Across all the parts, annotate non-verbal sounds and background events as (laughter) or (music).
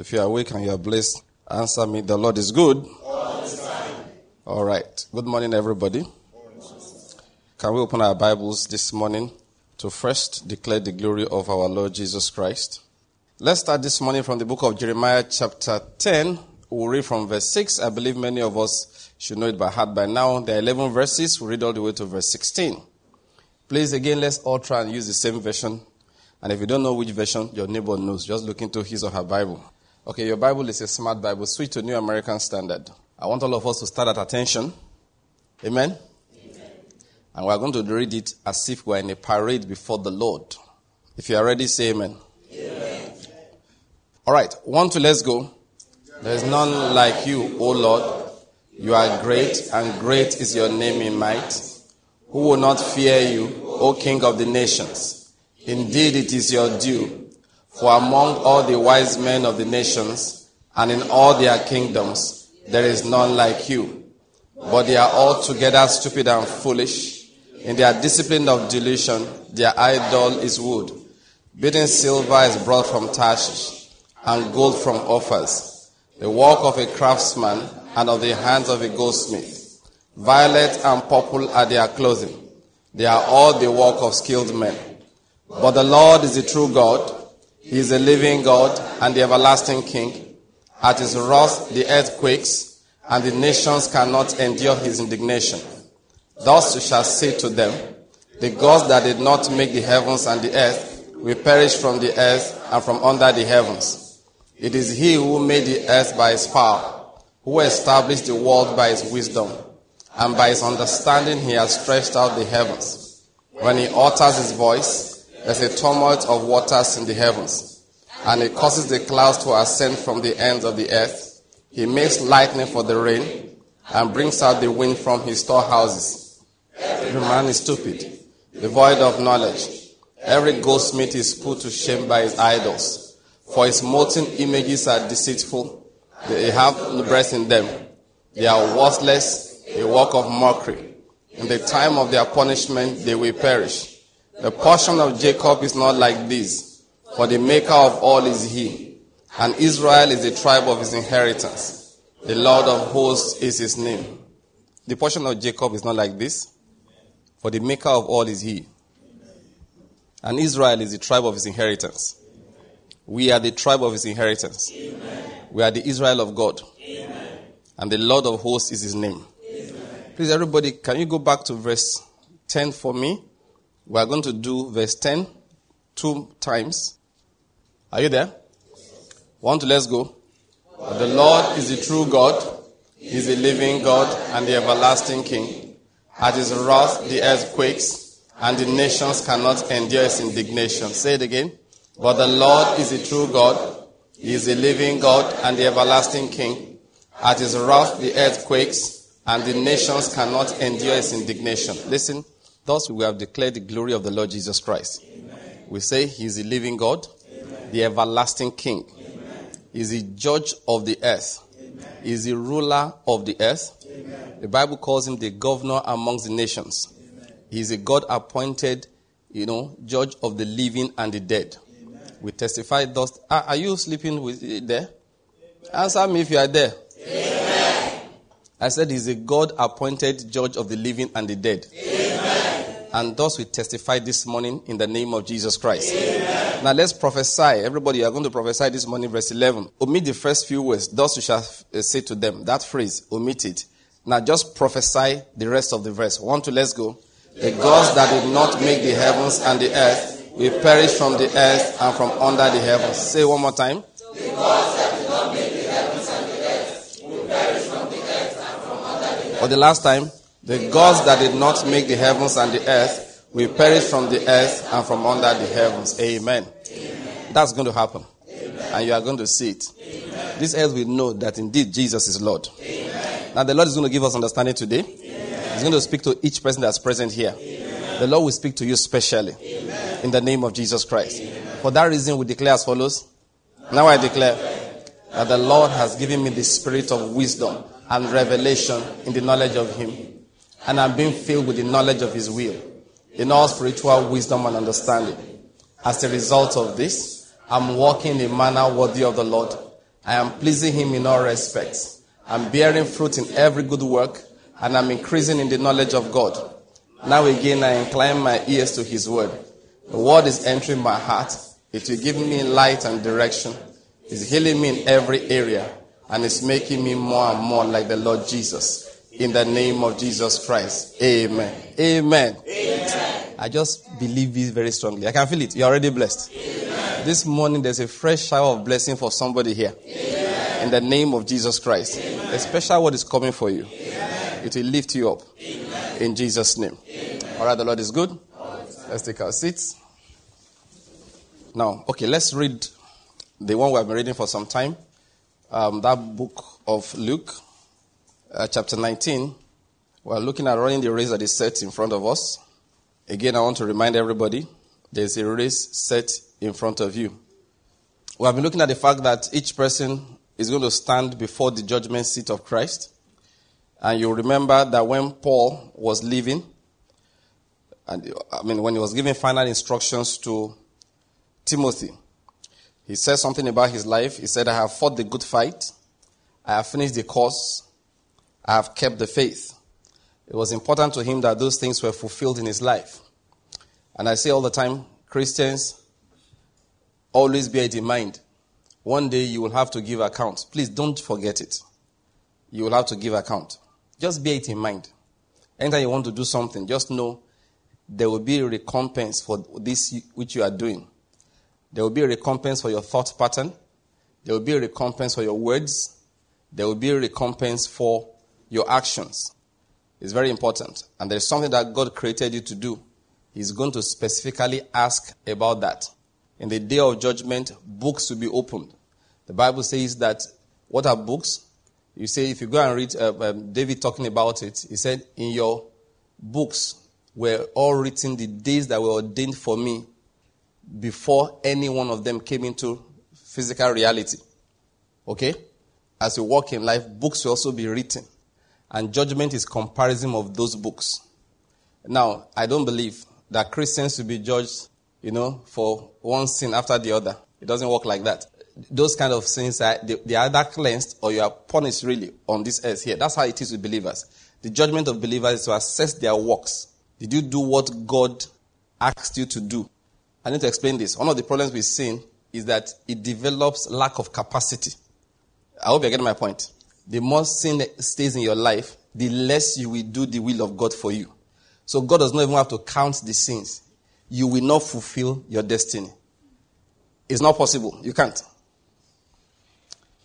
If you are awake and you are blessed, answer me. The Lord is good. All right. Good morning, everybody. Can we open our Bibles this morning to first declare the glory of our Lord Jesus Christ? Let's start this morning from the book of Jeremiah, chapter 10. We'll read from verse 6. I believe many of us should know it by heart by now. There are 11 verses. We'll read all the way to verse 16. Please, again, let's all try and use the same version. And if you don't know which version, your neighbor knows. Just look into his or her Bible. Okay, your Bible is a smart Bible. Switch to New American Standard. I want all of us to start at attention. Amen? Amen? And we're going to read it as if we're in a parade before the Lord. If you are ready, say amen. amen. All right, one, two, let's go. There's none like you, O Lord. You are great, and great is your name in might. Who will not fear you, O King of the nations? Indeed, it is your due for among all the wise men of the nations and in all their kingdoms, there is none like you. But they are altogether stupid and foolish. In their discipline of delusion, their idol is wood. Beaten silver is brought from Tarshish, and gold from Uphaz. The work of a craftsman and of the hands of a goldsmith. Violet and purple are their clothing. They are all the work of skilled men. But the Lord is the true God he is a living God and the everlasting King. At his wrath the earth quakes, and the nations cannot endure his indignation. Thus you shall say to them, The gods that did not make the heavens and the earth will perish from the earth and from under the heavens. It is he who made the earth by his power, who established the world by his wisdom, and by his understanding he has stretched out the heavens. When he utters his voice, there's a tumult of waters in the heavens, and it causes the clouds to ascend from the ends of the earth. He makes lightning for the rain, and brings out the wind from his storehouses. Every man is stupid, devoid of knowledge. Every goldsmith is put to shame by his idols, for his molten images are deceitful. They have no breath in them. They are worthless, a work of mockery. In the time of their punishment, they will perish. The portion of Jacob is not like this, for the maker of all is he, and Israel is the tribe of his inheritance. The Lord of hosts is his name. The portion of Jacob is not like this, for the maker of all is he, and Israel is the tribe of his inheritance. We are the tribe of his inheritance. We are the Israel of God. And the Lord of hosts is his name. Please, everybody, can you go back to verse 10 for me? We are going to do verse 10 two times. Are you there? One, two, let's go. The Lord is the true God. He is the living God and the everlasting King. At his wrath the earth quakes, and the nations cannot endure his indignation. Say it again. But the Lord is the true God. He is the living God and the everlasting King. At his wrath the earth quakes, and the nations cannot endure his indignation. Listen. Thus, we have declared the glory of the Lord Jesus Christ. Amen. We say He is the living God, Amen. the everlasting King. He is the judge of the earth. He is the ruler of the earth. The Bible calls him the governor amongst the nations. He is a God appointed, you know, judge of the living and the dead. We testify thus. Are, are you sleeping with there? Answer me if you are there. Amen. I said he's a God appointed judge of the living and the dead. Amen. And thus we testify this morning in the name of Jesus Christ. Amen. Now let's prophesy. Everybody, you are going to prophesy this morning, verse 11. Omit the first few words. Thus you shall uh, say to them. That phrase, omit it. Now just prophesy the rest of the verse. One, two, let's go. The gods that did not make the heavens and the earth will perish from the earth and from under the heavens. Say one more time. The gods that did not make the heavens and the earth will perish from the earth and from For the last time. The gods that did not make the heavens and the earth will perish from the earth and from under the heavens. Amen. Amen. That's going to happen. Amen. And you are going to see it. Amen. This earth will know that indeed Jesus is Lord. Now, the Lord is going to give us understanding today. He's going to speak to each person that's present here. The Lord will speak to you specially. In the name of Jesus Christ. For that reason, we declare as follows. Now I declare that the Lord has given me the spirit of wisdom and revelation in the knowledge of Him and I'm being filled with the knowledge of His will, in all spiritual wisdom and understanding. As a result of this, I'm walking in a manner worthy of the Lord, I am pleasing him in all respects. I'm bearing fruit in every good work, and I'm increasing in the knowledge of God. Now again, I incline my ears to his word. The word is entering my heart. It will give me light and direction. It's healing me in every area, and it's making me more and more like the Lord Jesus. In the name of Jesus Christ. Amen. Amen. Amen. I just believe this very strongly. I can feel it. You're already blessed. Amen. This morning, there's a fresh shower of blessing for somebody here. Amen. In the name of Jesus Christ. A special word is coming for you. It will lift you up. In Jesus' name. All right, the Lord is good. Let's take our seats. Now, okay, let's read the one we have been reading for some time. Um, that book of Luke uh, chapter 19, we're looking at running the race that is set in front of us. Again, I want to remind everybody there's a race set in front of you. We have been looking at the fact that each person is going to stand before the judgment seat of Christ. And you remember that when Paul was leaving, and I mean, when he was giving final instructions to Timothy, he said something about his life. He said, I have fought the good fight. I have finished the course. I have kept the faith. It was important to him that those things were fulfilled in his life. And I say all the time, Christians, always bear it in mind. One day you will have to give account. Please don't forget it. You will have to give account. Just bear it in mind. Anytime you want to do something, just know there will be a recompense for this which you are doing. There will be a recompense for your thought pattern. There will be a recompense for your words. There will be a recompense for your actions. It's very important. And there's something that God created you to do. He's going to specifically ask about that. In the day of judgment, books will be opened. The Bible says that what are books? You say, if you go and read uh, um, David talking about it, he said, In your books were all written the days that were ordained for me before any one of them came into physical reality. Okay? As you walk in life, books will also be written and judgment is comparison of those books. Now, I don't believe that Christians will be judged, you know, for one sin after the other. It doesn't work like that. Those kind of sins are they, they are either cleansed or you are punished really on this earth here. That's how it is with believers. The judgment of believers is to assess their works. Did you do what God asked you to do? I need to explain this. One of the problems with sin is that it develops lack of capacity. I hope you're getting my point the more sin stays in your life, the less you will do the will of God for you. So God does not even have to count the sins. You will not fulfill your destiny. It's not possible. You can't.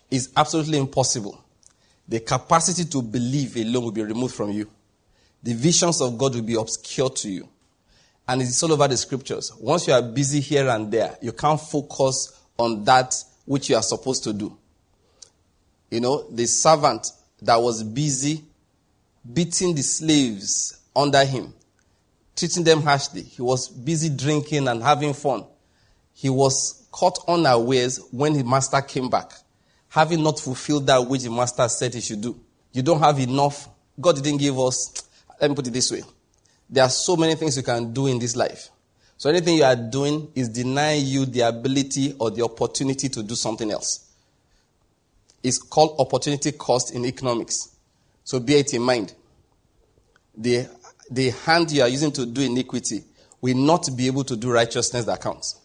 It's absolutely impossible. The capacity to believe alone will be removed from you. The visions of God will be obscure to you. And it's all over the scriptures. Once you are busy here and there, you can't focus on that which you are supposed to do you know, the servant that was busy beating the slaves under him, treating them harshly. He was busy drinking and having fun. He was caught unawares when his master came back, having not fulfilled that which the master said he should do. You don't have enough. God didn't give us, let me put it this way. There are so many things you can do in this life. So anything you are doing is denying you the ability or the opportunity to do something else It's called opportunity cost in economics. So bear it in mind. The, the hand you are using to do iniquity will not be able to do righteousness that counts.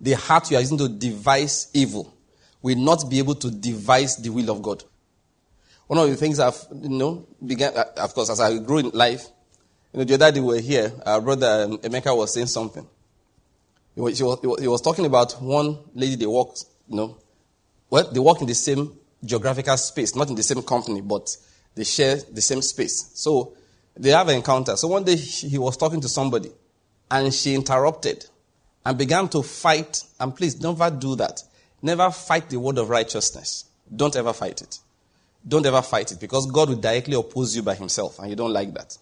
The heart you are using to devise evil will not be able to devise the will of God. One of the things I've, you know, began, uh, of course, as I grew in life, you know, the other day we were here, our brother um, Emeka was saying something. He was, he was, he was talking about one lady they walked, you know, well, they work in the same geographical space, not in the same company, but they share the same space. So they have an encounter. So one day he was talking to somebody and she interrupted and began to fight. And please, never do that. Never fight the word of righteousness. Don't ever fight it. Don't ever fight it because God will directly oppose you by himself and you don't like that.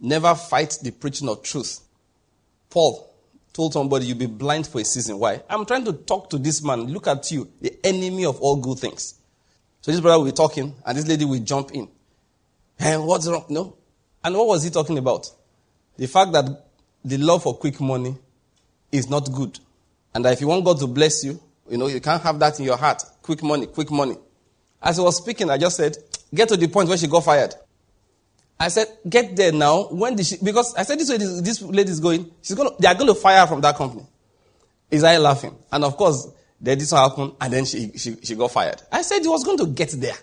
Never fight the preaching of truth. Paul told somebody you'll be blind for a season. Why? I'm trying to talk to this man. Look at you, the enemy of all good things. So this brother will be talking, and this lady will jump in. And what's wrong? No. And what was he talking about? The fact that the love for quick money is not good. And that if you want God to bless you, you know, you can't have that in your heart. quick money, quick money. As he was speaking, I just said, get to the point where she got fired. I said, get there now. When did she, because I said this way this, this lady is going, she's going they are going to fire her from that company. Is I laughing? And of course, then this happened and then she, she, she got fired. I said he was going to get there.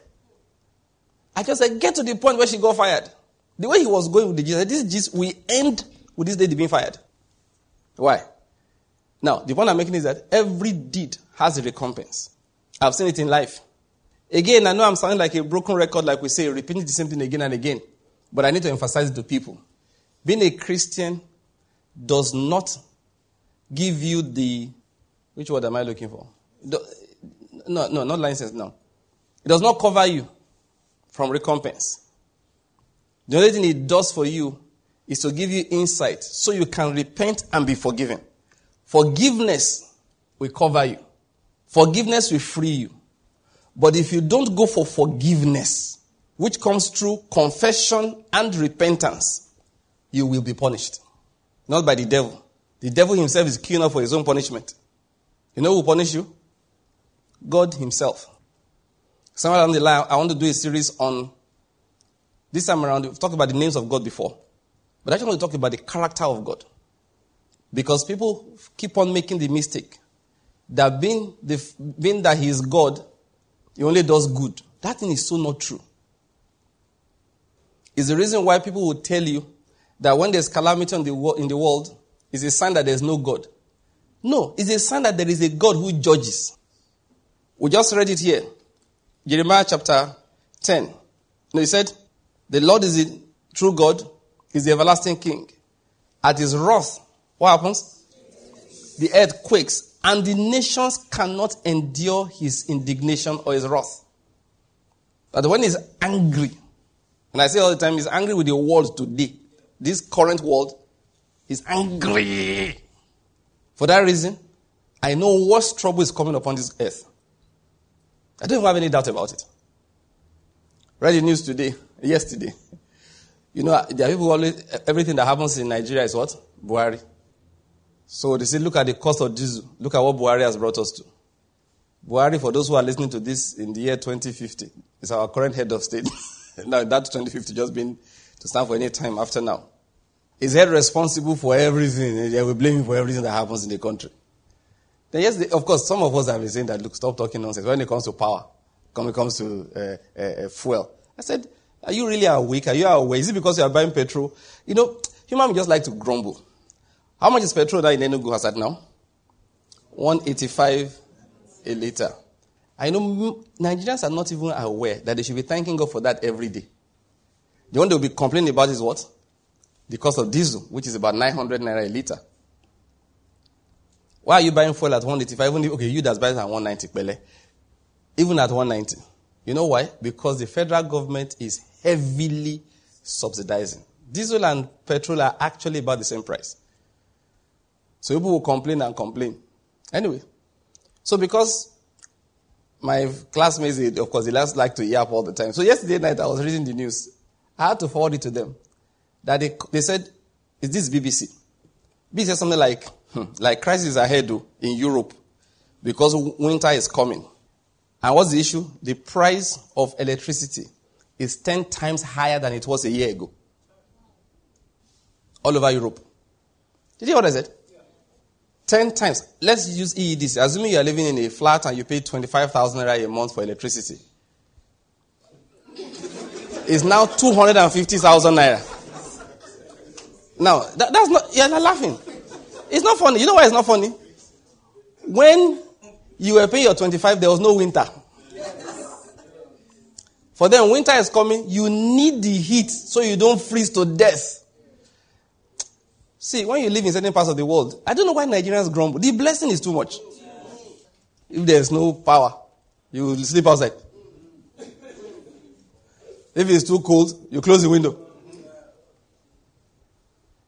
I just said, get to the point where she got fired. The way he was going with the Jesus, this Jesus, we end with this lady being fired. Why? Now, the point I'm making is that every deed has a recompense. I've seen it in life. Again, I know I'm sounding like a broken record, like we say, repeating the same thing again and again. But I need to emphasize it to people. Being a Christian does not give you the. Which word am I looking for? No, no, not license, no. It does not cover you from recompense. The only thing it does for you is to give you insight so you can repent and be forgiven. Forgiveness will cover you. Forgiveness will free you. But if you don't go for forgiveness, which comes through confession and repentance, you will be punished. Not by the devil. The devil himself is queuing up for his own punishment. You know who will punish you? God himself. Somewhere along the line, I want to do a series on this time around. We've talked about the names of God before. But I just want to talk about the character of God. Because people keep on making the mistake that being, the, being that he is God, he only does good. That thing is so not true. It's the reason why people will tell you that when there's calamity in the, in the world, it's a sign that there's no God. No, it's a sign that there is a God who judges. We just read it here. Jeremiah chapter 10. No, he said, The Lord is the true God, is the everlasting King. At his wrath, what happens? The earth quakes, and the nations cannot endure his indignation or his wrath. But when he's angry, and I say all the time, he's angry with the world today. This current world, is angry. For that reason, I know what trouble is coming upon this earth. I don't have any doubt about it. Read the news today, yesterday. You know, there are people always, everything that happens in Nigeria is what? Buhari. So they say, look at the cost of diesel. Look at what Buhari has brought us to. Buhari, for those who are listening to this in the year 2050, is our current head of state. (laughs) (laughs) now, that 2050 just been to stand for any time after now. Is head responsible for everything. They will blame him for everything that happens in the country. Then, yes, they, of course, some of us have been saying that, look, stop talking nonsense when it comes to power, when it comes to uh, uh, fuel. I said, are you really awake? Are you aware? Is it because you are buying petrol? You know, human just like to grumble. How much is petrol that in Enugu has at now? 185 a liter. I know Nigerians are not even aware that they should be thanking God for that every day. The one they'll be complaining about is what? The cost of diesel, which is about 900 naira a liter. Why are you buying fuel at 185? Even okay, you that's buying at 190, Pele. Even at 190. You know why? Because the federal government is heavily subsidizing. Diesel and petrol are actually about the same price. So people will complain and complain. Anyway, so because my classmates, of course, they like to yap all the time. So yesterday night I was reading the news. I had to forward it to them. That they, they said, is this BBC? BBC said something like, hmm, like crisis ahead in Europe because winter is coming. And what's the issue? The price of electricity is 10 times higher than it was a year ago. All over Europe. Did you hear what I said? 10 times. Let's use EEDC. Assuming you are living in a flat and you pay 25,000 naira a month for electricity. It's now 250,000 naira. Now, that, that's not, you're not laughing. It's not funny. You know why it's not funny? When you were paying your 25, there was no winter. For them, winter is coming. You need the heat so you don't freeze to death. See, when you live in certain parts of the world, I don't know why Nigerians grumble. The blessing is too much. If there's no power, you will sleep outside. If it's too cold, you close the window.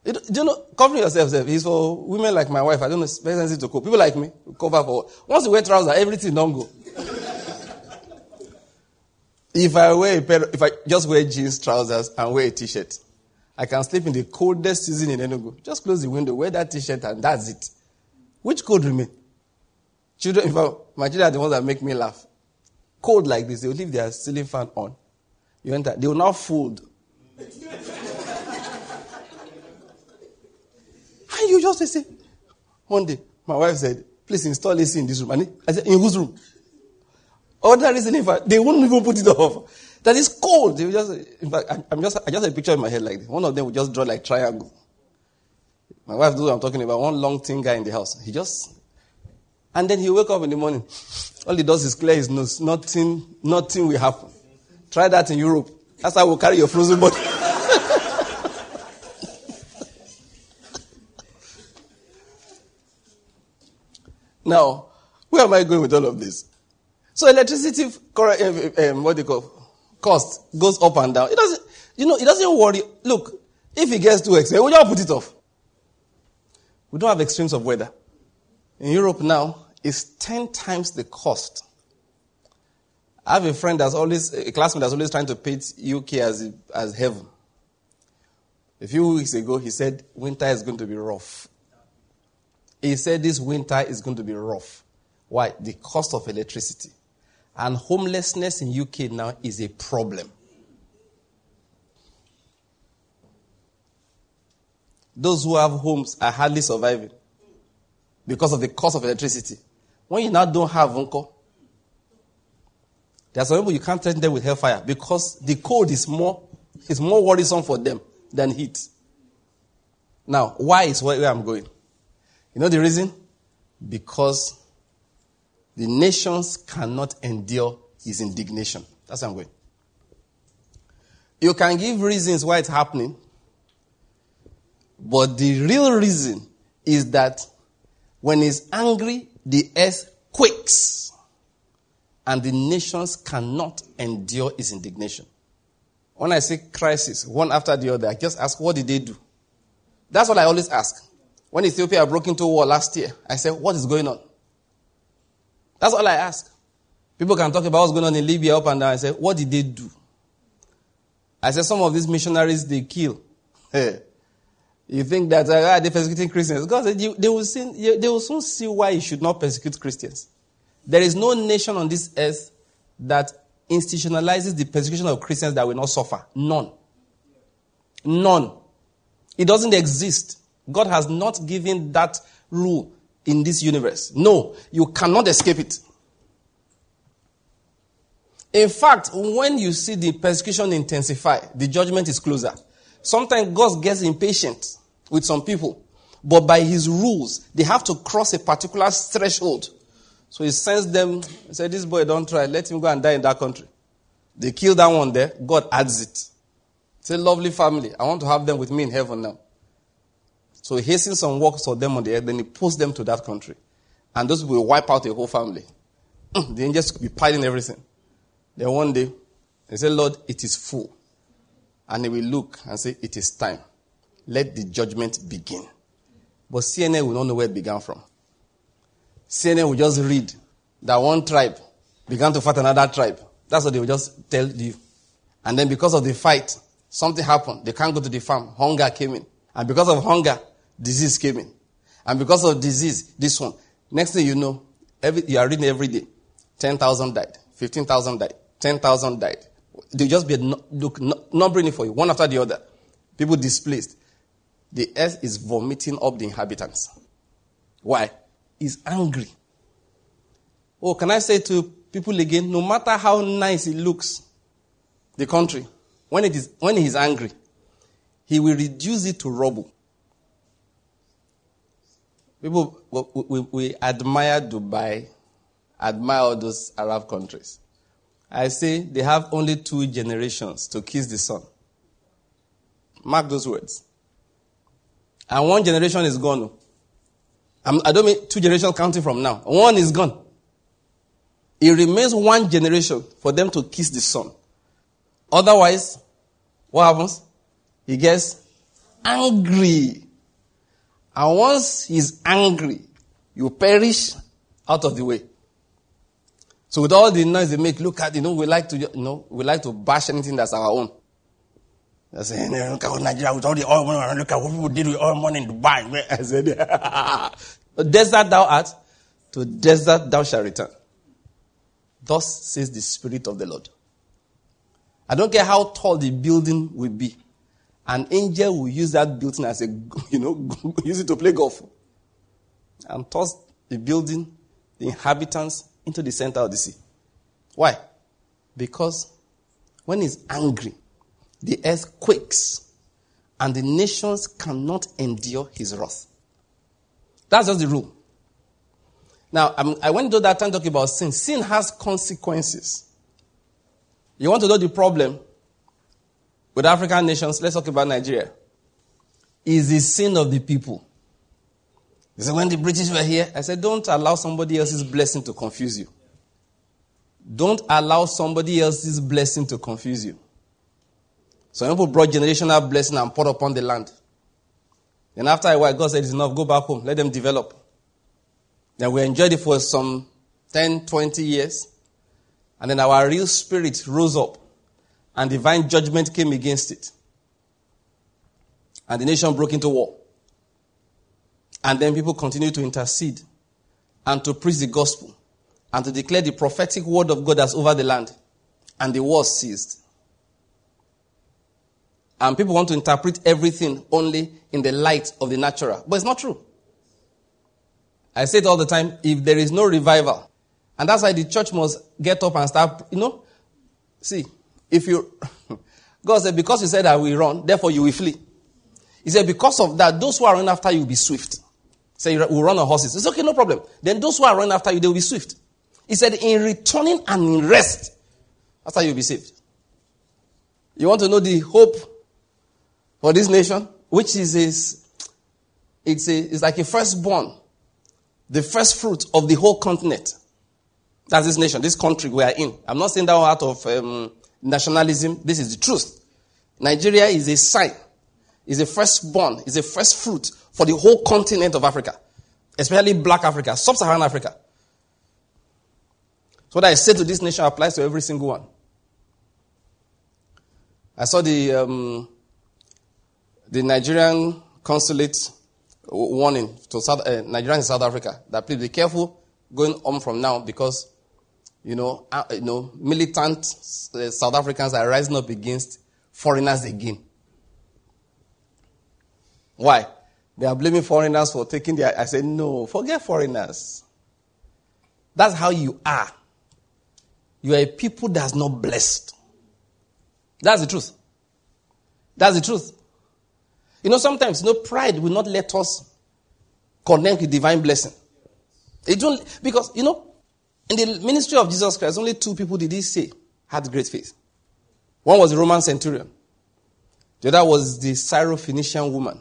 do you know, covering yourself, is for women like my wife. I don't know, very sensitive to cook. People like me, cover for. Once you wear trousers, everything don't go. if I wear a pair, if I just wear jeans, trousers, and wear a t-shirt, I can sleep in the coldest season in Enugu. Just close the window, wear that t-shirt, and that's it. Which cold remain? Children, in fact, my children are the ones that make me laugh. cold like this, they will leave their ceiling fan on. You enter, they will now fold. (laughs) and you just say, one day, my wife said, please install AC in this room. And I said, in whose room? Other reason, in fact, they won't even put it (laughs) off. That is cold. They just, in fact, I'm just, I just had a picture in my head like this. One of them would just draw like triangle. My wife knows what I'm talking about. One long thin guy in the house. He just, and then he wake up in the morning. (sniffs) All he does is clear his nose. Nothing, nothing will happen. Try that in Europe. That's how we'll carry your frozen body. (laughs) now, where am I going with all of this? So electricity, um, what do you call, cost goes up and down. It doesn't, you know, it doesn't worry. Look, if it gets too expensive, we'll just put it off. We don't have extremes of weather. In Europe now, it's 10 times the cost. I have a friend that's always, a classmate that's always trying to paint UK as, as heaven. A few weeks ago, he said winter is going to be rough. He said this winter is going to be rough. Why? The cost of electricity. And homelessness in UK now is a problem. Those who have homes are hardly surviving because of the cost of electricity. When you now don't have uncle, there are some people you can't threaten them with hellfire because the cold is more is more worrisome for them than heat. Now, why is where I'm going? You know the reason? Because the nations cannot endure his indignation. That's where I'm going. You can give reasons why it's happening, but the real reason is that when he's angry, the earth quakes, and the nations cannot endure his indignation. When I say crisis, one after the other, I just ask, what did they do? That's what I always ask. When Ethiopia broke into war last year, I said, what is going on? That's all I ask. People can talk about what's going on in Libya up and down. I say, what did they do? I said, some of these missionaries they kill. (laughs) you think that uh, ah, they're persecuting Christians? God said, they, will see, they will soon see why you should not persecute Christians. There is no nation on this earth that institutionalizes the persecution of Christians that will not suffer. None. None. It doesn't exist. God has not given that rule in this universe. No, you cannot escape it. In fact, when you see the persecution intensify, the judgment is closer. Sometimes God gets impatient with some people, but by his rules, they have to cross a particular threshold. So he sends them, he said, This boy, don't try, let him go and die in that country. They kill that one there, God adds it. It's a lovely family. I want to have them with me in heaven now. So he hastens some works for them on the earth, then he posts them to that country. And those will wipe out a whole family. Mm, the angels could be piling everything. Then one day, they say, Lord, it is full. And he will look and say, It is time. Let the judgment begin. But CNN will not know where it began from. CNN will just read that one tribe began to fight another tribe. That's what they will just tell you. And then because of the fight, something happened. They can't go to the farm. Hunger came in. And because of hunger, disease came in. And because of disease, this one. Next thing you know, every, you are reading every day. 10,000 died. 15,000 died. 10,000 died. They just be look, numbering it for you, one after the other. People displaced. The earth is vomiting up the inhabitants. Why? He's angry. Oh, can I say to people again, no matter how nice it looks, the country, when it is when he is angry, he will reduce it to rubble. People, we, we, we admire Dubai, admire all those Arab countries. I say they have only two generations to kiss the sun. Mark those words. And one generation is gone. I'm, I do not mean two generations counting from now. One is gone. It remains one generation for them to kiss the sun. Otherwise, what happens? He gets angry. And once he's angry, you perish out of the way. So with all the noise they make, look at, you know, we like to, you know, we like to bash anything that's our own. They're saying, look at Nigeria with all the oil money, look at what people did with oil money in Dubai. (laughs) I said, desert thou art, to desert thou shalt return. Thus says the Spirit of the Lord. I don't care how tall the building will be. An angel will use that building as a, (laughs) you know, (laughs) use it to play golf. And toss the building, the inhabitants, into the center of the sea. Why? Because when he's angry, the earth quakes and the nations cannot endure his wrath. That's just the rule. Now, I'm, i went to that time talking about sin. Sin has consequences. You want to know the problem with African nations? Let's talk about Nigeria. Is the sin of the people. He said, when the British were here, I said, don't allow somebody else's blessing to confuse you. Don't allow somebody else's blessing to confuse you. Some people brought generational blessing and poured upon the land. Then after a while, God said, it's enough, go back home, let them develop. Then we enjoyed it for some 10, 20 years. And then our real spirit rose up and divine judgment came against it. And the nation broke into war. And then people continued to intercede and to preach the gospel and to declare the prophetic word of God as over the land. And the war ceased. And people want to interpret everything only in the light of the natural. But it's not true. I say it all the time if there is no revival, and that's why the church must get up and start, you know. See, if you, (laughs) God said, because you said I will run, therefore you will flee. He said, because of that, those who are running after you will be swift. Say, so will run on horses. It's okay, no problem. Then those who are running after you, they will be swift. He said, in returning and in rest, that's how you'll be saved. You want to know the hope for this nation, which is, is it's, a, it's like a firstborn, the first fruit of the whole continent. That's this nation, this country we are in. I'm not saying that out of um, nationalism. This is the truth. Nigeria is a sign, is a firstborn, is a first fruit for the whole continent of Africa, especially black Africa, sub Saharan Africa. So what I say to this nation applies to every single one. I saw the um, the Nigerian consulate warning to South, uh, Nigerians in South Africa that please be careful going on from now because you know, uh, you know, militant uh, South Africans are rising up against foreigners again. Why? They are blaming foreigners for taking their. I said, no, forget foreigners. That's how you are. You are a people that's not blessed. That's the truth. That's the truth. You know, sometimes, you know, pride will not let us connect with divine blessing. It don't, because, you know, in the ministry of Jesus Christ, only two people did he say had great faith. One was the Roman centurion. The other was the Syrophoenician woman.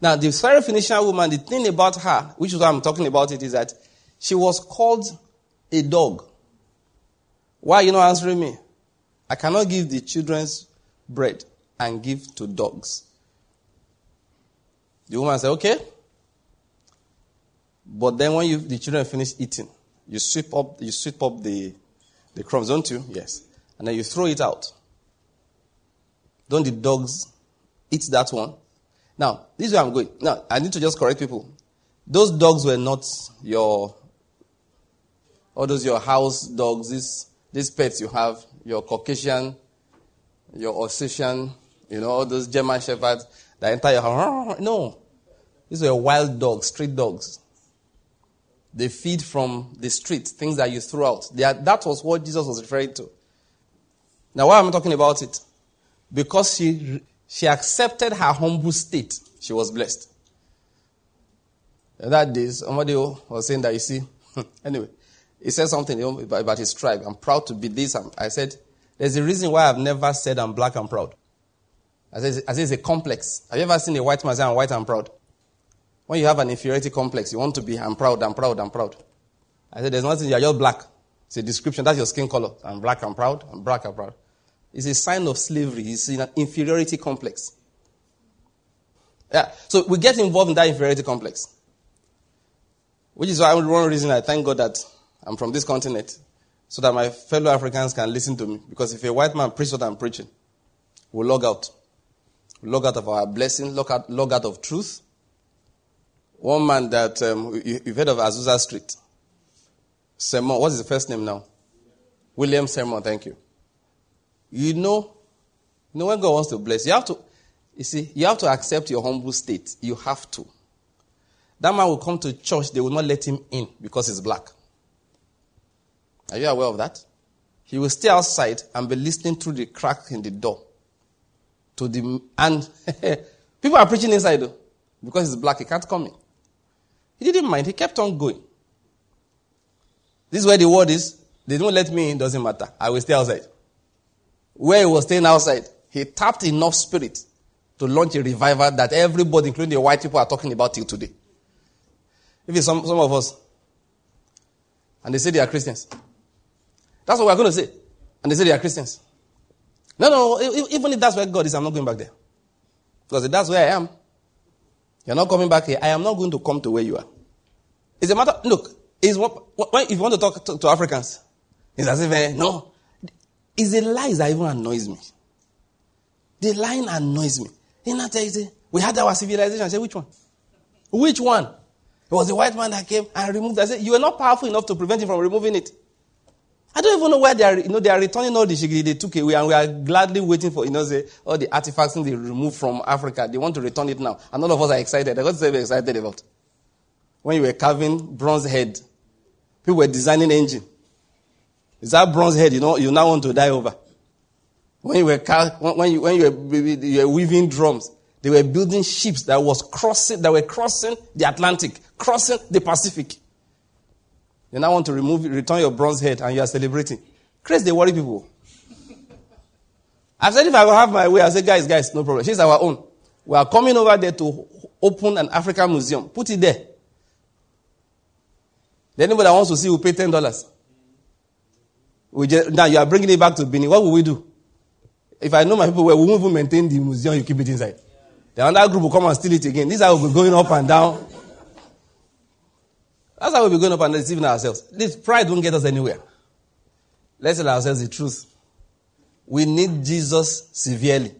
Now, the Syrophoenician woman, the thing about her, which is what I'm talking about it, is that she was called a dog. Why are you not answering me? I cannot give the children's bread and give to dogs. The woman said, okay. But then when you, the children finish eating, you sweep up, you sweep up the, the crumbs, don't you? Yes. And then you throw it out. Don't the dogs eat that one? Now, this is where I'm going. Now, I need to just correct people. Those dogs were not your, all those your house dogs, these, these pets you have, your Caucasian, your Alsatian, you know, all those German shepherds that enter your. (laughs) No. These were wild dogs, street dogs. They feed from the street, things that you throw out. That was what Jesus was referring to. Now, why am I talking about it? Because she, she accepted her humble state, she was blessed. And that day, somebody was saying that, you see, (laughs) anyway, he said something about his tribe. I'm proud to be this. I said, there's a reason why I've never said I'm black and proud. I said, I said it's a complex. Have you ever seen a white man say I'm white and proud? When you have an inferiority complex, you want to be, I'm proud, I'm proud, I'm proud. I said, there's nothing, you're just black. It's a description. That's your skin color. I'm black, I'm proud. I'm black, I'm proud. It's a sign of slavery. It's an inferiority complex. Yeah. So we get involved in that inferiority complex. Which is why one reason I thank God that I'm from this continent. So that my fellow Africans can listen to me. Because if a white man preaches what I'm preaching, we'll log out. We'll log out of our blessing, log out, log out of truth, one man that, um, you, have heard of Azusa Street. Seymour, what is the first name now? William Seymour, thank you. You know, you know when God wants to bless, you have to, you see, you have to accept your humble state. You have to. That man will come to church, they will not let him in because he's black. Are you aware of that? He will stay outside and be listening through the crack in the door. To the and (laughs) people are preaching inside though, because he's black, he can't come in. He didn't mind, he kept on going. This is where the word is. They don't let me in, doesn't matter. I will stay outside. Where he was staying outside, he tapped enough spirit to launch a revival that everybody, including the white people, are talking about till today. If it's some, some of us, and they say they are Christians. That's what we're going to say. And they say they are Christians. No, no, even if that's where God is, I'm not going back there. Because if that's where I am, you're not coming back here. I am not going to come to where you are. It's a matter, look, is what, if you want to talk to, to Africans, it's as if, eh, no. It's a lie that even annoys me. The line annoys me. In that say, we had our civilization. I say, which one? Which one? It was the white man that came and removed. I said, you are not powerful enough to prevent him from removing it. I don't even know where they are. You know, they are returning all the shigiri they took away, and we are gladly waiting for, you know, say, all the artifacts they removed from Africa. They want to return it now. And all of us are excited. I got to say, we're excited about. When you were carving bronze head, people were designing engine. Is that bronze head you know you now want to die over? When you were car- when you when you were, you were weaving drums, they were building ships that was crossing that were crossing the Atlantic, crossing the Pacific. You now want to remove, return your bronze head and you are celebrating. Chris, they worry people. I said, if I have my way, I said, guys, guys, no problem. She's our own. We are coming over there to open an African museum. Put it there. Anybody that wants to see will pay ten dollars. now you are bringing it back to Benin. What will we do? If I know my people, well, we won't even maintain the museum. You keep it inside. The other group will come and steal it again. These are going up and down. That's how we'll be going up and deceiving ourselves. This pride won't get us anywhere. Let's tell ourselves the truth. We need Jesus severely.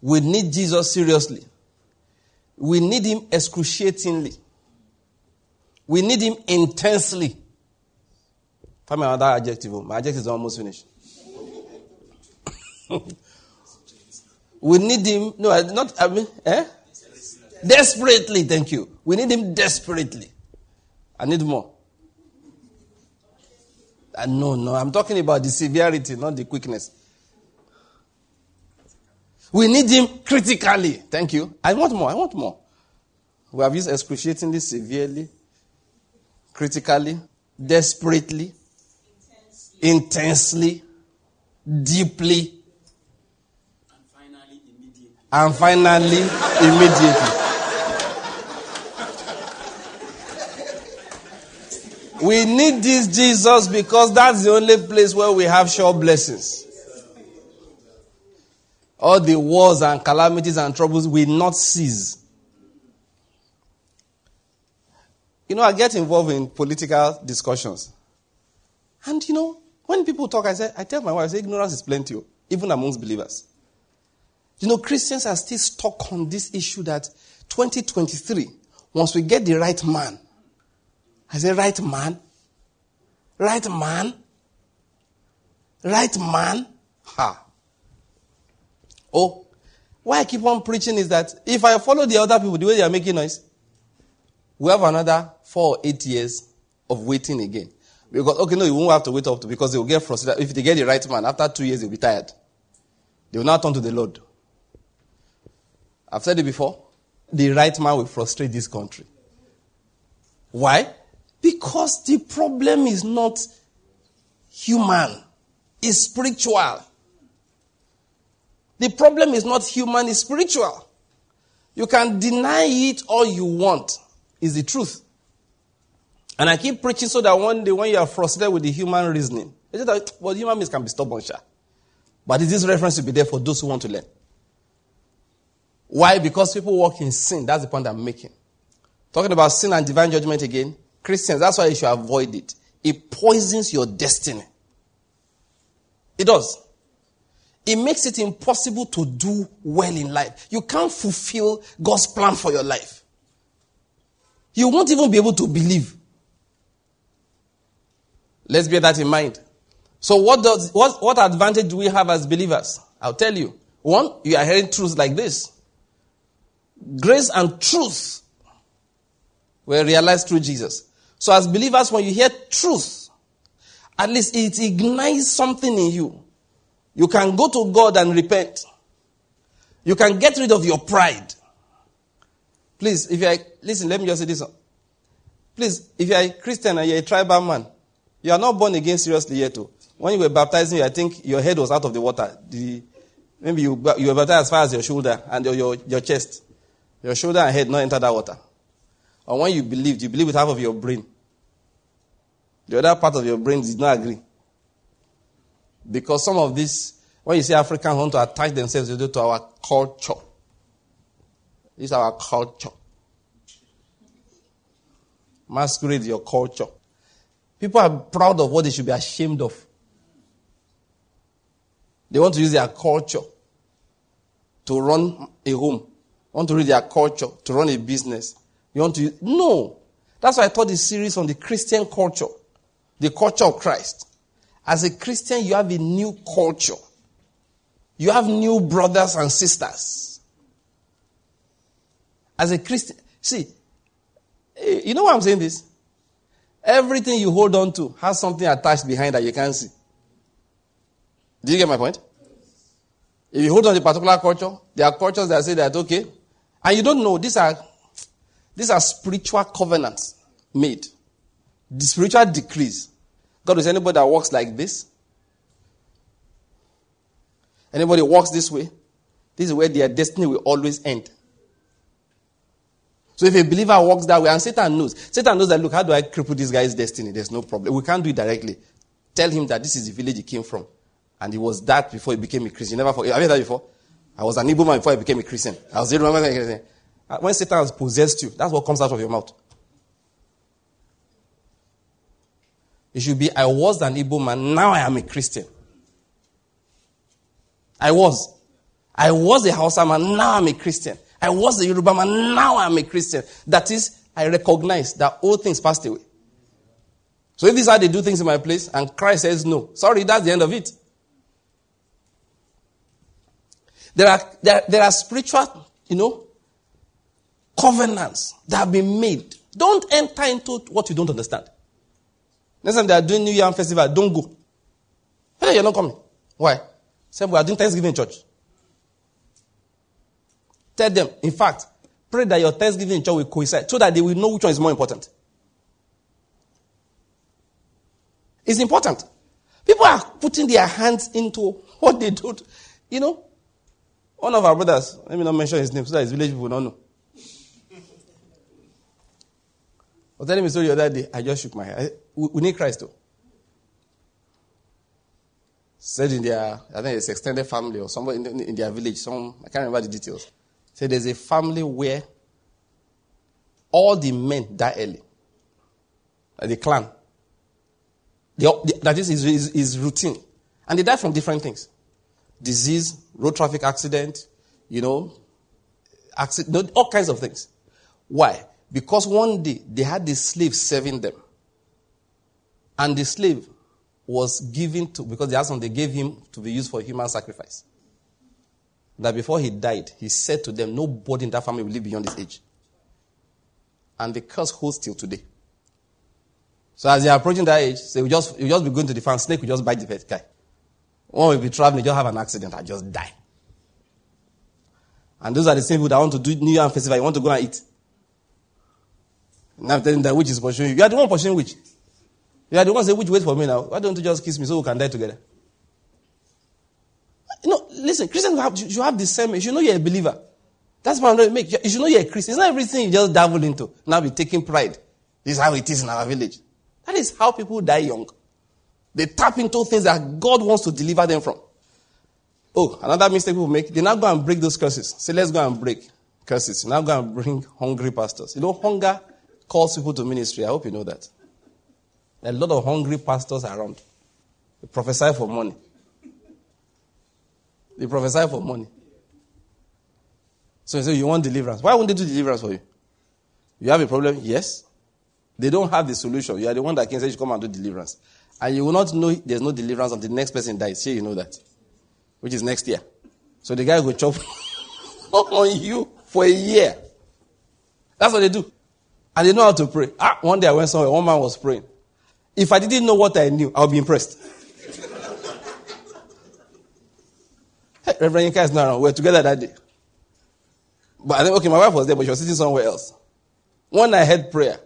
We need Jesus seriously. We need him excruciatingly. We need him intensely. Find me another adjective. My adjective is almost finished. (laughs) we need him. No, not. I mean, eh? Desperately. Thank you. We need him desperately. I need more. Uh, no, no, I'm talking about the severity, not the quickness. We need him critically. Thank you. I want more. I want more. We have used excruciatingly, severely, critically, desperately, intensely, intensely deeply, and finally immediately. And finally immediately. We need this Jesus because that's the only place where we have sure blessings. All the wars and calamities and troubles will not cease. You know, I get involved in political discussions. And you know, when people talk, I say, I tell my wife, I say, ignorance is plenty, oh, even amongst believers. You know, Christians are still stuck on this issue that 2023, once we get the right man, I say, right man? Right man? Right man? Ha. Oh, why I keep on preaching is that if I follow the other people the way they are making noise, we have another four or eight years of waiting again. Because, okay, no, you won't have to wait up to because they will get frustrated. If they get the right man, after two years, they'll be tired. They will now turn to the Lord. I've said it before. The right man will frustrate this country. Why? Because the problem is not human, it's spiritual. The problem is not human, it's spiritual. You can deny it all you want, is the truth. And I keep preaching so that one day when you are frustrated with the human reasoning, it's that, well, human beings can be stubborn, sure. But this reference will be there for those who want to learn. Why? Because people walk in sin. That's the point I'm making. Talking about sin and divine judgment again. Christians, that's why you should avoid it. It poisons your destiny. It does. It makes it impossible to do well in life. You can't fulfill God's plan for your life. You won't even be able to believe. Let's bear that in mind. So what does what, what advantage do we have as believers? I'll tell you. One, you are hearing truths like this. Grace and truth were realized through Jesus. So as believers, when you hear truth, at least it ignites something in you. You can go to God and repent. You can get rid of your pride. Please, if you are, listen, let me just say this. Please, if you are a Christian and you're a tribal man, you are not born again seriously yet. When you were baptizing, I think your head was out of the water. The, maybe you, you were baptized as far as your shoulder and your, your, your chest. Your shoulder and head not enter that water. And when you believed, you believe with half of your brain. The other part of your brain did not agree. Because some of this, when you see Africans want to attach themselves to our culture, this is our culture. Masquerade your culture. People are proud of what they should be ashamed of. They want to use their culture to run a home. Want to read their culture to run a business. You want to no. That's why I taught this series on the Christian culture, the culture of Christ. As a Christian, you have a new culture. You have new brothers and sisters. As a Christian, see, eh, you know why I'm saying this? Everything you hold on to has something attached behind that you can't see. Do you get my point? If you hold on to a particular culture, there are cultures that say that okay, and you don't know these are these are spiritual covenants made, the spiritual decrees. God is anybody that walks like this. Anybody walks this way, this is where their destiny will always end. So if a believer walks that way, and Satan knows, Satan knows that, look, how do I cripple this guy's destiny? There's no problem. We can't do it directly. Tell him that this is the village he came from. And he was that before he became a Christian. Never forget. Have you heard that before? I was an Igbo man before I became a Christian. I was remember Uh, when Satan has possessed you, that's what comes out of your mouth. It should be, I was an Igbo man, now I am a Christian. I was. I was a Hausa man, now I'm a Christian. I was a Yoruba man, now I'm a Christian. That is, I recognize that all things passed away. So if this is how they do things in my place, and Christ says no, sorry, that's the end of it. There are, there, there are spiritual, you know, covenants that have been made. Don't enter into what you don't understand. Next time they are doing New Year Festival, don't go. Hey, you're not coming. Why? Say, we are doing Thanksgiving church. Tell them, in fact, pray that your Thanksgiving church will coincide so that they will know which one is more important. It's important. People are putting their hands into what they don't. You know, one of our brothers, let me not mention his name so that his village people don't know. I was telling me story the other day. I just shook my head. we, need Christ though. Said in their, I think it's extended family or somewhere in, in their village. Some I can't remember the details. Say there's a family where all the men die early. Like the clan. The, that is his, his, routine. And they die from different things. Disease, road traffic accident, you know, accident, all kinds of things. Why? Because one day they had the slave serving them. And the slave was given to, because the husband they gave him to be used for human sacrifice that before he died, he said to them, Nobody in that family will live beyond this age. And the curse holds till today. So as they are approaching that age, so you just you just be going to the farm, snake will just bite the guy. One will be traveling, just have an accident, I just die. And those are the same people that want to do New Year festival, you want to go and eat. Now I'm telling that which is pursuing you. You are the one pursuing which. You are the one saying which wait for me now. Why don't you just kiss me so we can die together? Know, listen, Christians have, you have discernment. You should know you're a believer. That's what I'm trying to make. You should know you're a Christian. It's not everything you just dabble into. Now be taking pride. This is how it is in our village. That is how people die young. They tap into things that God wants to deliver them from. Oh, another mistake people make, they now go and break those curses. Say, let's go and break curses. Now go and bring hungry pastors. You know, hunger calls people to ministry. I hope you know that. There are a lot of hungry pastors around. They prophesy for money. They prophesy for money. So you say you want deliverance. Why won't they do deliverance for you? You have a problem? Yes. They don't have the solution. You are the one that can say you come and do deliverance. And you will not know there's no deliverance until the next person dies. Sure, you know that. Which is next year. So the guy will chop (laughs) on you for a year. That's what they do. And they know how to pray. Ah, one day I went somewhere, one man was praying. If I didn't know what I knew, I would be impressed. hey, Reverend Yinka is not around. We were together that day. But I think, okay, my wife was there, but she was sitting somewhere else. One I heard prayer.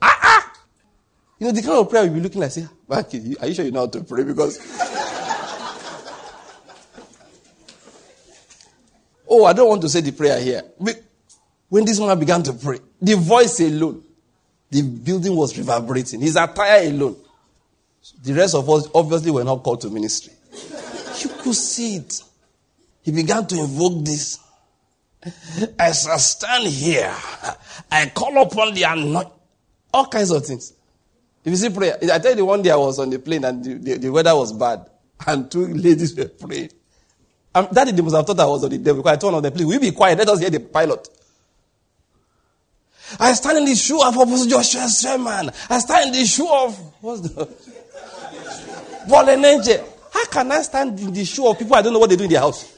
Ah, ah! You know, the kind of prayer you'll be looking like, say, are you sure you know how to pray? Because. (laughs) oh, I don't want to say the prayer here. When this man began to pray, the voice alone, the building was reverberating. His attire alone. The rest of us obviously were not called to ministry. You could see it. He began to invoke this. As I stand here, I call upon the anointing. All kinds of things. If you see prayer, I tell you the one day I was on the plane and the, the, the weather was bad and two ladies were praying. Um, that they must have thought I was on the devil because I told them, please, will you be quiet? Let us hear the pilot. I stand in the shoe of Apostle Joshua Selman. I stand in the shoe of what's the Bolenenge. How can I stand in the shoe of people I don't know what they do in their house?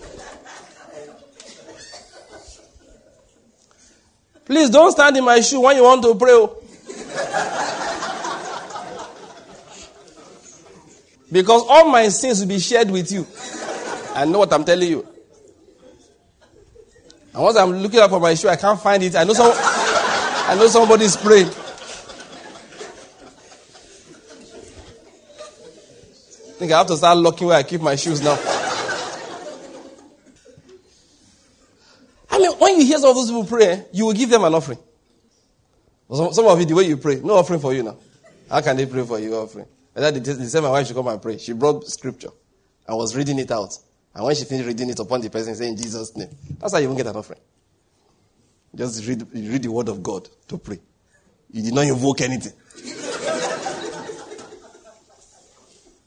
Please don't stand in my shoe when you want to pray. Oh. because all my sins will be shared with you. I know what I'm telling you. And once I'm looking up for my shoe, I can't find it. I know some. I know somebody's praying. I think I have to start looking where I keep my shoes now. I mean, when you hear some of those people pray, you will give them an offering. Some, of you, the way you pray, no offering for you now. How can they pray for you offering? And they, they said my wife should come and pray. She brought scripture I was reading it out. And when she finished reading it upon the person, saying Jesus' name. That's how you won't get an offering. Just read, read the word of God to pray. You did not invoke anything.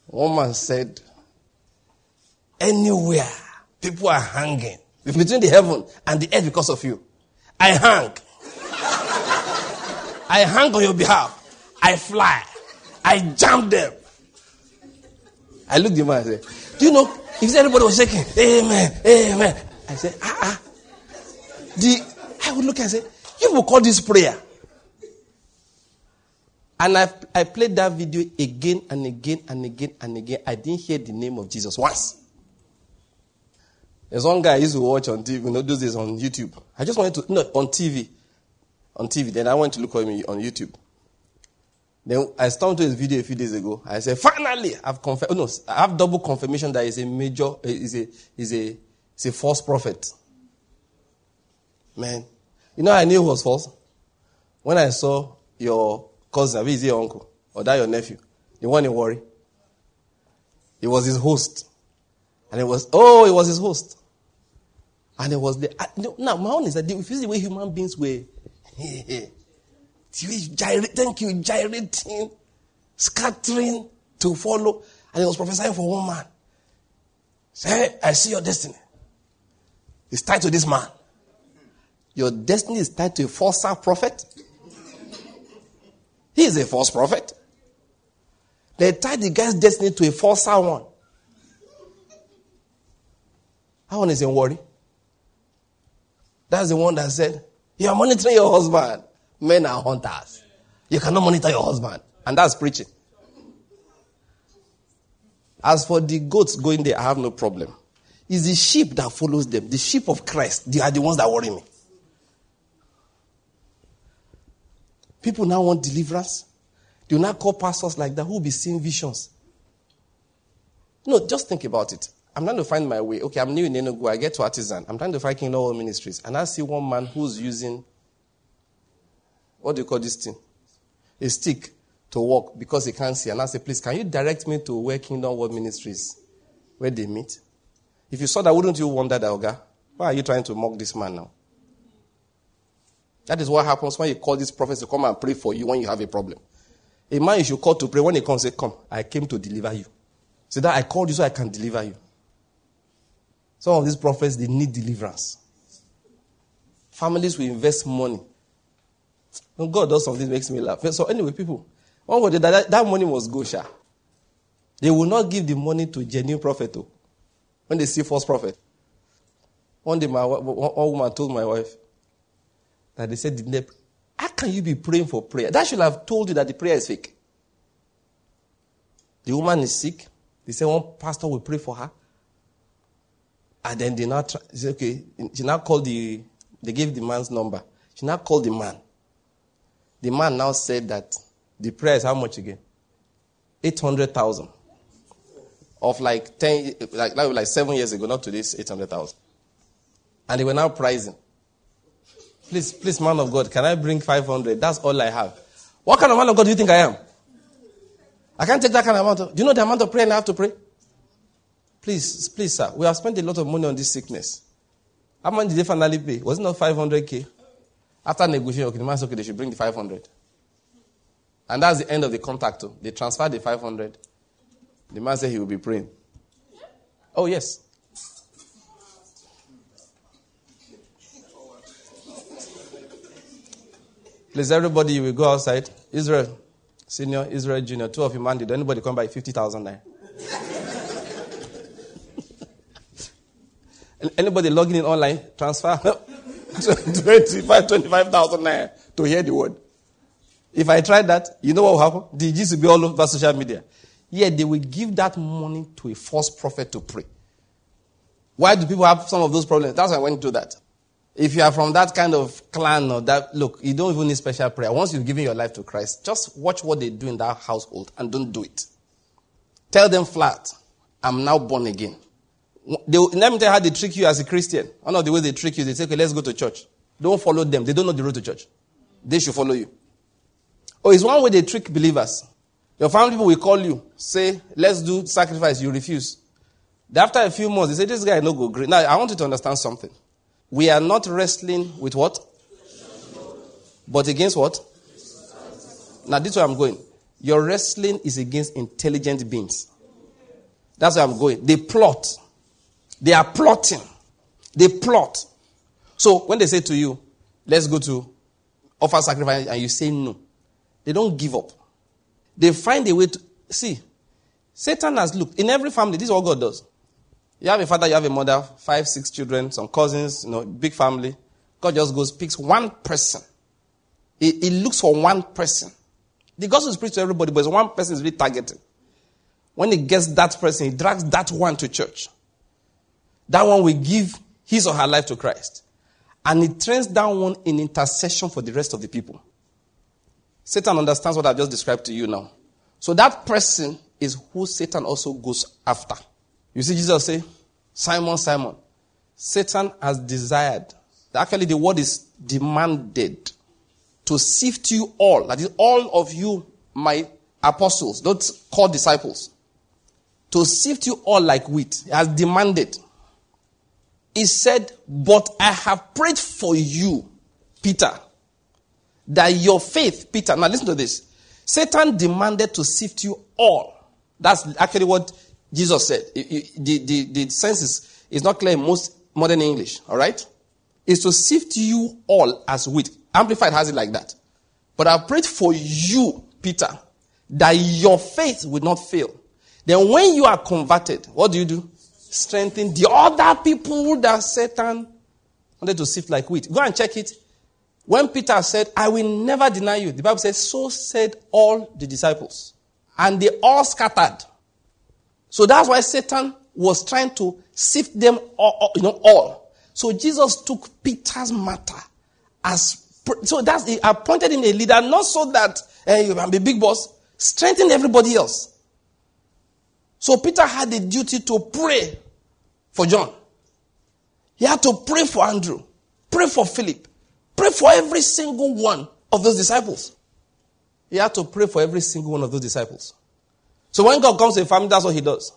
One man said, Anywhere people are hanging between the heaven and the earth because of you, I hang. I hang on your behalf. I fly. I jump them. I looked the man and said, Do you know, if everybody was shaking, Amen, Amen. I said, Ah, ah. The I would look and say, You will call this prayer. And I, I played that video again and again and again and again. I didn't hear the name of Jesus once. There's one guy I used to watch on TV, you know, those days on YouTube. I just wanted to, no, on TV. On TV. Then I went to look him on YouTube. Then I stumbled to his video a few days ago. I said, finally, I've confirmed, oh no, I have double confirmation that he's a major, he's a, he's a, he's a false prophet. Man, you know I knew it was false? When I saw your cousin, is your uncle? Or that your nephew? The one in Owerri. It was his host. And it was, oh, it was his host. And it was the, I, now my own is that if you see the way human beings were, (laughs) gyrate, thank you, gyrating, scattering to follow. And he was prophesying for one man. Say, I see your destiny. It's tied to this man. Your destiny is tied to a false prophet. He is a false prophet. They tied the guy's destiny to a false one. That one is in Owerri. That's the one that said, You are monitoring your husband. Men are hunters. You cannot monitor your husband. And that's preaching. As for the goats going there, I have no problem. It's the sheep that follows them. The sheep of Christ, they are the ones that worry me. People now want deliverance. They will not call pastors like that who will be seeing visions. No, just think about it. I'm trying to find my way. Okay, I'm new in Enugu. I get to Artisan. I'm trying to find Kingdom World Ministries. And I see one man who's using, what do you call this thing? A stick to walk because he can't see. And I say, please, can you direct me to where Kingdom World Ministries, where they meet? If you saw that, wouldn't you wonder that, Oga? Why are you trying to mock this man now? That is what happens when you call these prophets to come and pray for you when you have a problem. A man you should call to pray when he comes, say, Come, I came to deliver you. So that I called you so I can deliver you. Some of these prophets, they need deliverance. Families will invest money. When God does something, makes me laugh. So, anyway, people, one word that, that money was Gosha. They will not give the money to genuine prophet oh, when they see false prophet. One day, my one woman told my wife that they said, "How can you be praying for prayer? That should have told you that the prayer is fake." The woman is sick. They said one pastor will pray for her, and then they now try, say, "Okay." She now called the. They gave the man's number. She now called the man. The man now said that the prayer is how much again? 800,000. Of like 10, like, like seven years ago, not to this 800,000. And they were now pricing. Please, please, man of God, can I bring 500? That's all I have. What kind of man of God do you think I am? I can't take that kind of amount of, do you know the amount of prayer I have to pray? Please, please, sir, we have spent a lot of money on this sickness. How much did they finally pay? Was it not 500k? After negotiation, okay, the man said, okay, they should bring the 500. And that's the end of the contact. Too. Oh. They transferred the 500. The man said he will be praying. Oh, yes. Please, everybody, you will go outside. Israel, senior, Israel, junior, two of you man, did anybody come by 50,000 naira? anybody logging in online, transfer (laughs) 25, 25,000 naira to hear the word. If I try that, you know what will happen? The G's will be all over social media. Yeah, they will give that money to a false prophet to pray. Why do people have some of those problems? That's why I went to that. If you are from that kind of clan or that, look, you don't even need special prayer. Once you've given your life to Christ, just watch what they do in that household and don't do it. Tell them flat, I'm now born again. They, let me tell you how they trick you as a Christian. One of the ways they trick you, they say, okay, let's go to church. Don't follow them. They don't know the road to church. They should follow you. Oh, it's one way they trick believers. Your family people will call you, say, let's do sacrifice. You refuse. After a few months, they say, this guy no go great. Now, I want you to understand something. We are not wrestling with what? But against what? Now, this is where I'm going. Your wrestling is against intelligent beings. That's where I'm going. They plot. They are plotting. They plot. So when they say to you, let's go to offer sacrifice, and you say no, they don't give up. They find a way to see. Satan has looked in every family. This is what God does. You have a father, you have a mother, five, six children, some cousins, you know, big family. God just goes, picks one person. He, he looks for one person. The gospel is preached to everybody, but one person is really targeted. When he gets that person, he drags that one to church. That one will give his or her life to Christ. And he trains that one in intercession for the rest of the people. Satan understands what I've just described to you now. So that person is who Satan also goes after. You see Jesus say, Simon, Simon, Satan has desired. Actually, the word is demanded to sift you all. That is, all of you, my apostles, don't call disciples. To sift you all like wheat. He has demanded. He said, But I have prayed for you, Peter, that your faith, Peter, now listen to this. Satan demanded to sift you all. That's actually what Jesus said. The, the, the sense is, is not clear in most modern English, all right? Is to sift you all as wheat. Amplified has it like that. But I prayed for you, Peter, that your faith would not fail. Then when you are converted, what do you do? strengthen the other people that Satan wanted to sift like wheat. Go and check it. When Peter said, I will never deny you, the Bible says, so said all the disciples. And they all scattered. So that's why Satan was trying to sift them all, you know, all. So Jesus took Peter's matter as, so that's, he appointed him a leader, not so that uh, you can be big boss, strengthen everybody else. So Peter had the duty to pray for John. He had to pray for Andrew, pray for Philip, pray for every single one of those disciples. He had to pray for every single one of those disciples. So when God comes to a family, that's what he does.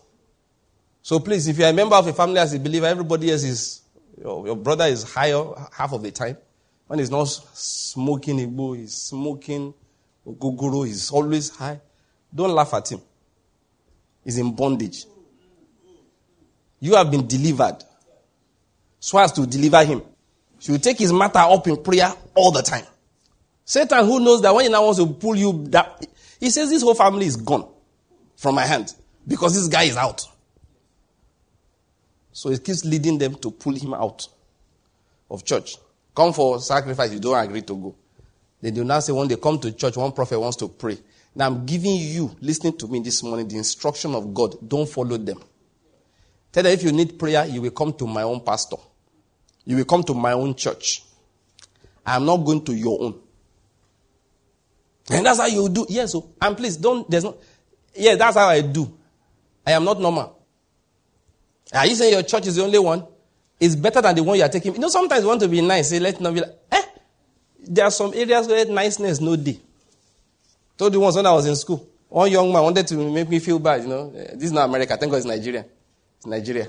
So please, if you're a member of a family as a believer, everybody else is, your, your brother is higher half of the time. When he's not smoking Igbo, he's smoking Guguru, he's always high. Don't laugh at him He's in bondage. You have been delivered. So as to deliver him. So you take his matter up in prayer all the time. Satan, who knows that when he now wants to pull you, that he says this whole family is gone from my hand. because this guy is out. So it keeps leading them to pull him out of church. Come for sacrifice, you don't agree to go. They do now say when they come to church, one prophet wants to pray. Now I'm giving you, listening to me this morning, the instruction of God. Don't follow them. Tell them if you need prayer, you will come to my own pastor. You will come to my own church. I am not going to your own. And that's how you do. Yes, so and please don't there's no Yeah, that's how I do. I am not normal. Are you saying your church is the only one? It's better than the one you are taking. You know, sometimes you want to be nice. Say, let not be like, eh? There are some areas where niceness no day. Told you once when I was in school. One young man wanted to make me feel bad, you know. Eh, this is not America. Thank God it's Nigeria. It's Nigeria.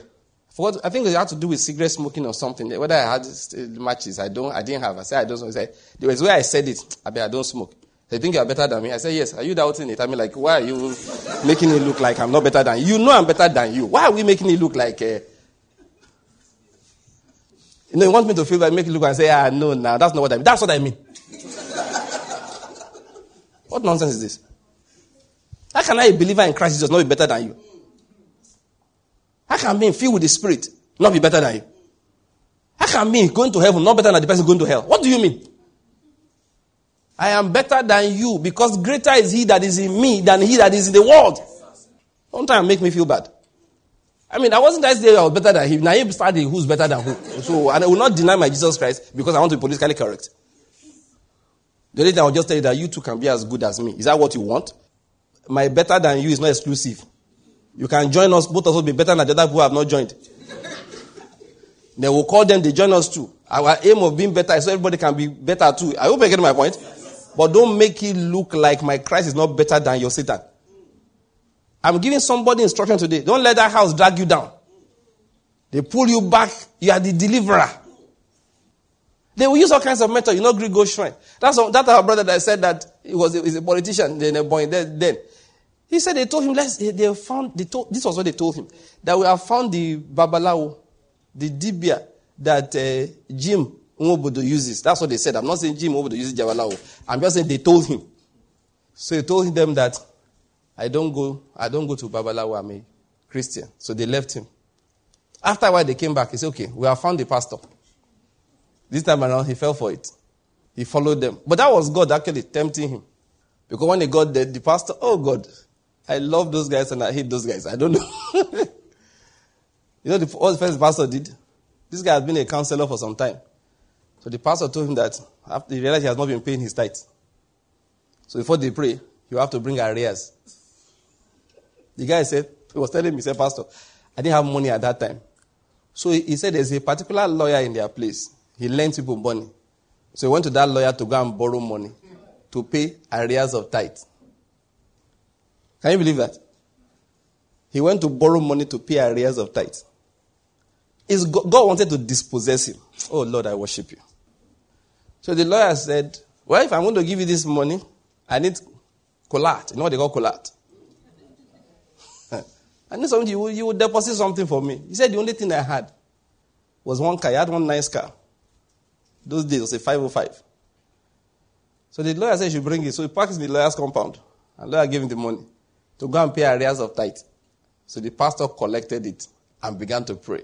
I think it had to do with cigarette smoking or something. Whether I had matches, I don't, I didn't have. I said I don't. He said, the way I said it, I mean, I don't smoke. They think you're better than me. I say, yes. Are you doubting it? I mean, like, why are you making it look like I'm not better than you? You know I'm better than you. Why are we making it look like, uh... you know, you want me to feel like, make it look and say, ah, no, now, that's not what I mean. That's what I mean. (laughs) what nonsense is this? How can I, a believer in Christ Jesus, not be better than you? How can me filled with the Spirit not be better than you? How can me going to heaven not better than the person going to hell? What do you mean? I am better than you because greater is he that is in me than he that is in the world. Don't try and make me feel bad. I mean, I wasn't that day I was better than him. Now he started who's better than who. So, and I will not deny my Jesus Christ because I want to be politically correct. The only thing I will just tell you that you too can be as good as me. Is that what you want? My better than you is not exclusive. You can join us, both of us will be better than the other who have not joined. then we'll call them, they join us too. Our aim of being better is so everybody can be better too. I hope you get my point. But don't make it look like my Christ is not better than your Satan. I'm giving somebody instruction today. Don't let that house drag you down. They pull you back. You are the deliverer. They will use all kinds of methods. You know, Greek go shrine. That's that our brother that said that he was a, a politician. Then a boy. Then, then he said they told him. Let's, they found. They told, this was what they told him that we have found the babalawo, the dibia that uh, Jim Nwobodo uses. That's what they said. I'm not saying Jim Nwobodo uses Jawalawo. I'm just saying they told him. So he told them that I don't go, I don't go to Babalawo, I'm a Christian. So they left him. After a while they came back, he said, Okay, we have found the pastor. This time around he fell for it. He followed them. But that was God actually tempting him. Because when he got there, the pastor, oh God, I love those guys and I hate those guys. I don't know. (laughs) you know what the first pastor did? This guy has been a counselor for some time. So the pastor told him that after he realized he has not been paying his tithe. So before they pray, you have to bring arrears. The guy said, he was telling me, he said, Pastor, I didn't have money at that time. So he, said there's a particular lawyer in their place. He lent people money. So he went to that lawyer to go and borrow money to pay arrears of tithe. Can you believe that? He went to borrow money to pay arrears of tithe. Is God wanted to dispossess him. Oh Lord, I worship you. So the lawyer said, Well, if I'm going to give you this money, I need collat. You know what they call collat? (laughs) I need something, you you will deposit something for me. He said, The only thing I had was one car. I had one nice car. Those days, it was a 505. So the lawyer said, You bring it. So he parked in the lawyer's compound. And the lawyer gave him the money to go and pay arrears of tithe. So the pastor collected it and began to pray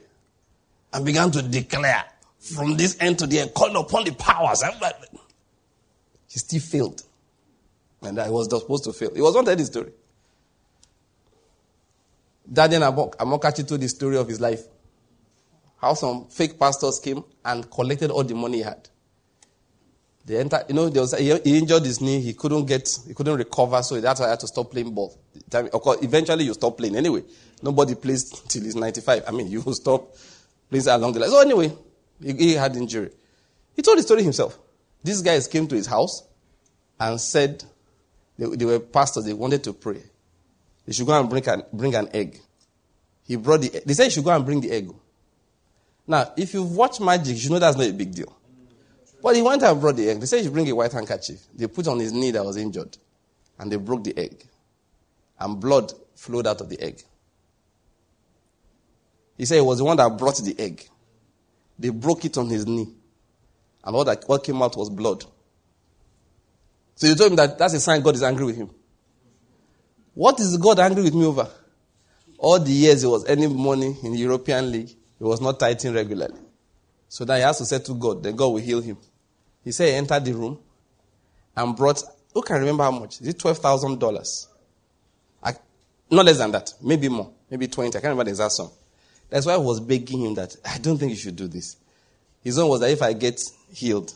and began to declare from this end to the end, calling upon the powers. He still failed. And I was supposed to fail. It was not that story. Daniel Amokachi told the story of his life. How some fake pastors came and collected all the money he had. They entered, you know, there was, he injured his knee. He couldn't get, he couldn't recover, so that's why I had to stop playing ball. Eventually, you stop playing anyway. Nobody plays till he's 95. I mean, (laughs) you stop playing along the line. So anyway, he, he had injury. He told the story himself. These guys came to his house and said they, they were pastors. They wanted to pray. They should go and bring an, bring an egg. He brought the. They said you should go and bring the egg. Now, if you've watched magic, you know that's not a big deal. But he went and brought the egg. They said he should bring a white handkerchief. They put on his knee that was injured, and they broke the egg, and blood flowed out of the egg. He said he was the one that brought the egg. They broke it on his knee. And all that what came out was blood. So you told him that that's a sign God is angry with him. What is God angry with me over? All the years he was earning money in the European League, he was not tithing regularly. So then he has to say to God, then God will heal him. He said he entered the room and brought, who can remember how much? Is it $12,000? Not less than that, maybe more, maybe 20. I can't remember the exact sum. That's why I was begging him that I don't think you should do this. His own was that if I get healed,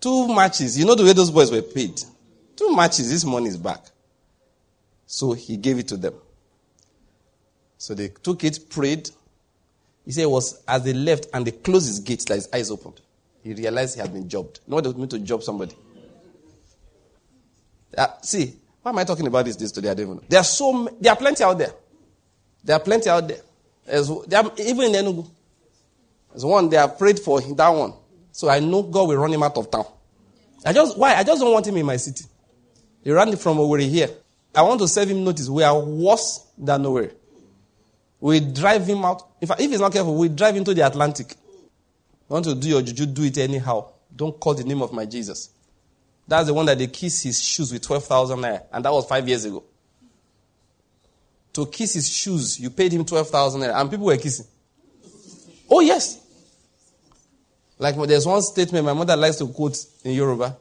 two matches, you know the way those boys were paid. Two matches, this money is back. So he gave it to them. So they took it, prayed. He said it was as they left and they closed his gate, that his eyes opened. He realized he had been jobbed. You know what it to job somebody? Uh, see, why am I talking about this, this today? I don't even know. There are so there are plenty out there. There are plenty out there. There's, there are, even in Enugu. There's one, they have prayed for him, that one. So I know God will run him out of town. I just, why? I just don't want him in my city. He ran from Owerri here. I want to serve him notice. We are worse than Owerri. We drive him out. If, if he's not careful, we drive into the Atlantic. You want to do your juju, do it anyhow. Don't call the name of my Jesus. That's the one that they kiss his shoes with 12,000 naira. And that was five years ago. To kiss his shoes, you paid him 12,000 naira. And people were kissing. Oh, yes. Like there's one statement my mother likes to quote in Yoruba.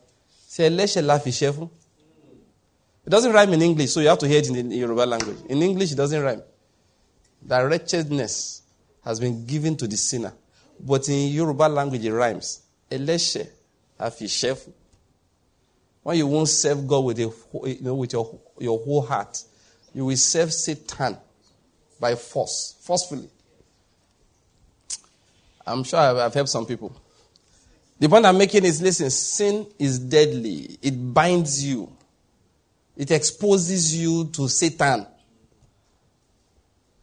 Say, Leshe lafi. It doesn't rhyme in English, so you have to hear it in the Yoruba language. In English, it doesn't rhyme. That wretchedness has been given to the sinner. But in Yoruba language, it rhymes. Eleshe lafi shefu. When you won't serve God with, a, you know, with your, your whole heart, you will serve Satan by force, forcefully. I'm sure I've, helped some people. The point I'm making is listen, sin is deadly. It binds you, it exposes you to Satan.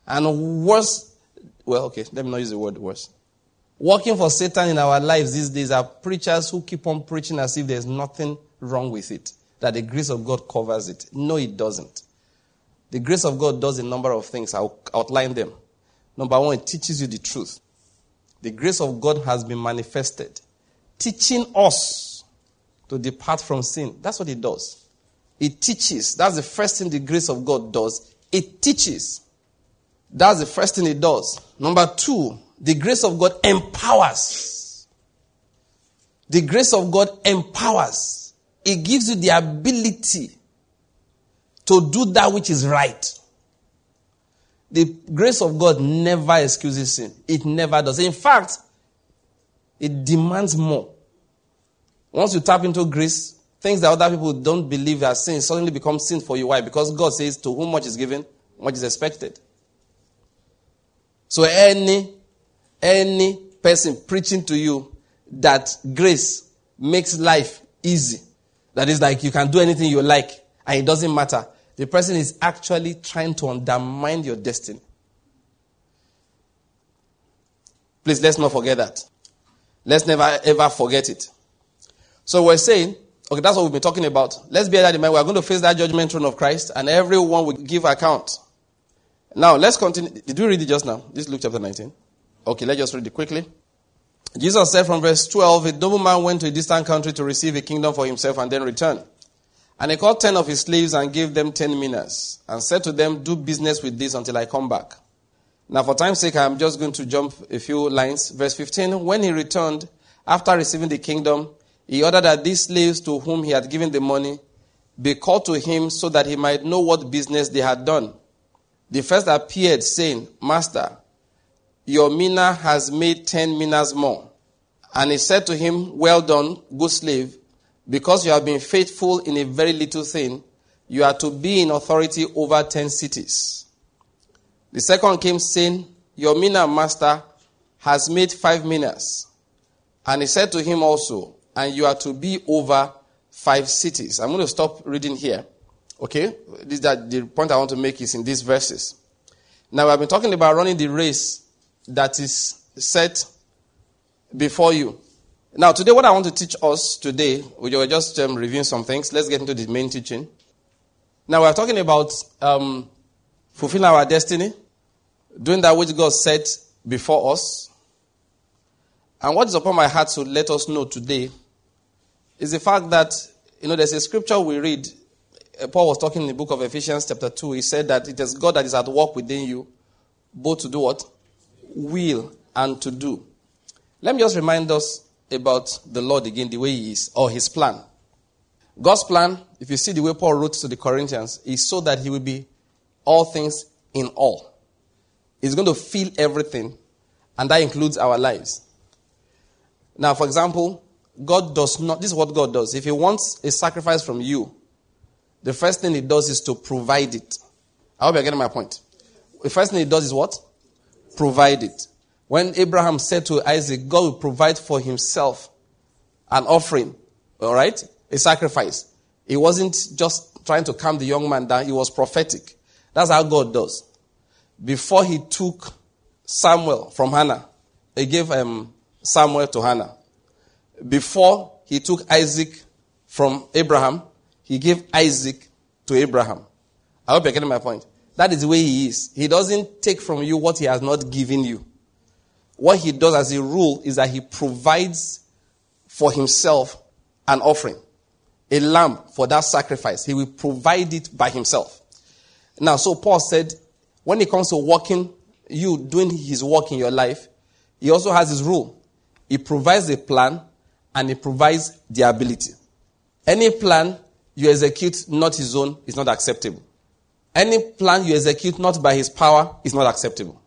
And worse, well, okay, let me not use the word worse. Working for Satan in our lives these days are preachers who keep on preaching as if there's nothing wrong with it, that the grace of God covers it. No, it doesn't. The grace of God does a number of things. I'll outline them. Number one, it teaches you the truth. The grace of God has been manifested, teaching us to depart from sin. That's what it does. It teaches. That's the first thing the grace of God does. It teaches. That's the first thing it does. Number two, the grace of God empowers. The grace of God empowers. It gives you the ability to do that which is right. The grace of God never excuses sin. It never does. In fact, it demands more. Once you tap into grace, things that other people don't believe are sin suddenly become sin for you. Why? Because God says, to whom much is given, much is expected. So any, any person preaching to you that grace makes life easy, that is like you can do anything you like and it doesn't matter, the person is actually trying to undermine your destiny. Please, let's not forget that. Let's never ever forget it. So we're saying, okay, that's what we've been talking about. Let's bear that in mind. We're going to face that judgment throne of Christ, and everyone will give account. Now, let's continue. Did we read it just now? This is Luke chapter 19. Okay, let's just read it quickly. Jesus said from verse 12, a nobleman went to a distant country to receive a kingdom for himself and then return. And he called ten of his slaves and gave them ten minas, and said to them, Do business with this until I come back. Now, for time's sake, I'm just going to jump a few lines. Verse 15 When he returned, after receiving the kingdom, he ordered that these slaves to whom he had given the money be called to him so that he might know what business they had done. The first appeared, saying, Master, your mina has made ten minas more. And he said to him, Well done, good slave. Because you have been faithful in a very little thing, you are to be in authority over ten cities. The second came saying, Your mina master has made five minas. And he said to him also, And you are to be over five cities. I'm going to stop reading here. Okay? This that the point I want to make is in these verses. Now I've been talking about running the race that is set before you. Now, today, what I want to teach us today, we were just um, reviewing some things. Let's get into the main teaching. Now, we're talking about um, fulfilling our destiny, doing that which God set before us. And what is upon my heart to let us know today is the fact that, you know, there's a scripture we read uh, Paul was talking in the book of Ephesians, chapter 2, he said that it is God that is at work within you, both to do what? Will and to do. Let me just remind us about the Lord again, the way He is, or His plan. God's plan, if you see the way Paul wrote to the Corinthians, is so that He will be all things in all. He's going to fill everything, and that includes our lives. Now, for example, God does not, this is what God does. If He wants a sacrifice from you, the first thing He does is to provide it. I hope you're getting my point. The first thing He does is what? Provide it. When Abraham said to Isaac, God will provide for himself an offering, all right? A sacrifice. He wasn't just trying to calm the young man down, he was prophetic. That's how God does. Before he took Samuel from Hannah, he gave um, Samuel to Hannah. Before he took Isaac from Abraham, he gave Isaac to Abraham. I hope you're getting my point. That is the way he is. He doesn't take from you what he has not given you. What he does as a rule is that he provides for himself an offering, a lamb for that sacrifice. He will provide it by himself. Now, so Paul said, when it comes to working, you doing his work in your life, he also has his rule. He provides a plan and he provides the ability. Any plan you execute not his own is not acceptable. Any plan you execute not by his power is not acceptable.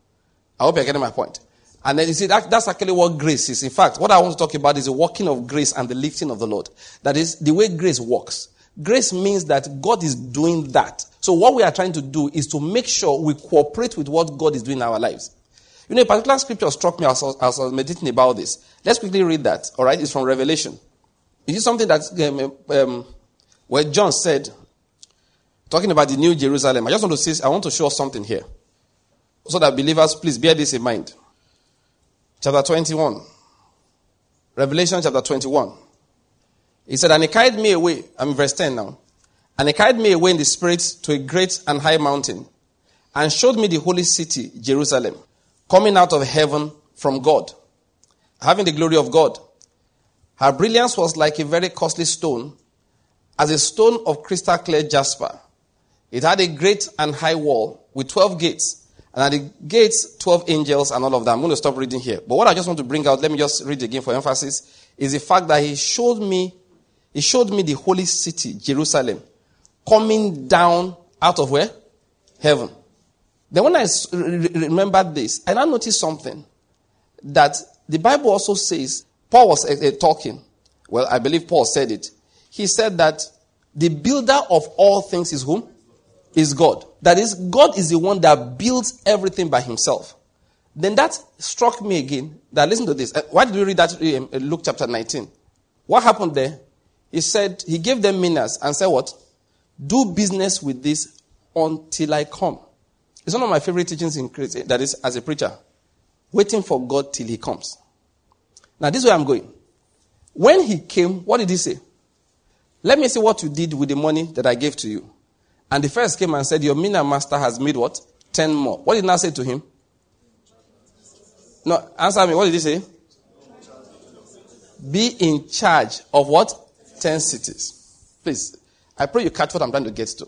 I hope you're getting my point. And then you see, that, that's actually what grace is. In fact, what I want to talk about is the working of grace and the lifting of the Lord. That is the way grace works. Grace means that God is doing that. So what we are trying to do is to make sure we cooperate with what God is doing in our lives. You know, a particular scripture struck me as, as I was meditating about this. Let's quickly read that. All right, it's from Revelation. It is something that um, um, where John said, talking about the New Jerusalem. I just want to say, I want to show something here, so that believers, please bear this in mind chapter 21. Revelation chapter 21. He said, And he carried me away. I'm in verse 10 now. And he carried me away in the spirit to a great and high mountain, and showed me the holy city, Jerusalem, coming out of heaven from God, having the glory of God. Her brilliance was like a very costly stone, as a stone of crystal clear jasper. It had a great and high wall with 12 gates and at the gates, 12 angels and all of that. I'm going to stop reading here. But what I just want to bring out, let me just read again for emphasis, is the fact that he showed me, he showed me the holy city, Jerusalem, coming down out of where? Heaven. Then when I remembered this, and I noticed something that the Bible also says, Paul was uh, talking. Well, I believe Paul said it. He said that the builder of all things is whom? Is God. That is, God is the one that builds everything by himself. Then that struck me again. That listen to this. Uh, why did we read that in uh, Luke chapter 19? What happened there? He said, he gave them minas and said what? Do business with this until I come. It's one of my favorite teachings in Christ, that is, as a preacher. Waiting for God till he comes. Now, this is where I'm going. When he came, what did he say? Let me see what you did with the money that I gave to you. And the first came and said, Your mina master has made what? Ten more. What did I say to him? No, answer me. What did he say? Be in charge of what? Ten cities. Please, I pray you catch what I'm trying to get to.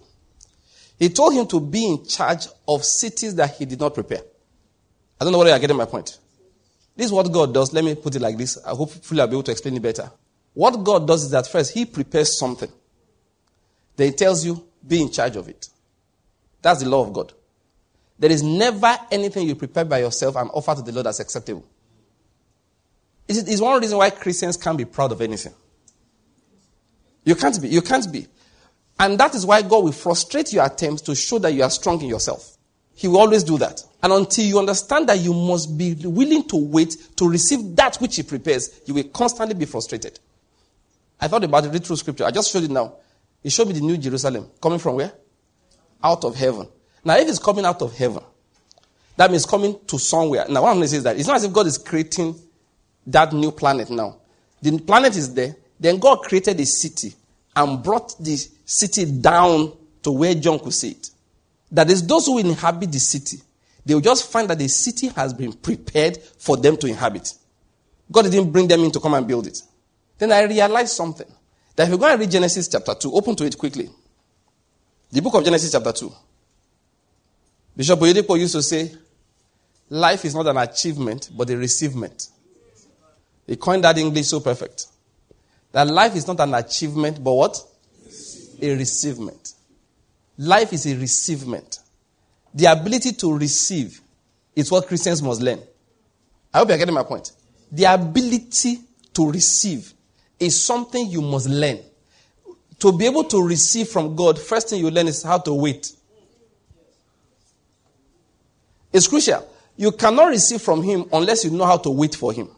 He told him to be in charge of cities that he did not prepare. I don't know whether you're getting my point. This is what God does. Let me put it like this. I hopefully I'll be able to explain it better. What God does is that first, He prepares something. Then He tells you, be in charge of it. That's the law of God. There is never anything you prepare by yourself and offer to the Lord that's acceptable. It's one reason why Christians can't be proud of anything. You can't be. You can't be. And that is why God will frustrate your attempts to show that you are strong in yourself. He will always do that. And until you understand that you must be willing to wait to receive that which He prepares, you will constantly be frustrated. I thought about it, read through scripture. I just showed it now. He showed me the new Jerusalem. Coming from where? Out of heaven. Now, if it's coming out of heaven, that means coming to somewhere. Now, what I'm going to say is that it's not as if God is creating that new planet now. The planet is there. Then God created a city and brought the city down to where John could see it. That is, those who inhabit the city, they will just find that the city has been prepared for them to inhabit. God didn't bring them in to come and build it. Then I realized something. That if you go and read Genesis chapter 2, open to it quickly. The book of Genesis, chapter 2. Bishop Oyedepo used to say, Life is not an achievement, but a receivement. He coined that English so perfect. That life is not an achievement, but what? A receivement. Life is a receivement. The ability to receive is what Christians must learn. I hope you're getting my point. The ability to receive is something you must learn. To be able to receive from God, first thing you learn is how to wait. It's crucial. You cannot receive from Him unless you know how to wait for Him.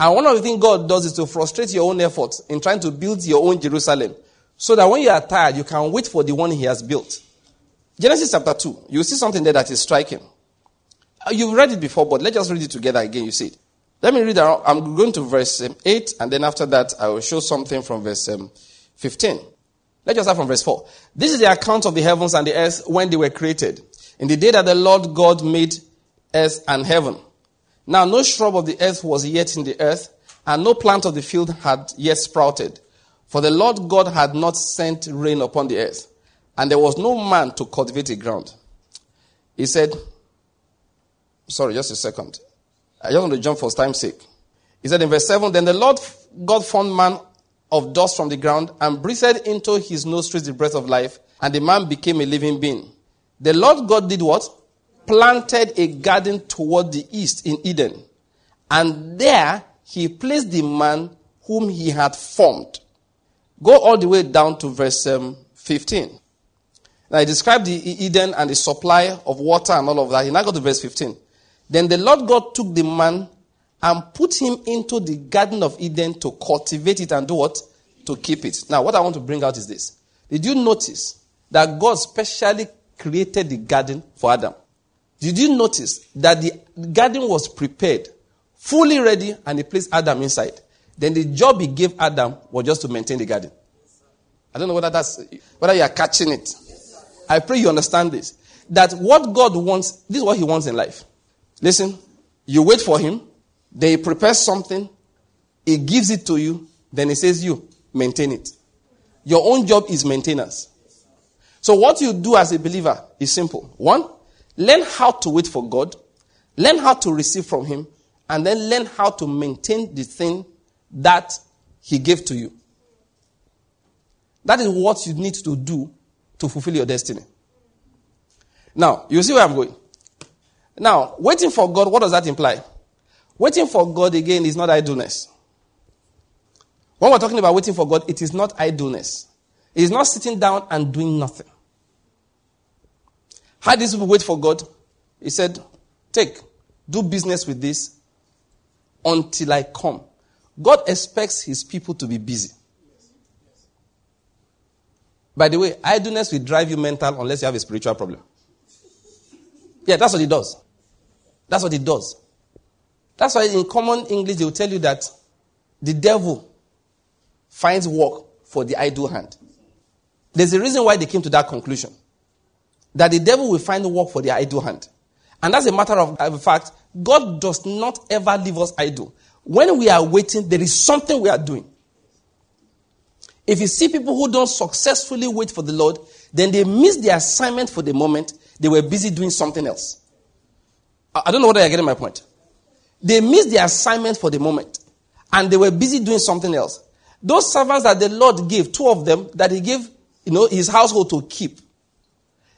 And one of the things God does is to frustrate your own efforts in trying to build your own Jerusalem. So that when you are tired, you can wait for the one He has built. Genesis chapter 2, you see something there that is striking. Uh, you've read it before, but let's just read it together again. You see it. Let me read around. I'm going to verse um, 8, and then after that, I will show something from verse um, 15. Let's just start from verse 4. This is the account of the heavens and the earth when they were created. In the day that the Lord God made earth and heaven. Now, no shrub of the earth was yet in the earth, and no plant of the field had yet sprouted. For the Lord God had not sent rain upon the earth, and there was no man to cultivate the ground. He said, Sorry, just a second. I just want to jump for time's sake. He said in verse 7 Then the Lord God formed man of dust from the ground and breathed into his nostrils the breath of life, and the man became a living being. The Lord God did what? Planted a garden toward the east in Eden. And there he placed the man whom he had formed. Go all the way down to verse um, 15. Now he described the Eden and the supply of water and all of that. He now got to verse 15. Then the Lord God took the man and put him into the Garden of Eden to cultivate it and do what? To keep it. Now, what I want to bring out is this. Did you notice that God specially created the garden for Adam? Did you notice that the garden was prepared, fully ready, and he placed Adam inside? Then the job he gave Adam was just to maintain the garden. I don't know whether that's whether you are catching it. I pray you understand this. That what God wants, this is what he wants in life. Listen, you wait for him, then he prepares something, he gives it to you, then he says, You maintain it. Your own job is maintenance. So, what you do as a believer is simple. One, learn how to wait for God, learn how to receive from him, and then learn how to maintain the thing that he gave to you. That is what you need to do to fulfill your destiny. Now, you see where I'm going. Now, waiting for God, what does that imply? Waiting for God again is not idleness. When we're talking about waiting for God, it is not idleness. It is not sitting down and doing nothing. How did these people wait for God? He said, Take, do business with this until I come. God expects his people to be busy. By the way, idleness will drive you mental unless you have a spiritual problem. Yeah, that's what it does. That's what it does. That's why in common English they will tell you that the devil finds work for the idle hand. There's a reason why they came to that conclusion. That the devil will find work for the idle hand. And that's a matter of fact. God does not ever leave us idle. When we are waiting, there is something we are doing. If you see people who don't successfully wait for the Lord, then they miss the assignment for the moment. They were busy doing something else. I don't know whether you're getting my point. They missed the assignment for the moment and they were busy doing something else. Those servants that the Lord gave, two of them that he gave, you know, his household to keep.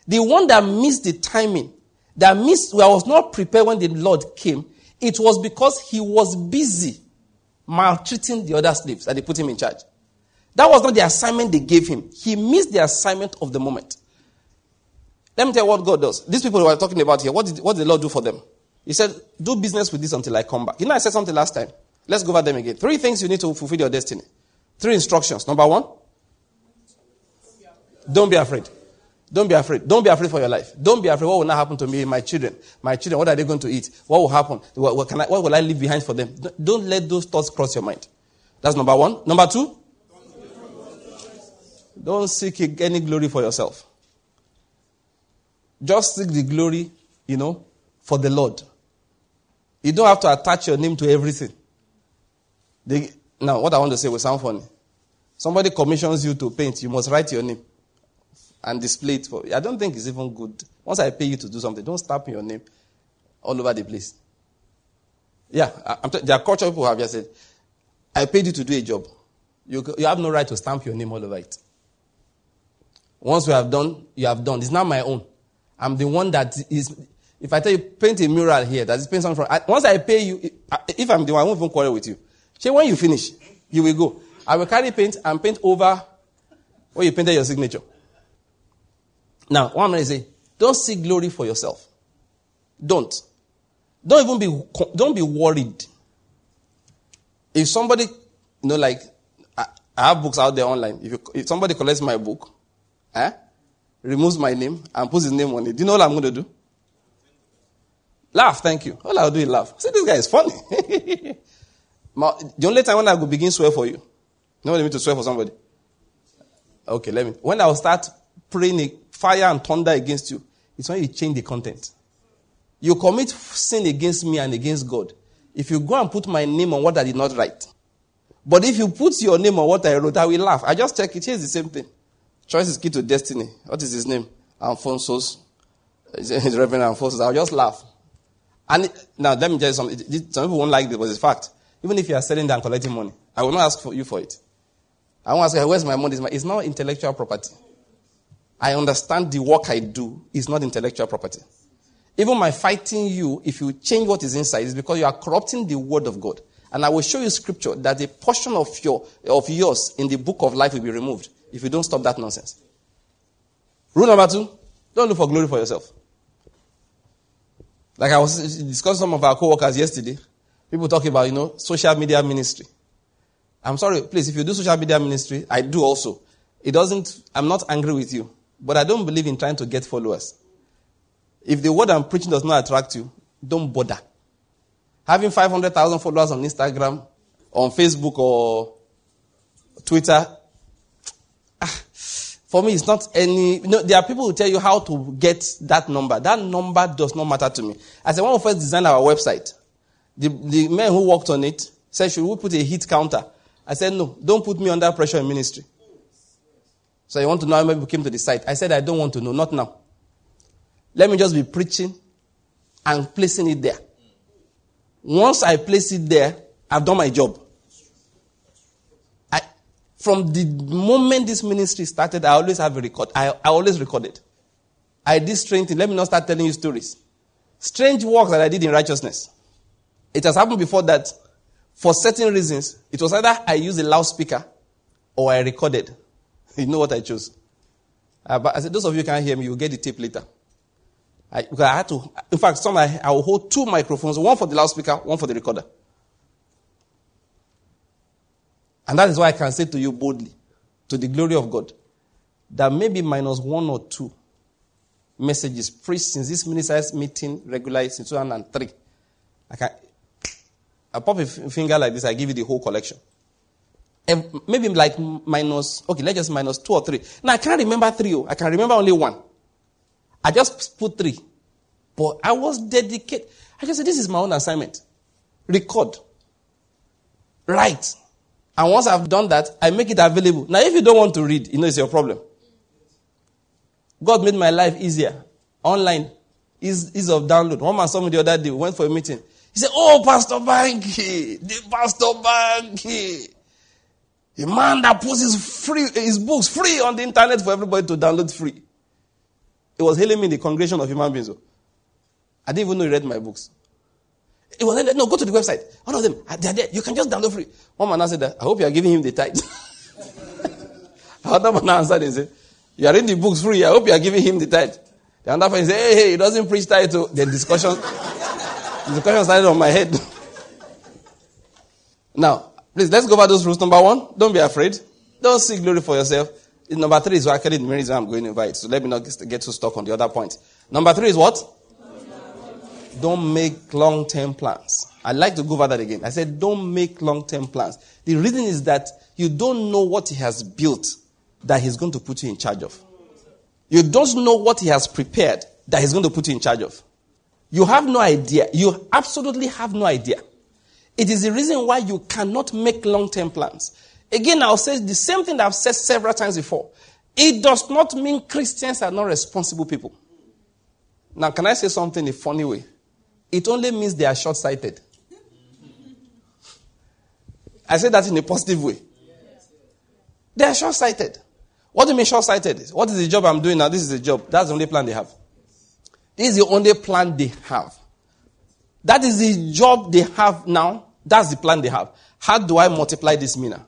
The one that missed the timing, that missed, well, was not prepared when the Lord came, it was because he was busy maltreating the other slaves that they put him in charge. That was not the assignment they gave him. He missed the assignment of the moment. Let me tell you what God does. These people we are talking about here, what did, what did the Lord do for them? He said, Do business with this until I come back. You know, I said something last time. Let's go over them again. Three things you need to fulfill your destiny. Three instructions. Number one, don't be afraid. Don't be afraid. Don't be afraid for your life. Don't be afraid. What will not happen to me, my children? My children, what are they going to eat? What will happen? What, what, I, what will I leave behind for them? Don't let those thoughts cross your mind. That's number one. Number two, don't seek any glory for yourself. Just seek the glory, you know, for the Lord. You don't have to attach your name to everything. They, now, what I want to say will sound funny. Somebody commissions you to paint, you must write your name and display it for I don't think it's even good. Once I pay you to do something, don't stamp your name all over the place. Yeah, I'm t- there are cultural people who have just said, I paid you to do a job. You, you have no right to stamp your name all over it. Once you have done, you have done. It's not my own. I'm the one that is. If I tell you paint a mural here, that is paint something. I, once I pay you, if I'm the one, I won't even quarrel with you. Say when you finish, you will go. I will carry paint and paint over where you painted your signature. Now, what I'm going to say, don't seek glory for yourself. Don't. Don't even be don't be worried. If somebody, you know, like I, I have books out there online. If, you, if somebody collects my book, eh, removes my name and puts his name on it, do you know what I'm going to do? Laugh, thank you. All I'll do is laugh. See, this guy is funny. (laughs) the only time when I will begin swear for you, you know what I mean to swear for somebody? Okay, let me. When I'll start praying fire and thunder against you, it's when you change the content. You commit sin against me and against God. If you go and put my name on what I did not write. But if you put your name on what I wrote, I will laugh. I just check it. Here's the same thing. Choice is key to destiny. What is his name? Alphonsus. (laughs) Reverend Alphonsus. I'll just laugh. And now, let me tell you something. Some people won't like this, but it's fact. Even if you are selling and collecting money, I will not ask for you for it. I won't ask, where's my money? It's not intellectual property. I understand the work I do is not intellectual property. Even my fighting you, if you change what is inside, is because you are corrupting the word of God. And I will show you scripture that a portion of your of yours in the book of life will be removed if you don't stop that nonsense. Rule number two, don't look for glory for yourself. Like I was discussing some of our co-workers yesterday. People talking about, you know, social media ministry. I'm sorry, please, if you do social media ministry, I do also. It doesn't, I'm not angry with you, but I don't believe in trying to get followers. If the word I'm preaching does not attract you, don't bother. Having 500,000 followers on Instagram, on Facebook or Twitter, for me, it's not any. You know, there are people who tell you how to get that number. That number does not matter to me. I want to first designed our website, the, the man who worked on it said, Should we put a hit counter? I said, No, don't put me under pressure in ministry. So you want to know how many people came to the site? I said, I don't want to know, not now. Let me just be preaching and placing it there. Once I place it there, I've done my job. From the moment this ministry started, I always have a record. I, I always record it. I did strange things. Let me not start telling you stories. Strange work that I did in righteousness. It has happened before that for certain reasons, it was either I used a loudspeaker or I recorded. (laughs) You know what I chose? Uh, but I said, those of you can't hear me, you'll get the tape later. I, because I had to, in fact, some I, I will hold two microphones, one for the loudspeaker, one for the recorder. And that is why I can say to you boldly, to the glory of God, that maybe minus one or two messages preached since this minister's meeting regularly since 2003. I can, I pop a finger like this, I give you the whole collection. And maybe like minus, okay, let's just minus two or three. Now I can't remember three, oh. I can remember only one. I just put three. But I was dedicated. I just said, this is my own assignment. Record. Write. And once I've done that, I make it available. Now, if you don't want to read, you know it's your problem. God made my life easier. Online. Ease, ease of download. One man saw me the other day. We went for a meeting. He said, Oh, Pastor Banky, the Pastor Banky. A man that puts his free his books free on the internet for everybody to download free. It was hailing me in the congregation of human beings. I didn't even know he read my books. It was no, go to the website. All of them, ah, they are there. You can just download free. One man said that. I hope you are giving him the tithe. (laughs) Another man answered and said, You are reading the books free. I hope you are giving him the tithe. The other friend said, Hey, hey, he doesn't preach tithe. So the discussion, the (laughs) discussion started on my head. (laughs) now, please let's go over those rules. Number one, don't be afraid. Don't seek glory for yourself. Number three is actually the main I'm going to invite. So let me not get too stuck on the other point. Number three is what? Don't make long term plans. I'd like to go over that again. I said, don't make long term plans. The reason is that you don't know what He has built that He's going to put you in charge of. You don't know what He has prepared that He's going to put you in charge of. You have no idea. You absolutely have no idea. It is the reason why you cannot make long term plans. Again, I'll say the same thing that I've said several times before. It does not mean Christians are not responsible people. Now, can I say something in a funny way? It only means they are short sighted. I say that in a positive way. They are short sighted. What do you mean short sighted? What is the job I'm doing now? This is the job. That's the only plan they have. This is the only plan they have. That is the job they have now. That's the plan they have. How do I multiply this mina?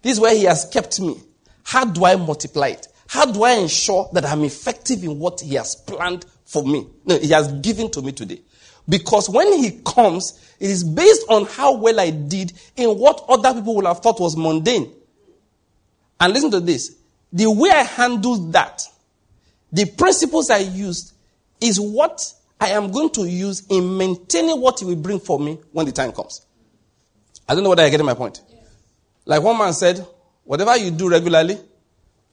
This is where he has kept me. How do I multiply it? How do I ensure that I'm effective in what he has planned for me? No, he has given to me today. Because when he comes, it is based on how well I did in what other people would have thought was mundane. And listen to this. The way I handled that, the principles I used, is what I am going to use in maintaining what he will bring for me when the time comes. I don't know whether I getting my point. Like one man said, whatever you do regularly,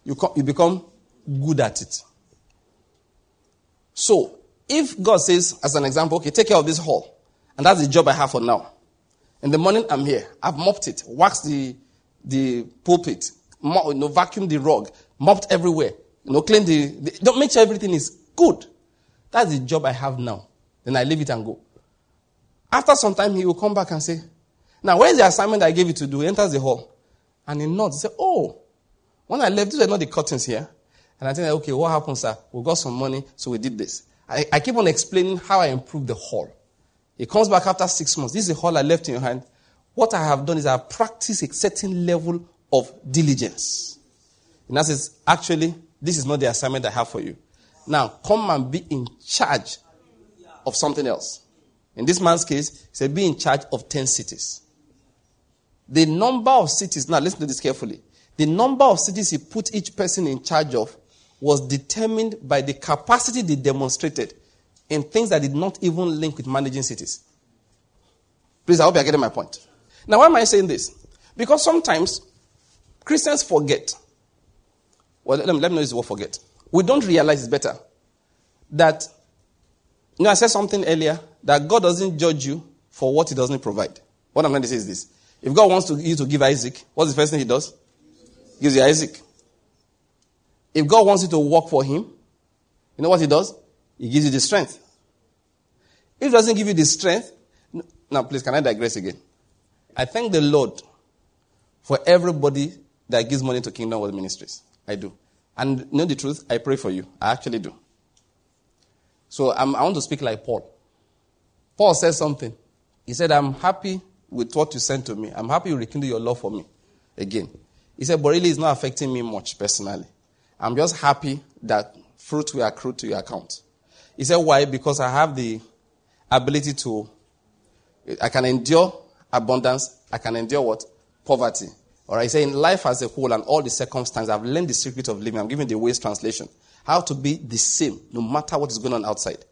you, co- you become good at it. So, if God says, as an example, okay, take care of this hall, and that's the job I have for now. In the morning, I'm here. I've mopped it, waxed the, the pulpit, mo- you know, vacuumed the rug, mopped everywhere, you know, clean the, the, don't make sure everything is good. That's the job I have now. Then I leave it and go. After some time, he will come back and say, Now, where's the assignment I gave you to do? He enters the hall. And he nods. He says, Oh, when I left, these were not the curtains here. And I think, okay, what happened, sir? We got some money, so we did this. I, I keep on explaining how I improved the hall. He comes back after six months. This is the hall I left in your hand. What I have done is I've practiced a certain level of diligence. And that says, actually, this is not the assignment I have for you. Now, come and be in charge of something else. In this man's case, he said, be in charge of 10 cities. The number of cities, now listen to this carefully. The number of cities he put each person in charge of was determined by the capacity they demonstrated in things that did not even link with managing cities. Please, I hope you're getting my point. Now, why am I saying this? Because sometimes Christians forget. Well, let me, let me know this word forget. We don't realize it's better that, you know, I said something earlier that God doesn't judge you for what He doesn't provide. What I'm going to say is this. If God wants to, you to give Isaac, what's the first thing He does? Gives you Isaac. If God wants you to work for Him, you know what He does? He gives you the strength. If He doesn't give you the strength, now please, can I digress again? I thank the Lord for everybody that gives money to Kingdom Word Ministries. I do. And you know the truth? I pray for you. I actually do. So I'm, i want to speak like Paul. Paul said something. He said, I'm happy with what you sent to me. I'm happy you rekindle your love for me again. He said, but really it's not affecting me much personally. I'm just happy that fruit will accrue to your account. He said, why? Because I have the ability to, I can endure abundance. I can endure what? Poverty. All right. He said, in life as a whole and all the circumstances, I've learned the secret of living. I'm giving the ways translation. How to be the same no matter what is going on outside.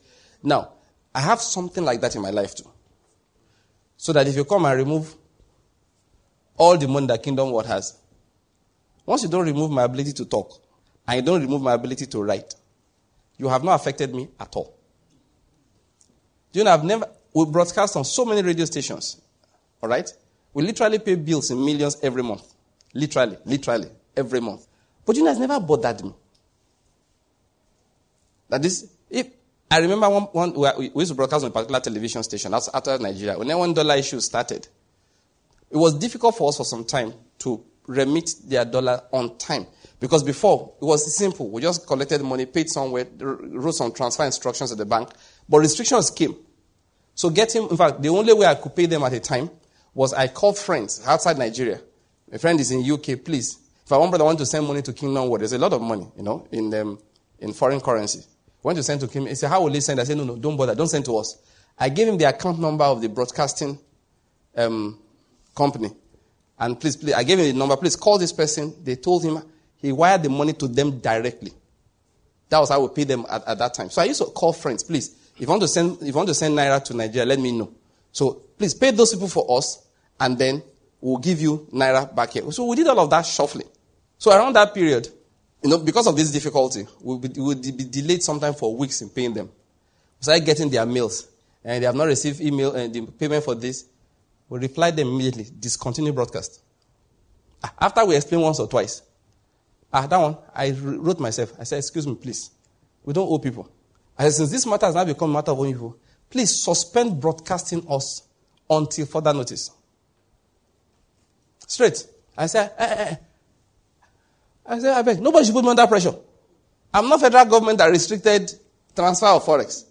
Now, I have something like that in my life too. So that if you come and remove all the money that Kingdom Word has, once you don't remove my ability to talk, and you don't remove my ability to write, you have not affected me at all. You know, I've never, we broadcast on so many radio stations, all right? We literally pay bills in millions every month. Literally, literally, every month. But you know, it's never bothered me. That this, if, I remember one, one we used to broadcast on a particular television station that's after Nigeria. When the one dollar issue started, it was difficult for us for some time to remit their dollar on time. Because before, it was simple. We just collected money, paid somewhere, wrote some transfer instructions at the bank. But restrictions came. So getting, in fact, the only way I could pay them at a time was I called friends outside Nigeria. My friend is in UK, please. If I want brother want to send money to Kingdom Word, there's a lot of money, you know, in um, in foreign currency. Want to send to him? He said, How will he send? I said, No, no, don't bother, don't send to us. I gave him the account number of the broadcasting um, company. And please, please, I gave him the number. Please call this person. They told him he wired the money to them directly. That was how we paid them at, at that time. So I used to call friends, please. If you want to send, if you want to send naira to Nigeria, let me know. So please pay those people for us, and then we'll give you naira back here. So we did all of that shuffling. So around that period, you know, because of this difficulty, we would be, delayed sometime for weeks in paying them. We started getting their mails, and they have not received email and the payment for this. We replied them immediately, discontinue broadcast. Ah, after we explained once or twice, Ah, that one, I wrote myself. I said, excuse me, please. We don't owe people. I said, since this matter has now become a matter of owing people, please suspend broadcasting us until further notice. Straight. I said, eh, eh, eh. I said, I beg, nobody should put me under pressure. I'm not federal government that restricted transfer of forex.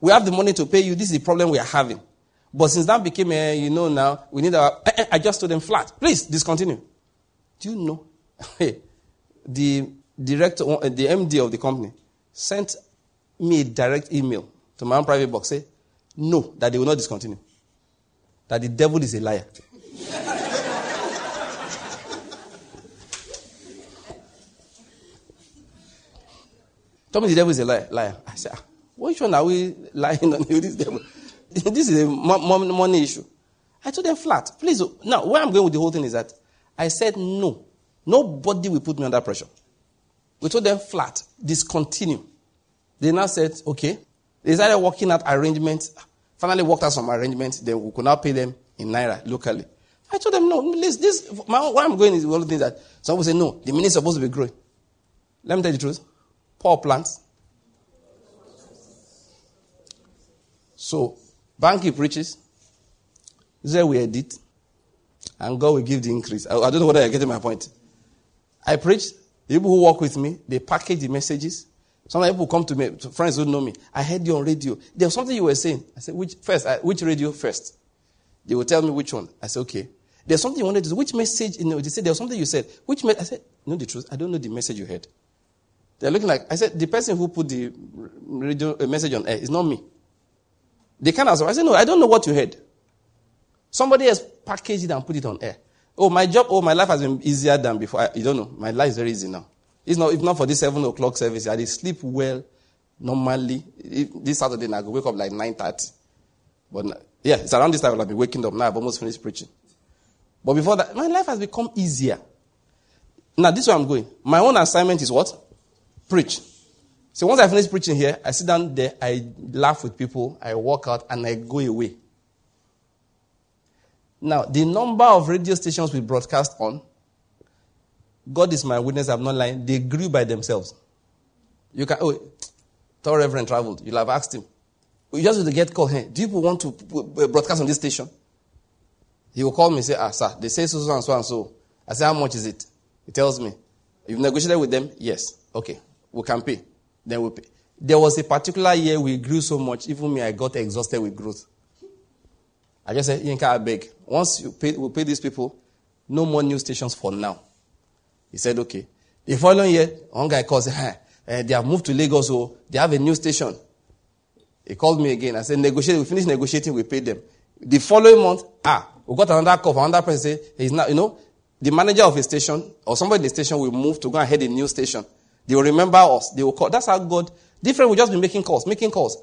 We have the money to pay you. This is the problem we are having. But since that became a, you know, now we need our. I just told them flat. Please discontinue. Do you know? (laughs) the director, uh, the MD of the company, sent me a direct email to my own private box. Say, no, that they will not discontinue. That the devil is a liar. (laughs) Tell me the devil is a liar. liar. I said, ah, which one are we lying on you, (laughs) this devil? this is a money issue. I told them flat. Please, now, where I'm going with the whole thing is that I said no. Nobody will put me under pressure. We told them flat, discontinue. They now said, okay. They started working out arrangements. Finally worked out some arrangements. Then we could now pay them in Naira locally. I told them, no, this, this my, where I'm going is one of the things that some people say, no, the money is supposed to be growing. Let me tell you the truth power plants. So, Banky preaches, there we edit, and God will give the increase. I, I don't know whether you're getting my point. I preach, the people who work with me, they package the messages. Some people come to me, friends who know me. I heard you on radio. There was something you were saying. I said, which first? I, which radio first? They will tell me which one. I said, okay. There's something you wanted to say. Which message? You know, they said there was something you said. Which me-? I said, know the truth. I don't know the message you heard. They're looking like, I said, the person who put the radio uh, message on air is not me. They can't answer. I said, no, I don't know what you heard. Somebody else packaged it and put it on air. Oh, my job, oh, my life has been easier than before. I, you don't know. My life is very easy now. It's not, if not for this 7 o'clock service, I sleep well normally. If, this Saturday, I go wake up like 9.30. But yeah, it's around this time I'll be waking up. Now I've almost finished preaching. But before that, my life has become easier. Now, this is where I'm going. My own assignment is what? Preach. So once I finish preaching here, I sit down there, I laugh with people, I walk out, and I go away. Now, the number of radio stations we broadcast on, God is my witness, I'm not lying, they grew by themselves. You can, oh, Tall Reverend traveled. You'll have asked him. You just to get called, hey, do you want to broadcast on this station? He will call me and say, ah, sir, they say so, so, and so, and so. I say, how much is it? He tells me. You've negotiated with them? Yes. Okay. We can pay. Then we pay. There was a particular year we grew so much, even me, I got exhausted with growth. I just said, Yinka, I beg. Once you pay, we pay these people, no more new stations for now. He said, okay. The following year, one guy calls, hey, uh, they have moved to Lagos, so oh, they have a new station. He called me again. I said, negotiate. We finished negotiating, we paid them. The following month, ah, we got another call from another person say, he's not, you know, the manager of a station or somebody in the station will move to go and head a new station. They will remember us. They will call. That's how God, different will just be making calls, making calls.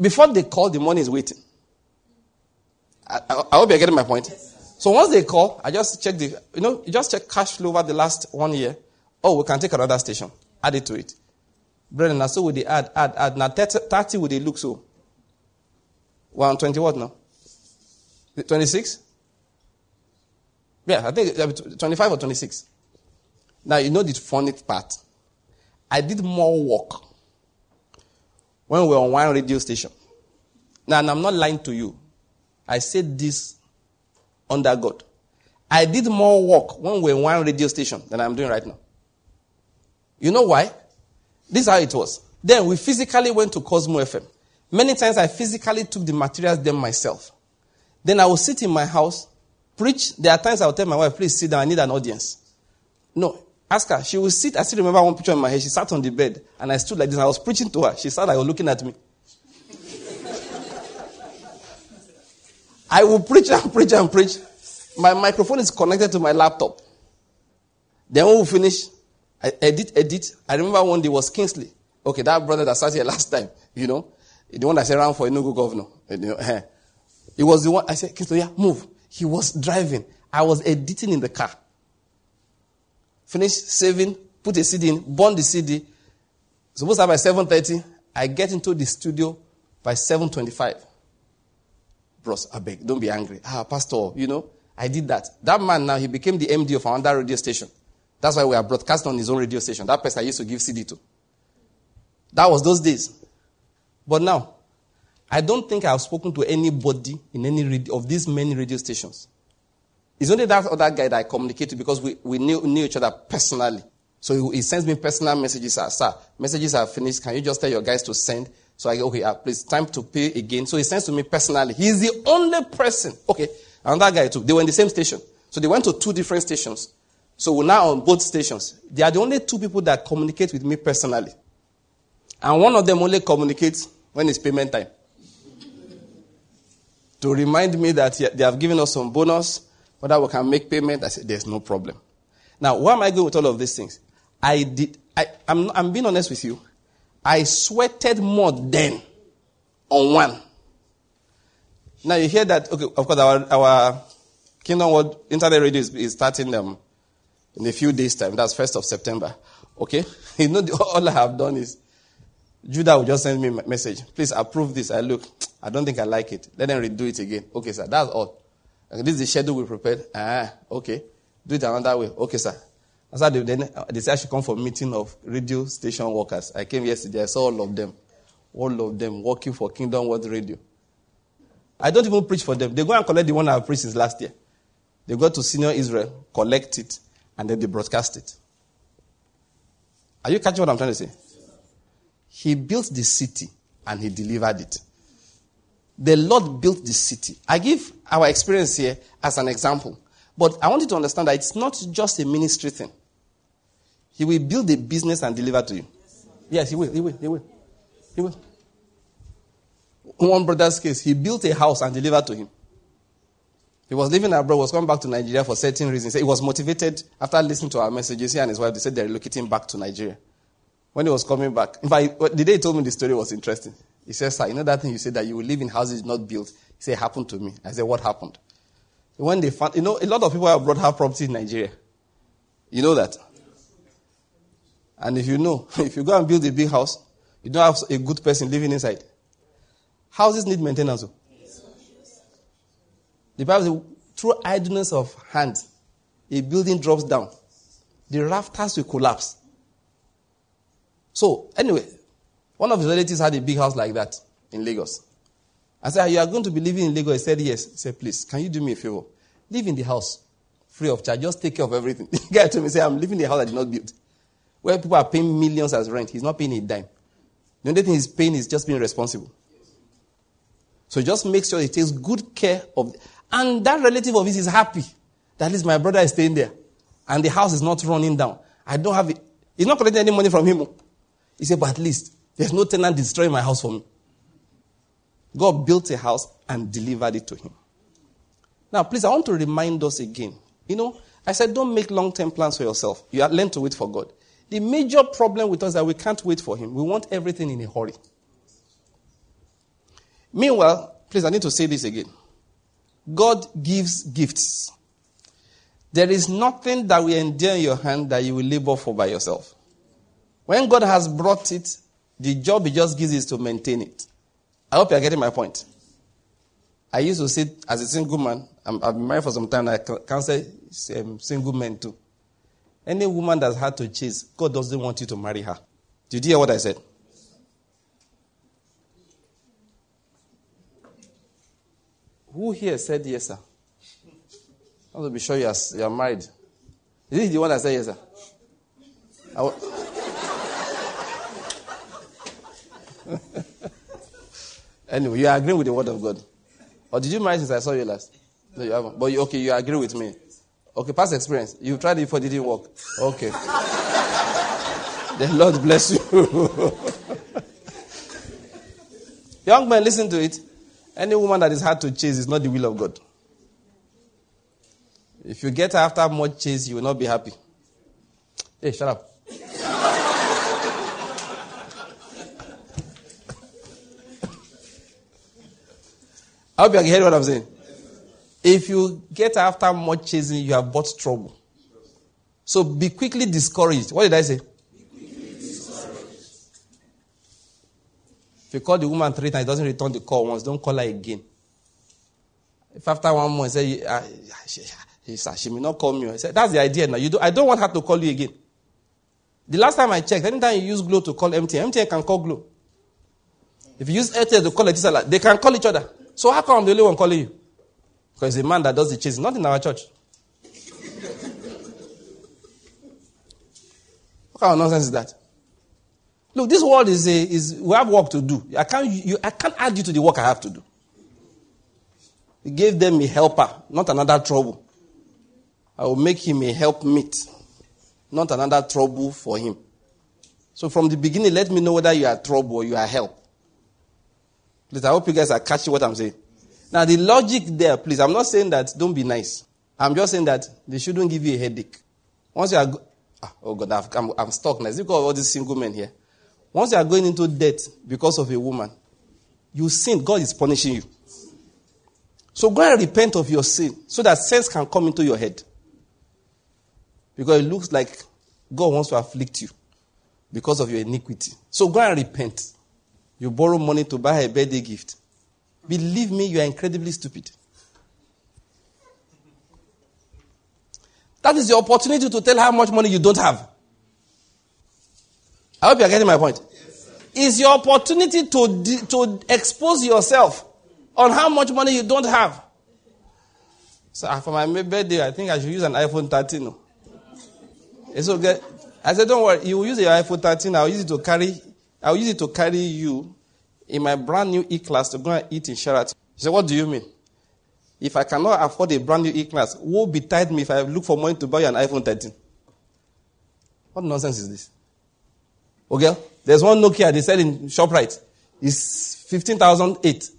Before they call, the money is waiting. I, I, hope you're getting my point. So once they call, I just check the, you know, you just check cash flow over the last one year. Oh, we can take another station. Add it to it. Brethren, so would they add, add, add. Now 30, 30 would they look so? 120 what now? 26? Yeah, I think uh, 25 or 26. Now, you know the funny part. I did more work when we were on one radio station. Now, and I'm not lying to you. I said this under God. I did more work when we were on one radio station than I'm doing right now. You know why? This is how it was. Then we physically went to Cosmo FM. Many times I physically took the materials them myself. Then I would sit in my house, preach. There are times I would tell my wife, please sit down, I need an audience. No. Ask her. She will sit. I still remember one picture in my head. She sat on the bed and I stood like this. I was preaching to her. She sat like looking at me. I will preach and preach and preach. My microphone is connected to my laptop. Then when we finish, I edit, edit. I remember one day was Kingsley. Okay, that brother that sat here (laughs) last time, you know, the one that said around for no governor. You know, eh. It was the one, I said, Kingsley, yeah, move. He was driving. I was editing in the car. Finish saving, put a CD in, burn the CD. Supposed to by 7.30, I get into the studio by 7.25. Bros, I beg, don't be angry. Ah, pastor, you know, I did that. That man now, he became the MD of another radio station. That's why we are broadcasting on his own radio station. That person I used to give CD to. That was those days. But now, I don't think I've spoken to anybody in any radio, of these many radio stations. It's only that other guy that I communicate to because we, we knew, knew each other personally. So he, he sends me personal messages. Sir, sir, messages are finished. Can you just tell your guys to send? So I go, okay, uh, please, time to pay again. So he sends to me personally. He's the only person. Okay, And that guy too. They were in the same station. So they went to two different stations. So we're now on both stations. They are the only two people that communicate with me personally. And one of them only communicates when it's payment time. to remind me that they have given us some bonus, whether we can make payment. I said, there's no problem. Now, why am I going with all of these things? I did, I, I'm, I'm being honest with you. I sweated more then on one. Now you hear that, okay, of course, our, our Kingdom Word Internet Radio is, is starting them in a few days' time. That's 1st of September. Okay? (laughs) You know, all I have done is Judah will just send me a message. Please approve this. I look, I don't think I like it. Let them redo it again. Okay, sir. That's all. This is the schedule we prepared. Ah, okay. Do it another way. Okay, sir. I said, they said I should come for a meeting of radio station workers. I came yesterday. I saw all of them. All of them working for Kingdom Word Radio. I don't even preach for them. They go and collect the one I preached since last year. They go to Senior Israel, collect it, and then they broadcast it. Are you catching what I'm trying to say? He built the city and he delivered it. The Lord built the city. I give our experience here as an example. But I want you to understand that it's not just a ministry thing. He will build a business and deliver to you. Yes, he will. He will. He will. He will. One brother's case, he built a house and delivered to him. He was living abroad, was coming back to Nigeria for certain reasons. He was motivated after listening to our messages. He and his wife, they said they're relocating back to Nigeria. When he was coming back, in fact, the day he told me the story was interesting. He said, Sir, you know that thing you said that you will live in houses not built? He said, It happened to me. I said, What happened? When they found, you know, a lot of people abroad have property in Nigeria. You know that? And if you know, (laughs) if you go and build a big house, you don't have a good person living inside. Houses need maintenance. The Bible says, through idleness of hand, a building drops down. The rafters will collapse. So, anyway, one of his relatives had a big house like that in Lagos. I said, You are going to be living in Lagos? He said, Yes. He said, Please, can you do me a favor? Live in the house free of charge. Just take care of everything. (laughs) The guy told me, say, I'm living in the house I did not build. Where people are paying millions as rent, he's not paying a dime. The only thing he's paying is just being responsible. So just make sure he takes good care of and that relative of his is happy that at least my brother is staying there. And the house is not running down. I don't have it. He's not collecting any money from him. He said, but at least there's no tenant destroying my house for me. God built a house and delivered it to him. Now, please, I want to remind us again. You know, I said, don't make long term plans for yourself. You are learn to wait for God. The major problem with us is that we can't wait for Him. We want everything in a hurry. Meanwhile, please, I need to say this again. God gives gifts. There is nothing that will endure in your hand that you will labor for by yourself. When God has brought it, the job He just gives is to maintain it. I hope you are getting my point. I used to sit as a single man. i have been married for some time. I counsel um, single men too. Any woman that's had to chase, God doesn't want you to marry her. Did you hear what I said? Who here said yes, sir? I want to be sure you are, you are married. Is this the one that said yes, sir? (laughs) anyway, you are agreeing with the word of God. Or did you marry since I saw you last? No, you haven't. But you, okay, you agree with me. Okay, past experience. You tried it before, didn't work. Okay. (laughs) the Lord bless you. (laughs) Young man, listen to it. Any woman that is hard to chase is not the will of God. If you get after much chase, you will not be happy. Hey, shut up. (laughs) I hope you can hear what I'm saying. If you get after much chasing, you have bought trouble. So be quickly discouraged. What did I say? Be quickly discouraged. If you call the woman three times, doesn't return the call once, don't call her again. If after one month, say, uh, He said, she may not call me. I said, that's the idea now. You do, I don't want her to call you again. The last time I checked, anytime you use Glo to call MTN, MTN can call Glo. If you use Airtel to call Etisalat, they can call each other. So how come the only one calling you? Because the man that does the chasing, not in our church. what kind of nonsense is that? Look, this world is a, is we have work to do. I can't you, I can't add you to the work I have to do. He gave them a helper, not another trouble. I will make him a helpmeet, not another trouble for him. So from the beginning, let me know whether you are trouble or you are help. Please, I hope you guys are catching what I'm saying. Now, the logic there, please, I'm not saying that don't be nice. I'm just saying that they shouldn't give you a headache. Once you are, go- ah, oh God, I've, I'm, I'm stuck now. Is it because all these single men here? Once you are going into debt because of a woman, you sin, God is punishing you. So go and repent of your sin so that sense can come into your head. Because it looks like God wants to afflict you because of your iniquity. So go and repent. You borrow money to buy a birthday gift. Believe me, you are incredibly stupid. That is the opportunity to tell how much money you don't have. I hope you are getting my point. It's your opportunity to, to expose yourself on how much money you don't have. So ah, for my birthday, I think I should use an iPhone 13. no? It's okay. I said, don't worry. You will use your iPhone 13. I'll use it to carry. I'll use it to carry you in my brand new E-class to go and eat in Sheraton. He said, what do you mean? If I cannot afford a brand new E-class, woe betide me if I look for money to buy an iPhone 13. What nonsense is this? Okay, there's one Nokia they sell in Shoprite. It's 15,008.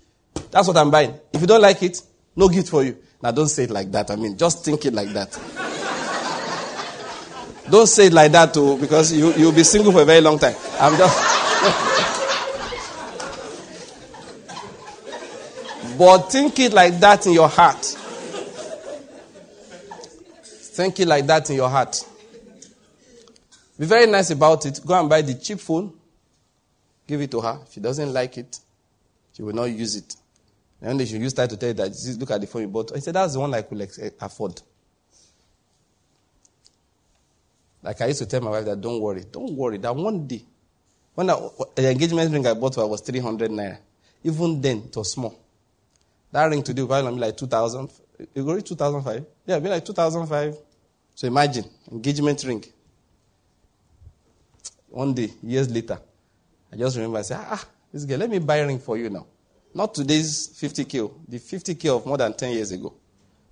That's what I'm buying. If you don't like it, no gift for you. Now don't say it like that. I mean, just think it like that. (laughs) don't say it like that too, because you, you'll be single for a very long time. I'm just. (laughs) but think it like that in your heart. Think it like that in your heart. Be very nice about it. Go and buy the cheap phone. Give it to her. If she doesn't like it, she will not use it. And then she use that to tell you that, "See, look at the phone you bought. I said, that's the one I could eh, afford. Like I used to tell my wife that, don't worry, don't worry, that one day, when I, the eh, engagement ring I bought her was 300 naira. Even then, it was small. That ring today will probably be like 2000. It will reach 2005. Yeah, it'll be like 2005. So imagine, engagement ring. One day, years later, I just remember I said, ah, this girl, let me buy a ring for you now. Not today's 50k, oh, the 50k of more than 10 years ago.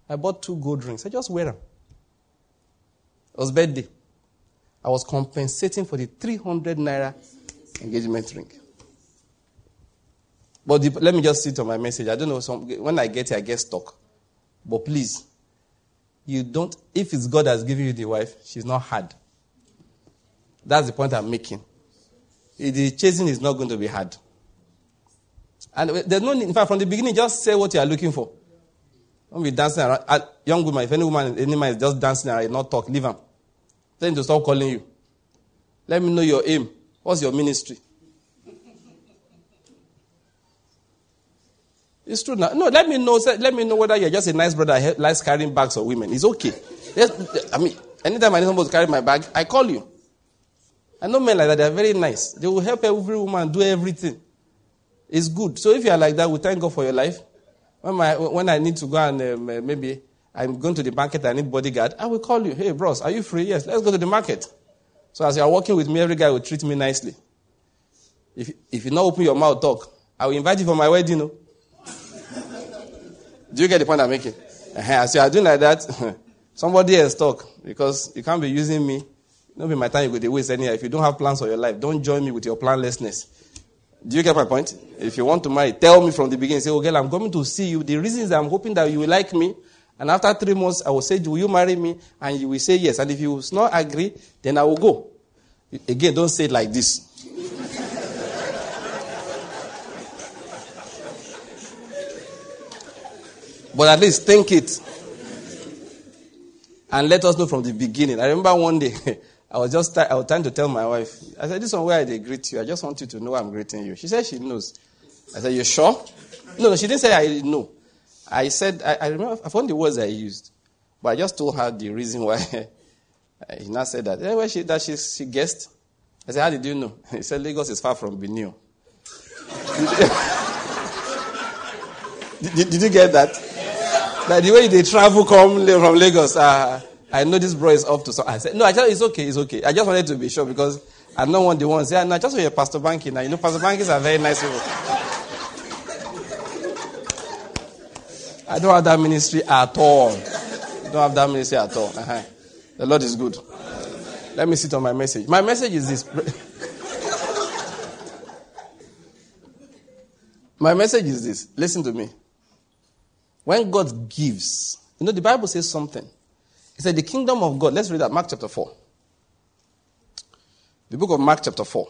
I bought two gold rings. I just wear them. It was birthday. I was compensating for the 300 naira engagement ring. But the, let me just sit on my message. I don't know, some, when I get here, I get stuck. But please, you don't, if it's God that's giving you the wife, she's not hard. That's the point I'm making. The chasing is not going to be hard. And there's no need, in fact, from the beginning, just say what you are looking for. Don't be dancing around. Uh, young woman, if any woman, any man is just dancing around, not talk, leave him. Tell him to stop calling you. Let me know your aim. What's your ministry? It's true now. No, let me know. Let me know whether you're just a nice brother who likes carrying bags of women. It's okay. I mean, anytime I need somebody to carry my bag, I call you. I know men like that. They're very nice. They will help every woman do everything. It's good. So if you are like that, we thank God for your life. When, my, when I need to go and um, maybe I'm going to the market, I need bodyguard, I will call you. Hey, bros, are you free? Yes, let's go to the market. So as you are working with me, every guy will treat me nicely. If, if you not open your mouth, talk. I will invite you for my wedding. No? Do you get the point I'm making? As you are doing like that, (laughs) somebody else talk because you can't be using me. Don't be my time you go to waste anyhow. If you don't have plans for your life, don't join me with your planlessness. Do you get my point? If you want to marry, tell me from the beginning. Say, oh, girl, I'm coming to see you. The reason is I'm hoping that you will like me. And after three months, I will say, will you marry me? And you will say yes. And if you will not agree, then I will go. Again, don't say it like this. But at least think it. And let us know from the beginning. I remember one day, (laughs) I was just I was trying to tell my wife. I said, "This one where I greet you. I just want you to know I'm greeting you." She said she knows. I said, "You sure?" No, no, she didn't say I know. I said I, I remember I found the words I used. But I just told her the reason why. (laughs) he now said that. Eh, anyway, she, that she, she guessed. I said, How did you know? (laughs) He said, Lagos is far from did, did, did, you get that? That the way they travel come from Lagos, uh, I know this bro is up to something. I said, No, I just, it's okay, it's okay. I just wanted to be sure because I don't want the ones. Yeah, no, just for your Pastor Banky. Now, you know, Pastor Bankies are very nice people. I don't have that ministry at all. Don't have that ministry at all. Uh-huh. The Lord is good. Let me sit on my message. My message is this. (laughs) my message is this. Listen to me. When God gives, you know, the Bible says something. It said, The kingdom of God, let's read that, Mark chapter 4. The book of Mark, chapter 4.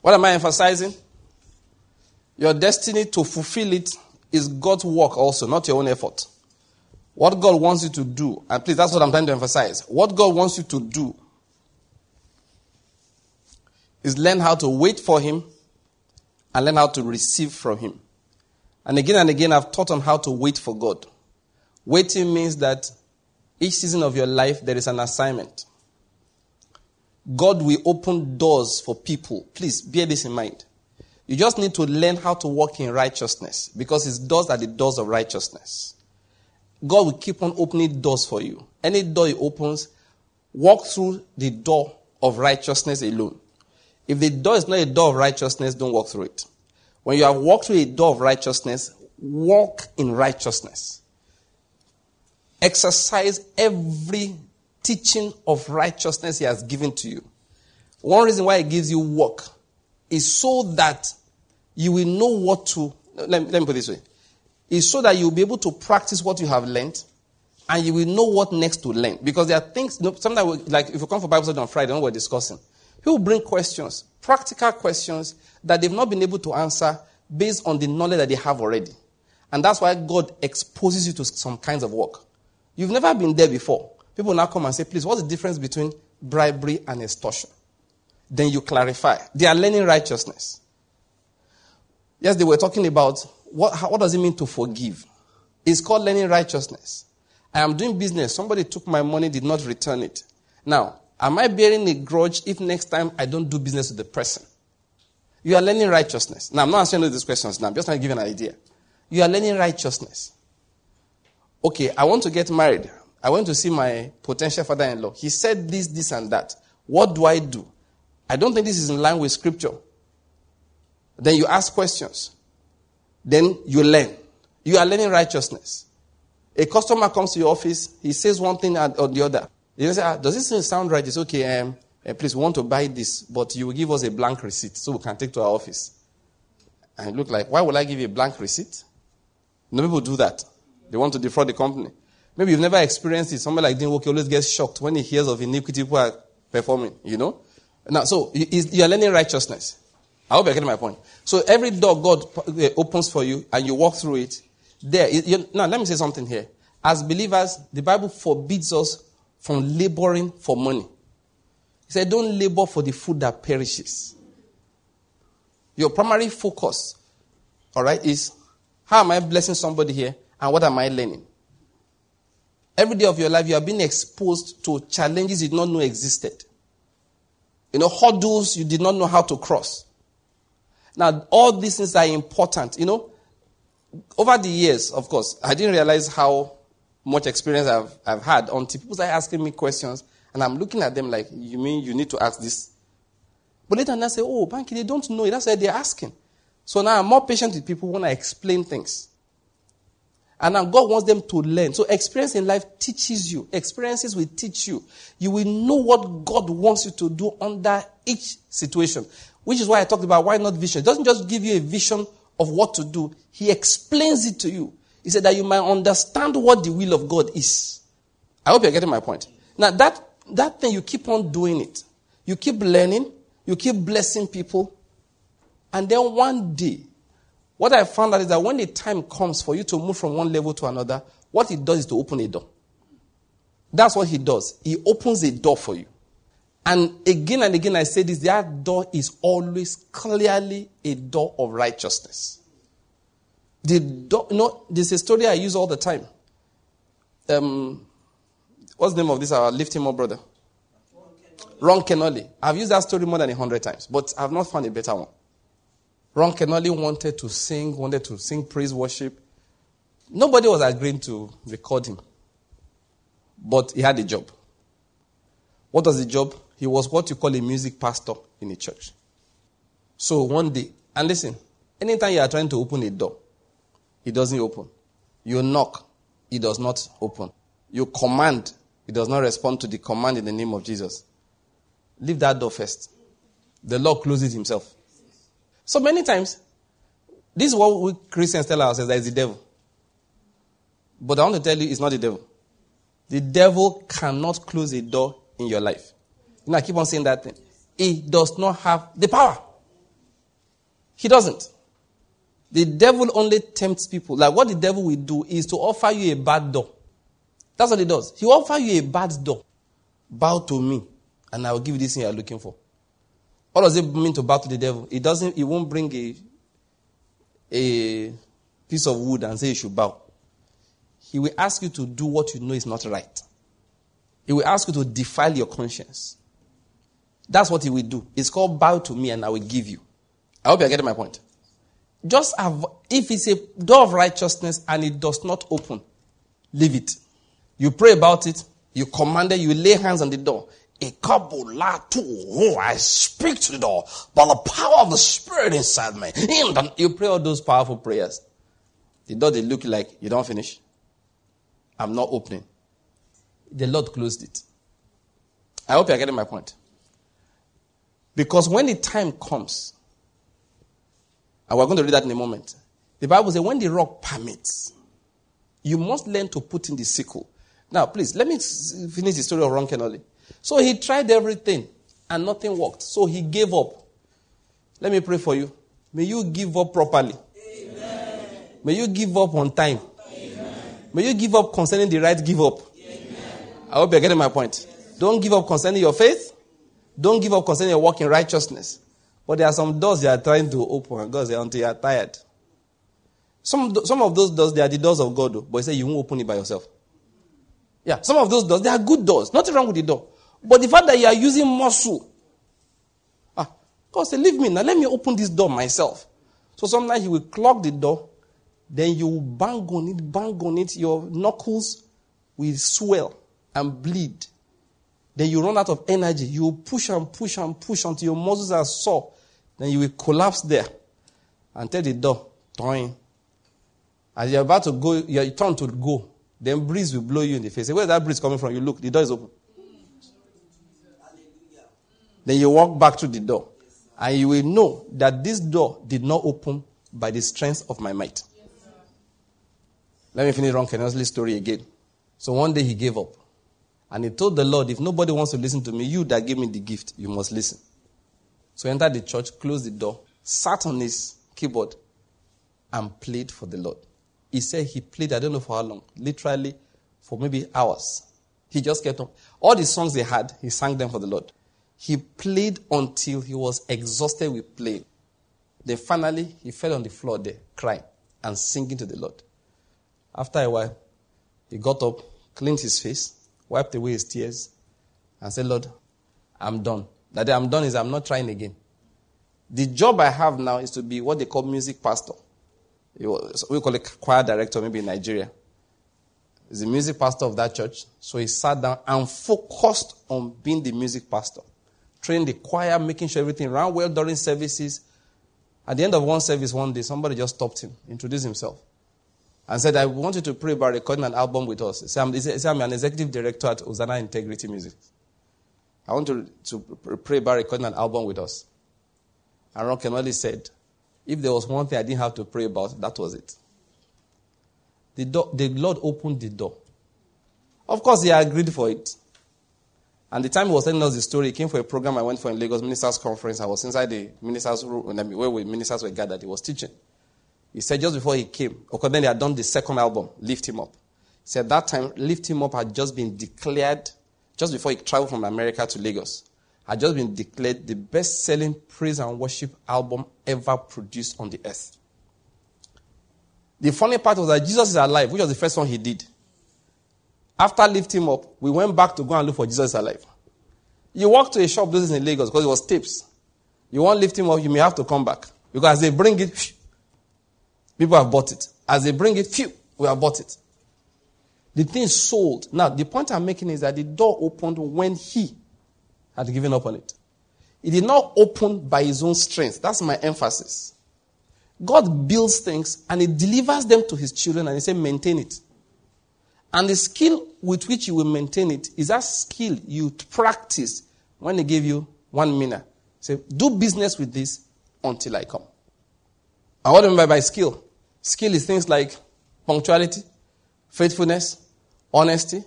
What am I emphasizing? Your destiny to fulfill it is God's work also, not your own effort. What God wants you to do, and please, that's what I'm trying to emphasize. What God wants you to do is learn how to wait for Him and learn how to receive from Him. And again and again, I've taught on how to wait for God. Waiting means that each season of your life, there is an assignment. God will open doors for people. Please bear this in mind. You just need to learn how to walk in righteousness because His doors are the doors of righteousness. God will keep on opening doors for you. Any door He opens, walk through the door of righteousness alone. If the door is not a door of righteousness, don't walk through it. When you have walked through a door of righteousness, walk in righteousness. Exercise every teaching of righteousness He has given to you. One reason why He gives you work is so that you will know what to. Let, let me put this way is so that you'll be able to practice what you have learned and you will know what next to learn. Because there are things, you know, sometimes, like if you come for Bible study on Friday, we're discussing, people bring questions, practical questions that they've not been able to answer based on the knowledge that they have already. And that's why God exposes you to some kinds of work. You've never been there before. People now come and say, please, what's the difference between bribery and extortion? Then you clarify. They are learning righteousness. Yes, they were talking about what, what does it mean to forgive? It's called learning righteousness. I am doing business. Somebody took my money, did not return it. Now, am I bearing a grudge if next time I don't do business with the person? You are learning righteousness. Now, I'm not answering all these questions now. I'm just trying to give you an idea. You are learning righteousness. Okay, I want to get married. I went to see my potential father in law. He said this, this, and that. What do I do? I don't think this is in line with scripture. Then you ask questions then you learn. You are learning righteousness. A customer comes to your office, he says one thing or the other. You say, ah, Does this sound right? It's okay. Um, uh, please, we want to buy this, but you will give us a blank receipt so we can take to our office. And you look like, Why would I give you a blank receipt? No people do that. They want to defraud the company. Maybe you've never experienced it. Somebody like Dean Woke always gets shocked when he hears of iniquity people are performing, you know? Now, so you are learning righteousness. I hope you're getting my point. So every door God uh, opens for you and you walk through it, there. Now, let me say something here. As believers, the Bible forbids us from laboring for money. He said, don't labor for the food that perishes. Your primary focus, all right, is how am I blessing somebody here and what am I learning? Every day of your life, you are being exposed to challenges you did not know existed. You know, hurdles you did not know how to cross. Now, all these things are important. You know, over the years, of course, I didn't realize how much experience I've, I've had until people started asking me questions, and I'm looking at them like, you mean you need to ask this? But later on, I say, oh, Banky, they don't know it. That's why they're asking. So now I'm more patient with people when I explain things. And now God wants them to learn. So experience in life teaches you. Experiences will teach you. You will know what God wants you to do under each situation. Which is why I talked about why not vision. It doesn't just give you a vision of what to do, He explains it to you. He said that you might understand what the will of God is. I hope you're getting my point. Now, that, that thing, you keep on doing it. You keep learning, you keep blessing people, and then one day, what I found out is that when the time comes for you to move from one level to another, what he does is to open a door. That's what he does. He opens a door for you. And again and again, I say this that door is always clearly a door of righteousness. The door, you know, this is a story I use all the time. Um, what's the name of this? Our lift him up brother. Ron Kenoly. I've used that story more than a hundred times, but I've not found a better one. Ron Kenoly wanted to sing, wanted to sing praise worship. Nobody was agreeing to record him, but he had a job. What was the job? He was what you call a music pastor in a church. So one day, and listen, anytime you are trying to open a door, it doesn't open. You knock, it does not open. You command, it does not respond to the command in the name of Jesus. Leave that door first. The Lord closes himself. So many times, this is what we Christians tell ourselves that is the devil. But I want to tell you, it's not the devil. The devil cannot close a door in your life. You know, I keep on saying that thing. He does not have the power. He doesn't. The devil only tempts people. Like what the devil will do is to offer you a bad door. That's what he does. He offer you a bad door. Bow to me, and I will give you this thing you're looking for. What does it mean to bow to the devil? It doesn't. He won't bring a a piece of wood and say you should bow. He will ask you to do what you know is not right. He will ask you to defile your conscience. That's what he will do. It's called bow to me and I will give you. I hope you're getting my point. Just have, if it's a door of righteousness and it does not open, leave it. You pray about it, you command it, you lay hands on the door. A couple Oh, I speak to the door by the power of the Spirit inside me. You pray all those powerful prayers. The door they look like you don't finish. I'm not opening. The Lord closed it. I hope you're getting my point. Because when the time comes, and we're going to read that in a moment. The Bible says, when the rock permits, you must learn to put in the sickle. Now, please, let me finish the story of Ron Kenoly. So he tried everything, and nothing worked. So he gave up. Let me pray for you. May you give up properly. Amen. May you give up on time. Amen. May you give up concerning the right give up. Amen. I hope you're getting my point. Don't give up concerning your faith. Don't give up concerning your walk in righteousness. But there are some doors you are trying to open, God says, until you are tired. Some, some of those doors, they are the doors of God, but He said you won't open it by yourself. Yeah, some of those doors, they are good doors. Nothing wrong with the door. But the fact that you are using muscle, ah, God said, leave me now, let me open this door myself. So sometimes you will clog the door, then you will bang on it, bang on it, your knuckles will swell and bleed. Then you run out of energy. You push and push and push until your muscles are sore. Then you will collapse there and tell the door, turn. As you're about to go, you turn to go. Then breeze will blow you in the face. Where's that breeze coming from? You look, the door is open. Then you walk back to the door. And you will know that this door did not open by the strength of my might. Let me finish Ron Kenoly's story again. So one day he gave up. And he told the Lord, if nobody wants to listen to me, you that gave me the gift, you must listen. So he entered the church, closed the door, sat on his keyboard, and played for the Lord. He said he played, I don't know for how long, literally for maybe hours. He just kept on. All the songs they had, he sang them for the Lord. He played until he was exhausted with playing. Then finally, he fell on the floor there, crying and singing to the Lord. After a while, he got up, cleaned his face, wiped away his tears, and said, Lord, I'm done. That I'm done is I'm not trying again. The job I have now is to be what they call music pastor. We call it choir director, maybe in Nigeria. He's the music pastor of that church. So he sat down and focused on being the music pastor. training the choir, making sure everything ran well during services. At the end of one service one day, somebody just stopped him, introduced himself and said, I want you to pray about recording an album with us. Said, I'm, I'm an executive director at Hosanna Integrity Music. I want to, to pray about recording an album with us. And Ron Kenoly said, if there was one thing I didn't have to pray about, that was it. The, door, the Lord opened the door. Of course, he agreed for it. And the time he was telling us the story, he came for a program I went for in Lagos Ministers Conference. I was inside the ministers' room, where we ministers were gathered. He was teaching. He said just before he came, they had done the second album, Lift Him Up. He said that time, Lift Him Up had just been declared, just before he traveled from America to Lagos, had just been declared the best selling praise and worship album ever produced on the earth. The funny part was that Jesus is alive, which was the first one he did. After Lift him up, we went back to go and look for Jesus is alive. You walk to a shop, this is in Lagos, because it was tapes. You want to lift him up, you may have to come back. Because they bring it, people have bought it. As they bring it, phew, we have bought it. The thing sold. Now, the point I'm making is that the door opened when he had given up on it. It did not open by his own strength. That's my emphasis. God builds things and he delivers them to his children and he says, maintain it. And the skill with which you will maintain it is that skill you practice when they give you one minute. Say, do business with this until I come. And what do I mean by skill? Skill is things like punctuality, faithfulness, honesty,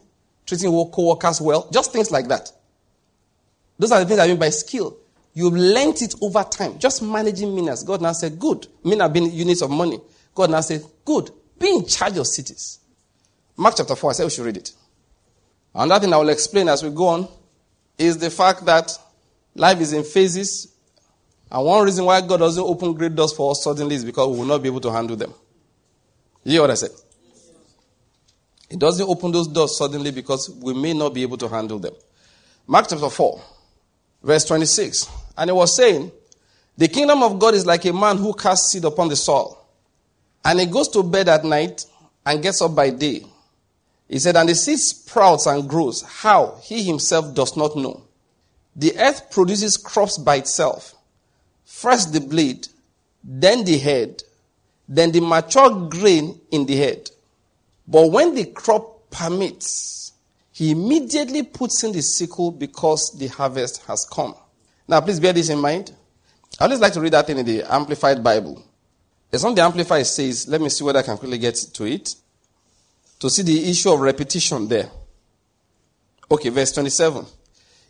treating co-workers well, just things like that. Those are the things I mean by skill. You've learned it over time, just managing minutes. God now said, good. Mina being units of money. God now said, good. Be in charge of cities. Mark chapter 4, I said we should read it. Another thing I will explain as we go on is the fact that life is in phases. And one reason why God doesn't open great doors for us suddenly is because we will not be able to handle them. You hear what I said? It doesn't open those doors suddenly because we may not be able to handle them. Mark chapter 4, verse 26. And he was saying, The kingdom of God is like a man who casts seed upon the soil. And he goes to bed at night and gets up by day. He said, And the seed sprouts and grows. How? He himself does not know. The earth produces crops by itself. First the blade, then the head, then the mature grain in the head. But when the crop permits, he immediately puts in the sickle because the harvest has come. Now, please bear this in mind. I always like to read that thing in the Amplified Bible. There's something the Amplified says. Let me see whether I can quickly get to it to see the issue of repetition there. Okay, verse 27.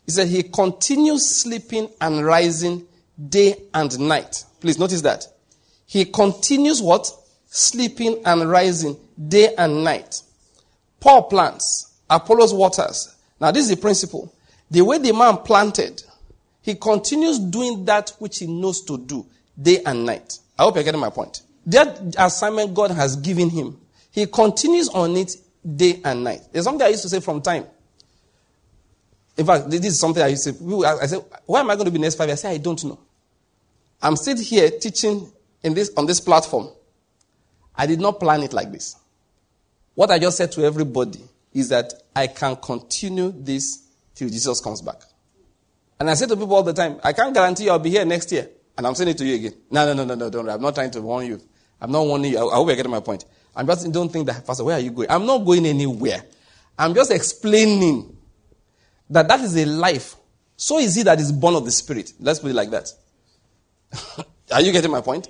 He said, He continues sleeping and rising day and night. Please notice that. He continues what? Sleeping and rising day and night. Paul plants, Apollos waters. Now, this is the principle. The way the man planted, he continues doing that which he knows to do day and night. I hope you're getting my point. That assignment God has given him, he continues on it day and night. There's something I used to say from time. In fact, this is something I used to say. I said, why am I going to be next five years? I say, I don't know. I'm still here teaching in this, on this platform. I did not plan it like this. What I just said to everybody is that I can continue this till Jesus comes back. And I say to people all the time, I can't guarantee I'll be here next year. And I'm saying it to you again. No, no, no, no, no, don't. I'm not trying to warn you. I'm not warning you. I, I hope you're getting my point. I'm just don't think that, Pastor, where are you going? I'm not going anywhere. I'm just explaining that that is a life. So is it that is born of the Spirit. Let's put it like that. (laughs) are you getting my point?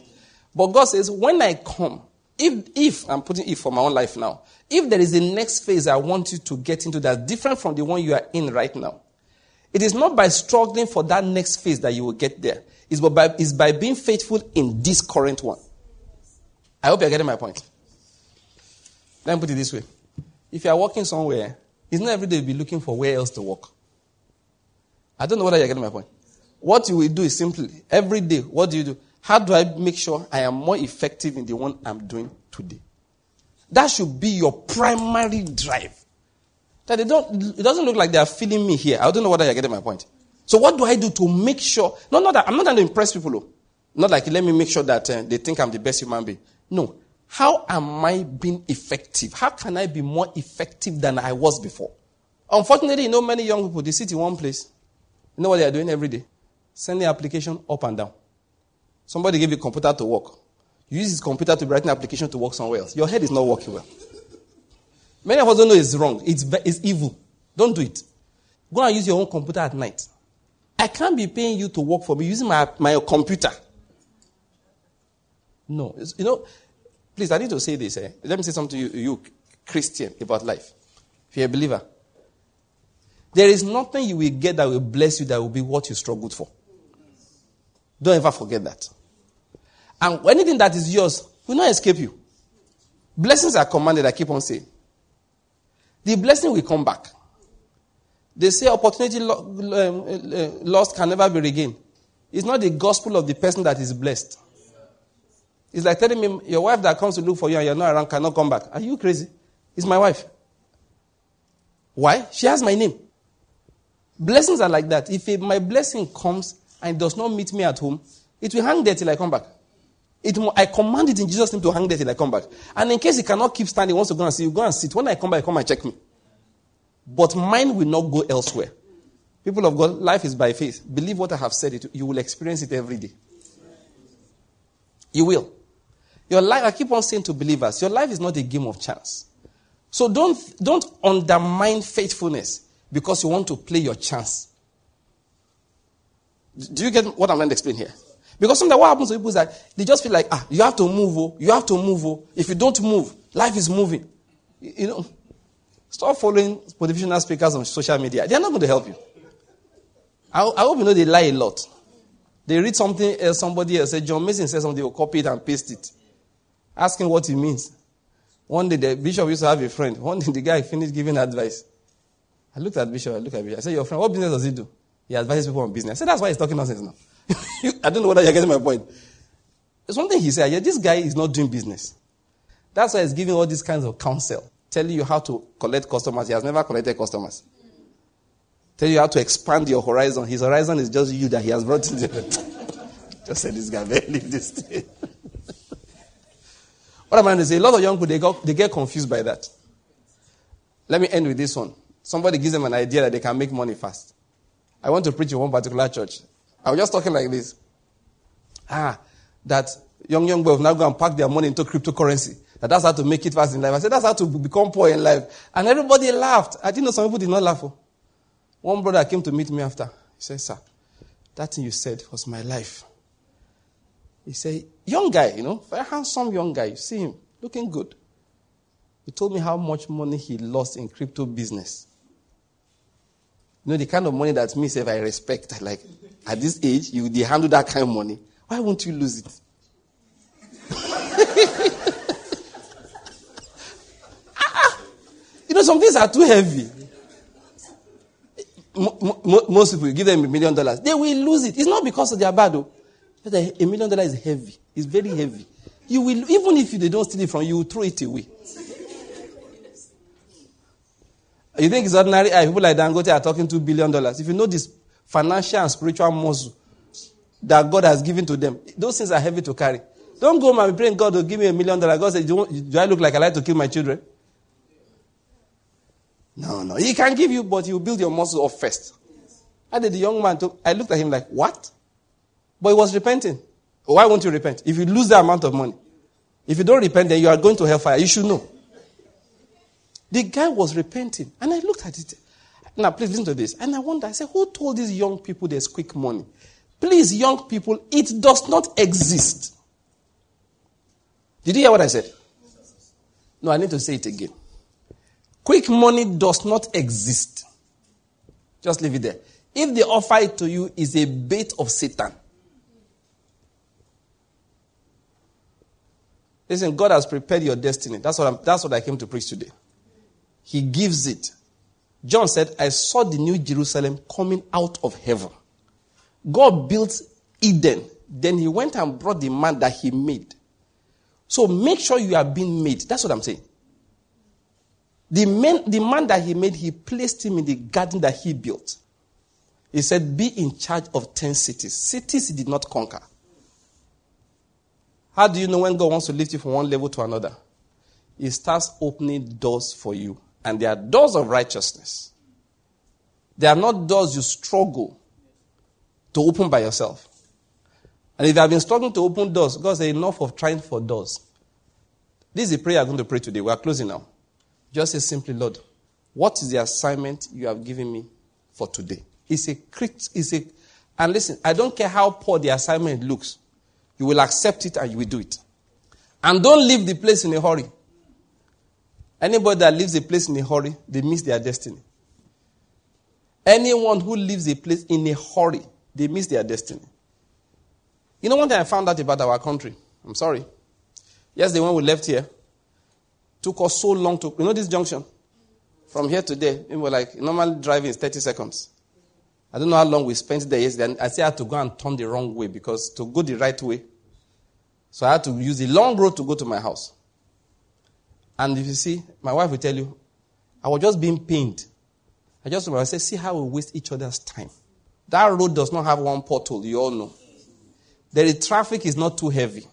But God says, when I come, if, if, I'm putting if for my own life now, if there is a next phase I want you to get into that's different from the one you are in right now, it is not by struggling for that next phase that you will get there. It's by, it's by being faithful in this current one. I hope you're getting my point. Let me put it this way. If you are working somewhere, it's not every day you'll be looking for where else to work. I don't know whether you're getting my point. What you will do is simply, every day, what do you do? How do I make sure I am more effective in the one I'm doing today? That should be your primary drive. That they don't, it doesn't look like they are feeling me here. I don't know whether you're getting my point. So what do I do to make sure? No, not that I'm not trying to impress people. Though. Not like let me make sure that uh, they think I'm the best human being. No, how am I being effective? How can I be more effective than I was before? Unfortunately, you know, many young people, they sit in one place. You know what they are doing every day? Sending application up and down. Somebody gave you a computer to work. You use his computer to write an application to work somewhere else. Your head is not working well. Many of us don't know it's wrong. It's, it's evil. Don't do it. Go and use your own computer at night. I can't be paying you to work for me using my, my computer. No. You know, Please, I need to say this. Eh? Let me say something to you, you, Christian, about life. If you're a believer, there is nothing you will get that will bless you that will be what you struggled for. Don't ever forget that. And anything that is yours will not escape you. Blessings are commanded, I keep on saying. The blessing will come back. They say opportunity um, uh, lost can never be regained. It's not the gospel of the person that is blessed. It's like telling me your wife that comes to look for you and you're not around cannot come back. Are you crazy? It's my wife. Why? She has my name. Blessings are like that. If my blessing comes and does not meet me at home, it will hang there till I come back. It, I command it in Jesus' name to hang there till I come back. And in case he cannot keep standing, he wants to go and see you, go and sit. When I come back, come and check me. But mine will not go elsewhere. People of God, life is by faith. Believe what I have said. It, you will experience it every day. You will. Your life, I keep on saying to believers, your life is not a game of chance. So don't, don't undermine faithfulness because you want to play your chance. Do you get what I'm going to explain here? Because sometimes what happens to people is that they just feel like, ah, you have to move, oh, you have to move. Oh. If you don't move, life is moving. You know, stop following motivational speakers on social media. They're not going to help you. I, I hope you know they lie a lot. They read something else, somebody else said, John Mason said something, they will copy it and paste it. Ask him what it means. One day, the bishop used to have a friend. One day, the guy finished giving advice. I looked at bishop, I looked at bishop. I said, Your friend, what business does he do? He advises people on business. Said, That's why he's talking nonsense now. (laughs) I don't know whether you're getting my point. There's one thing he said, yeah, this guy is not doing business. That's why he's giving all these kinds of counsel, telling you how to collect customers. He has never collected customers. Tell you how to expand your horizon. His horizon is just you that he has brought into (laughs) Just say this guy, man, (laughs) leave this thing. what I'm I going to say? A lot of young people, they, got, they get confused by that. Let me end with this one. Somebody gives them an idea that they can make money fast. I want to preach in one particular church. I was just talking like this. Ah, that young, young boys now go and pack their money into cryptocurrency. That that's how to make it fast in life. I said, that's how to become poor in life. And everybody laughed. I didn't know some people did not laugh. Oh. One brother came to meet me after. He said, Sir, that thing you said was my life. He said, Young guy, you know, very handsome young guy. You see him looking good. He told me how much money he lost in crypto business. You know, the kind of money that me, if I respect, (laughs) like at this age, you they handle that kind of money. Why won't you lose it? (laughs) Ah, you know, some things are too heavy most people, give them a million dollars, they will lose it. It's not because they are bad, though. A million dollars is heavy. It's very heavy. You will, even if they don't steal it from you, you will throw it away. You think it's ordinary? Ah, people like Dangote are talking two billion dollars. If you know this financial and spiritual muscle that God has given to them, those things are heavy to carry. Don't go and be praying God will give me a million dollars. God said, do, do I look like I like to kill my children? No, no. He can give you, but you build your muscle up first. How did the young man? I looked at him like, what? But he was repenting. Why won't you repent? If you lose that amount of money, if you don't repent, then you are going to hellfire. You should know. The guy was repenting. And I looked at it. Now, please listen to this. And I wonder, I said, who told these young people there's quick money? Please, young people, it does not exist. Did you hear what I said? No, I need to say it again. Quick money does not exist. Just leave it there. If they offer it to you, is a bait of Satan. Listen, God has prepared your destiny. That's what, I'm, that's what I came to preach today. He gives it. John said, I saw the new Jerusalem coming out of heaven. God built Eden. Then he went and brought the man that he made. So make sure you are being made. That's what I'm saying. The man, the man that he made, he placed him in the garden that he built. He said, Be in charge of 10 cities. Cities he did not conquer. How do you know when God wants to lift you from one level to another? He starts opening doors for you. And they are doors of righteousness. They are not doors you struggle to open by yourself. And if you have been struggling to open doors, God said, enough of trying for doors. This is the prayer I'm going to pray today. We are closing now. Just say simply, Lord, what is the assignment you have given me for today? It's a, it's a, and listen, I don't care how poor the assignment looks. You will accept it and you will do it. And don't leave the place in a hurry. Anybody that leaves a place in a hurry, they miss their destiny. Anyone who leaves a place in a hurry, they miss their destiny. You know one thing I found out about our country? I'm sorry. Yesterday when we left here, Took us so long to, you know this junction? From here to there, we were like, normal driving is 30 seconds. I don't know how long we spent there yesterday. I still had to go and turn the wrong way because to go the right way. So I had to use the long road to go to my house. And if you see, my wife will tell you, I was just being pained I just remember, I said, see how we waste each other's time. That road does not have one portal, you all know. The traffic is not too heavy.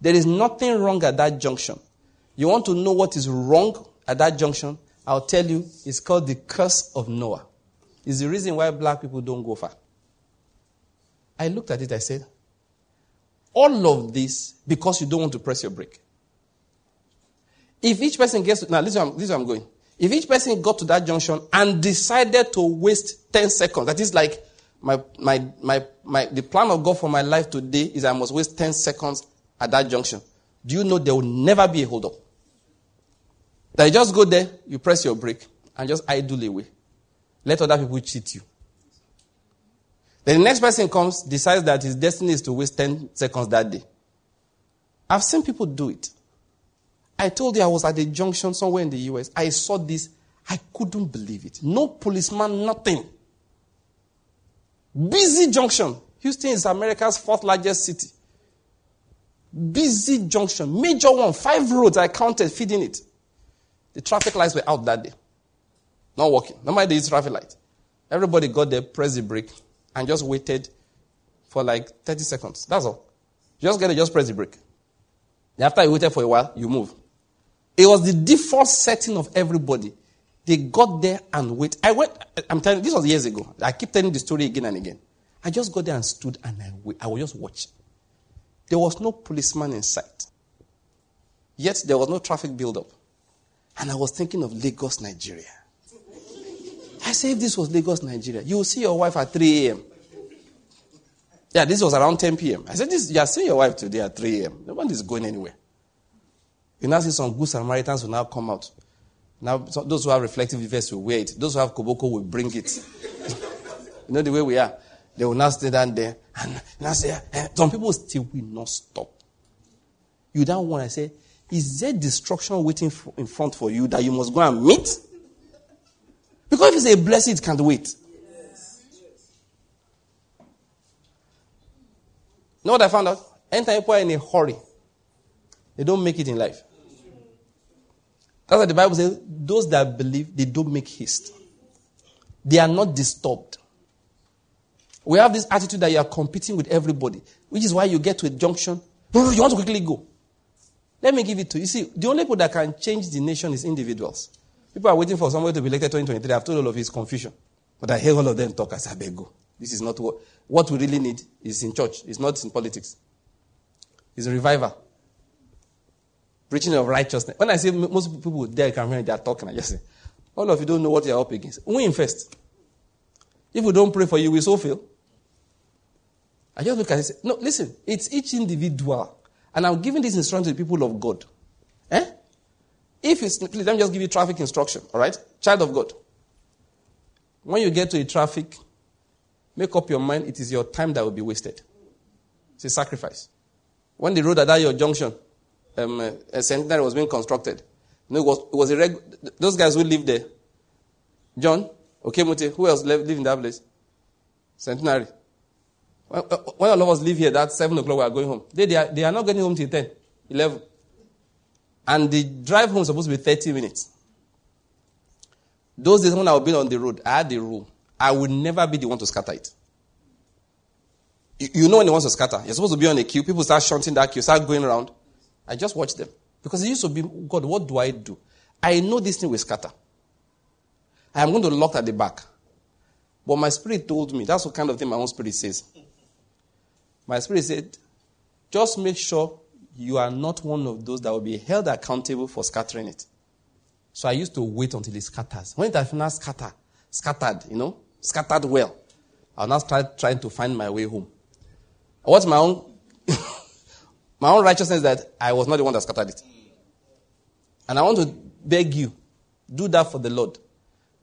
There is nothing wrong at that junction. You want to know what is wrong at that junction? I'll tell you, it's called the curse of Noah. It's the reason why black people don't go far. I looked at it, I said, all of this because you don't want to press your brake. If each person gets to, now this is, where I'm, this is where I'm going. If each person got to that junction and decided to waste 10 seconds, that is like my, my, my, my, the plan of God for my life today is I must waste 10 seconds at that junction. Do you know there will never be a hold up? That you just go there, you press your brake, and just idle away. Let other people cheat you. Then the next person comes, decides that his destiny is to waste 10 seconds that day. I've seen people do it. I told you I was at a junction somewhere in the US. I saw this. I couldn't believe it. No policeman, nothing. Busy junction. Houston is America's fourth largest city. Busy junction. Major one. Five roads I counted feeding it. The traffic lights were out that day. Not working. Nobody use traffic light. Everybody got there, pressed the brake, and just waited for like 30 seconds. That's all. Just get it, just press the brake. After you waited for a while, you move. It was the default setting of everybody. They got there and wait. I went, I'm telling this was years ago. I keep telling the story again and again. I just got there and stood and I, wait. I was just watching. There was no policeman in sight. Yet there was no traffic buildup. And I was thinking of Lagos, Nigeria. I said, if this was Lagos, Nigeria, you will see your wife at 3 a.m. Yeah, this was around 10 p.m. I said, this, you are seeing your wife today at 3 a.m. No one is going anywhere. You now see some good Samaritans will now come out. Now, so those who have reflective effects will wear it. Those who have koboko will bring it. (laughs) you know the way we are. They will now stay down there and now say, eh, some people still will not stop. You don't want to say, is there destruction waiting in front for you that you must go and meet? Because if it's a blessing, it can't wait. Know what I found out? Anytime people are in a hurry, they don't make it in life. That's what the Bible says. Those that believe, they don't make haste. They are not disturbed. We have this attitude that you are competing with everybody, which is why you get to a junction. You want to quickly go. Let me give it to you. You see, the only people that can change the nation is individuals. People are waiting for somebody to be elected 2023. I've told all of his confusion. But I hear all of them talk. I say, I beg go. This is not what, what we really need is in church. It's not in politics. It's a revival. Preaching of righteousness. When I say most people there can hear they are talking, I just say, all of you don't know what you're up against. Win first. If we don't pray for you, we so fail. I just look at it say, no, listen, it's each individual. And I'm giving this instruction to the people of God. Eh? If it's, please, let me just give you traffic instruction, all right? Child of God. When you get to a traffic, make up your mind it is your time that will be wasted. It's a sacrifice. When the road at that your junction, um, a centenary was being constructed, know, it was, it was those guys who live there. John, okay, Mute, who else live, live in that place? Centenary. When, all of us live here, that's 7 o'clock, we are going home. They, they, are, they are not getting home till 10, 11. And the drive home is supposed to be 30 minutes. Those days when I was being on the road, I had the rule. I would never be the one to scatter it. You, you know when they want to scatter. You're supposed to be on a queue. People start shunting that queue, start going around. I just watch them. Because it used to be, God, what do I do? I know this thing will scatter. I am going to lock at the back. But my spirit told me, that's what kind of thing my own spirit says. My spirit said, just make sure you are not one of those that will be held accountable for scattering it. So I used to wait until it scatters. When it has now scatter, scattered, you know, scattered well, I'll now start trying to find my way home. I What's my own my own righteousness that I was not the one that scattered it. And I want to beg you, do that for the Lord.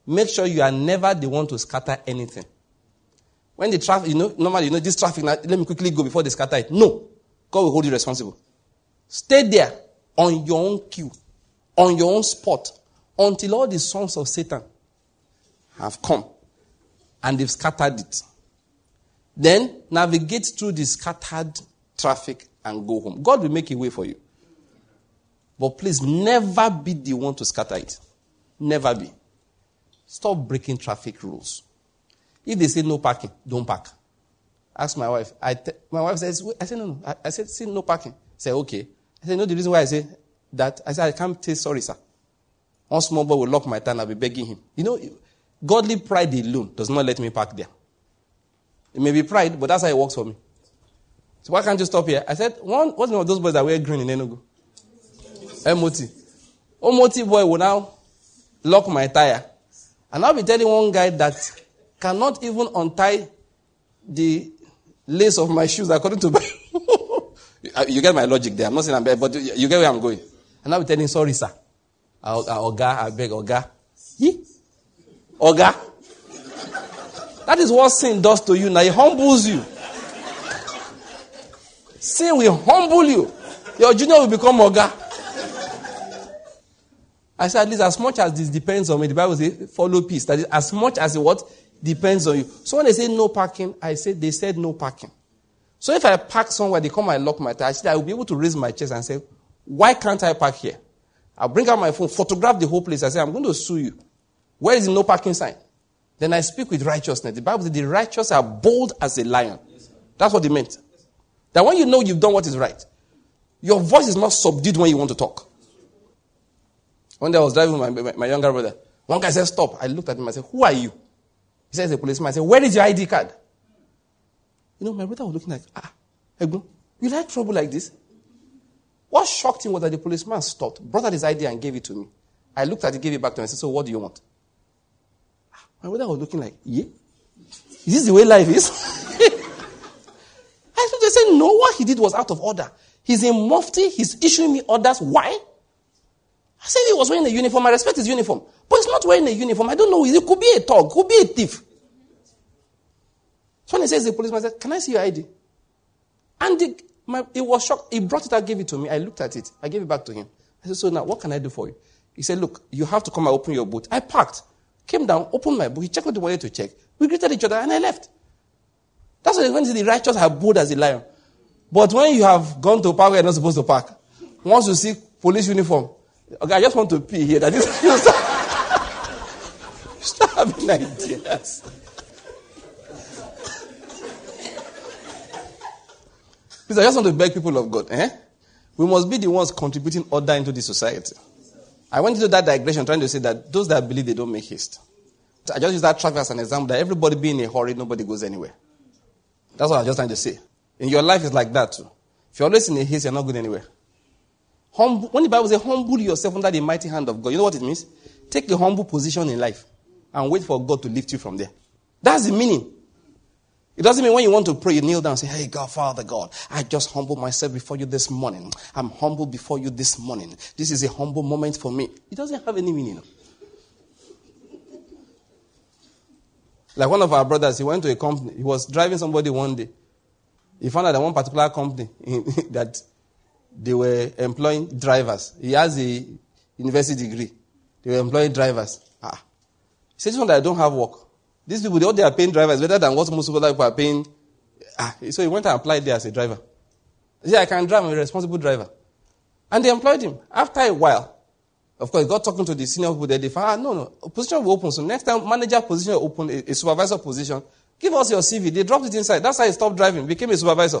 Make sure you are never the one to scatter anything. When the traffic, you know, normally, you know, this traffic, let me quickly go before they scatter it. No. God will hold you responsible. Stay there on your own queue, on your own spot, until all the sons of Satan have come and they've scattered it. Then navigate through the scattered traffic and go home. God will make a way for you. But please never be the one to scatter it. Never be. Stop breaking traffic rules. If they say no parking, don't park. Ask my wife. I my wife says, I said, no, no. I, I said, see, no parking. Say, okay. I said, no, the reason why I say that, I said, I can't say sorry, sir. One small boy will lock my tongue, I'll be begging him. You know, godly pride alone does not let me park there. It may be pride, but that's how it works for me. So why can't you stop here? I said, one, what's name of those boys that wear green in Enugu? MOT. MOT boy will now lock my tire. And I'll be telling one guy that cannot even untie the lace of my shoes according to you (laughs) uh, You get my logic there. I'm not saying I'm bad, but you get where I'm going. And I'll be telling sorry, sir. Ah, ah, Oga, I beg, Oga. Oga. That is what sin does to you. Now it humbles you. Sin will humble you. Your junior will become Oga. I said, at least as much as this depends on me, the Bible says, follow peace. That is, as much as what depends on you. So when they say no parking, I said, they said no parking. So if I park somewhere, they come and lock my tire, I will be able to raise my chest and say, why can't I park here? I'll bring out my phone, photograph the whole place. I say, I'm going to sue you. Where is the no parking sign? Then I speak with righteousness. The Bible says the righteous are bold as a lion. That's what it meant. That when you know you've done what is right, your voice is not subdued when you want to talk. One day I was driving with my, my, my younger brother. One guy said, Stop. I looked at him. I said, Who are you? He says, A policeman. I said, Where is your ID card? You know, my brother was looking like, Ah, Egbo, you like trouble like this? What shocked him was that the policeman stopped, brought out his ID, and gave it to me. I looked at it, gave it back to him, and said, So what do you want? Ah, my brother was looking like, Yeah? Is this the way life is? (laughs) They said, No, what he did was out of order. He's in mufti, he's issuing me orders. Why? I said he was wearing a uniform. I respect his uniform. But he's not wearing a uniform. I don't know. It could be a thug, could be a thief. So when he says the policeman said, Can I see your ID? And the, my, it was shocked. He brought it out, gave it to me. I looked at it. I gave it back to him. I said, So now, what can I do for you? He said, Look, you have to come and open your boot. I packed, came down, opened my boot. He checked what he wanted to check. We greeted each other, and I left. That's when the righteous are bold as a lion. But when you have gone to park where you're not supposed to park, once you see police uniform, okay, I just want to pee here. That is, (laughs) (laughs) you start, start having ideas. Please, I just want to beg people of God, eh? We must be the ones contributing order into the society. I went into that digression trying to say that those that believe they don't make haste. I just use that traffic as an example that everybody be in a hurry, nobody goes anywhere. That's what I was just trying to say. In your life, it's like that too. If you're always in a haste, you're not going anywhere. Humble, when the Bible says, humble yourself under the mighty hand of God, you know what it means? Take a humble position in life and wait for God to lift you from there. That's the meaning. It doesn't mean when you want to pray, you kneel down and say, Hey, God, Father God, I just humble myself before you this morning. I'm humble before you this morning. This is a humble moment for me. It doesn't have any meaning. Like one of our brothers, he went to a company. He was driving somebody one day. He found out that one particular company (laughs) that they were employing drivers. He has a university degree. They were employing drivers. Ah. He said, one that I don't have work. These people, all they are paying drivers better than what most people are paying. Ah, so he went and applied there as a driver. He said, I can drive, I'm a responsible driver. And they employed him. After a while, of course, got talking to the senior people. They found, ah, no, no, position will open. So next time, manager position open, a, a supervisor position. Give us your CV. They dropped it inside. That's how he stopped driving, became a supervisor.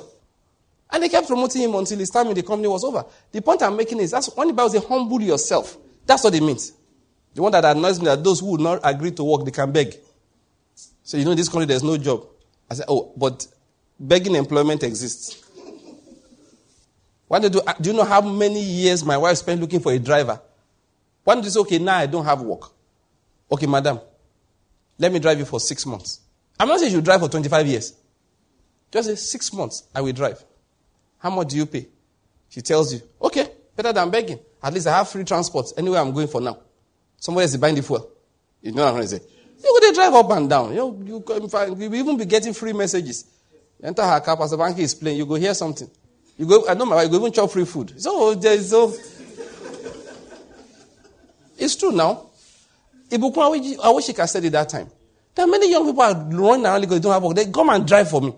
And they kept promoting him until his time in the company was over. The point I'm making is, that's when the Bible says, humble yourself. That's what it means. The one that annoys me that those who would not agree to work, they can beg. So, you know, in this country, there's no job. I said, oh, but begging employment exists. Why do, do you know how many years my wife spent looking for a driver? Don't you say, okay, now I don't have work? Okay, madam, let me drive you for six months. I'm not saying you drive for 25 years. Just say, six months, I will drive. How much do you pay? She tells you, okay, better than begging. At least I have free transport anywhere I'm going for now. Somebody is buying the fuel. You know what I'm going to say? You go drive up and down. You know, you you even be getting free messages. You enter her car, Pastor Banky is playing. You go hear something. You go. I know my wife. You go even chop free food. So there's so. It's true now. Ibukun, I wish he could said it that time. There are many young people are running around because they don't have work. They come and drive for me.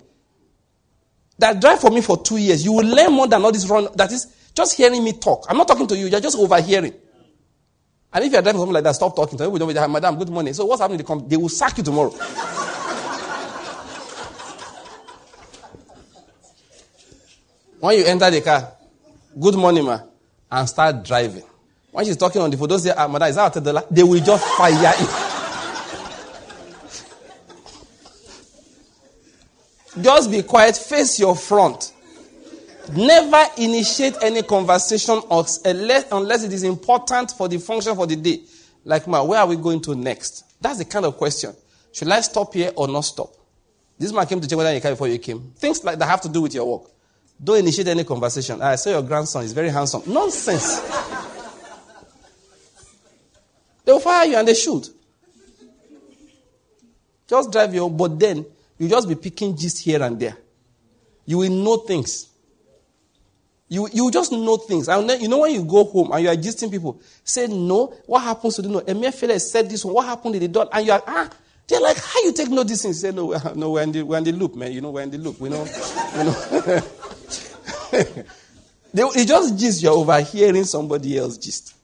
That drive for me for two years. You will learn more than all this run. That is just hearing me talk. I'm not talking to you. You're just overhearing. And if you're driving something like that, stop talking to. We don't Madam, good morning. So what's happening? They, come, they will sack you tomorrow. (laughs) when you enter the car, good morning, ma, and start driving. When she's talking on the phone, don't say, ah, madam, is that? They will just fire you. (laughs) just be quiet, face your front. Never initiate any conversation unless it is important for the function for the day. Like, ma, where are we going to next? That's the kind of question. Should I stop here or not stop? This man came to check whether you came before you came. Things like that have to do with your work. Don't initiate any conversation. I saw your grandson is very handsome. Nonsense. They will fire you and they should. Just drive your, but then you just be picking gist here and there. You will know things. You, you just know things. And then, you know, when you go home and you are gisting people, say, no, what happens to the no? Emir Philip said this one, what happened to the dot? And you are, ah, they're like, how you take note these things? Say, no, no, we're in, the, we're in the loop, man. You know, we're in the loop. We know, (laughs) you know. they, it just gist you're overhearing somebody else gist.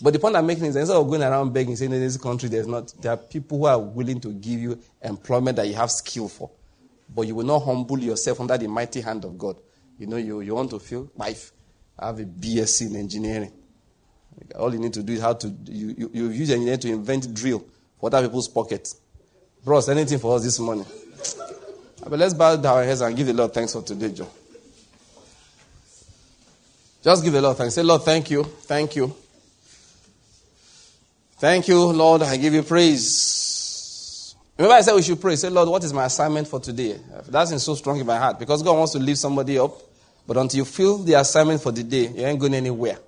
But the point I'm making is instead of going around begging, saying in this country there's not, there are people who are willing to give you employment that you have skill for. But you will not humble yourself under the mighty hand of God. You know, you, you want to feel life. I have a BSc in engineering. All you need to do is how to, you, you, you use engineering to invent drill for other people's pockets. Bros, anything for us this morning. (laughs) But let's bow down our heads and give the Lord thanks for today, Joe. Just give the Lord thanks. Say, Lord, thank you. Thank you. Thank you, Lord. I give you praise. Remember, I said we should pray. Say, Lord, what is my assignment for today? That's in so strong in my heart because God wants to lift somebody up. But until you feel the assignment for the day, you ain't going anywhere.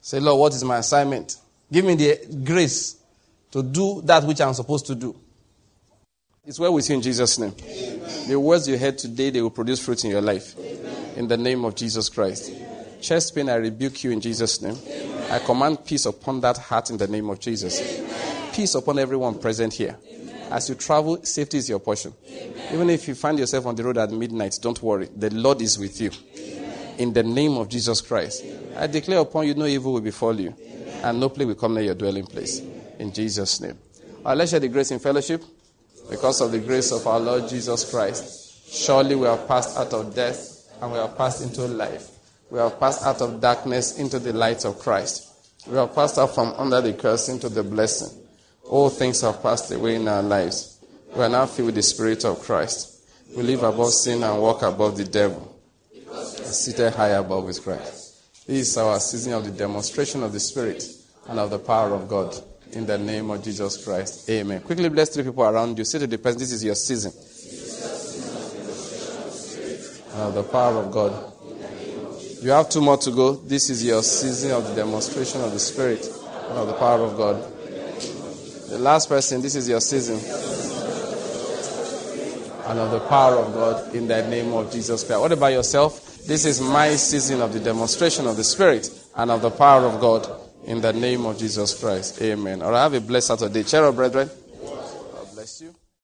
Say, Lord, what is my assignment? Give me the grace to do that which I'm supposed to do. It's well with you in Jesus' name. Amen. The words you heard today, they will produce fruit in your life. Amen. In the name of Jesus Christ. Amen. Chest pain, I rebuke you in Jesus' name. I command peace upon that heart in the name of Jesus. Peace upon everyone present here. As you travel, safety is your portion. Even if you find yourself on the road at midnight, don't worry. The Lord is with you. In the name of Jesus Christ. I declare upon you no evil will befall you, and no plague will come near your dwelling place. In Jesus' name. Right, let's share the grace in fellowship. Because of the grace of our Lord Jesus Christ, surely we have passed out of death and we have passed into life. We have passed out of darkness into the light of Christ. We have passed out from under the curse into the blessing. All things have passed away in our lives. We are now filled with the Spirit of Christ. We live above sin and walk above the devil. Seated high above with Christ. This is our season of the demonstration of the Spirit and of the power of God. In the name of Jesus Christ. Amen. Quickly bless three people around you. Say to the person, this is your season. Of the power of God. You have two more to go. This is your season of the demonstration of the Spirit and of the power of God. The last person, this is your season. And of the power of God in the name of Jesus Christ. What about yourself? This is my season of the demonstration of the Spirit and of the power of God in the name of Jesus Christ. Amen. All right, have a blessed Saturday. Cheer up, brethren.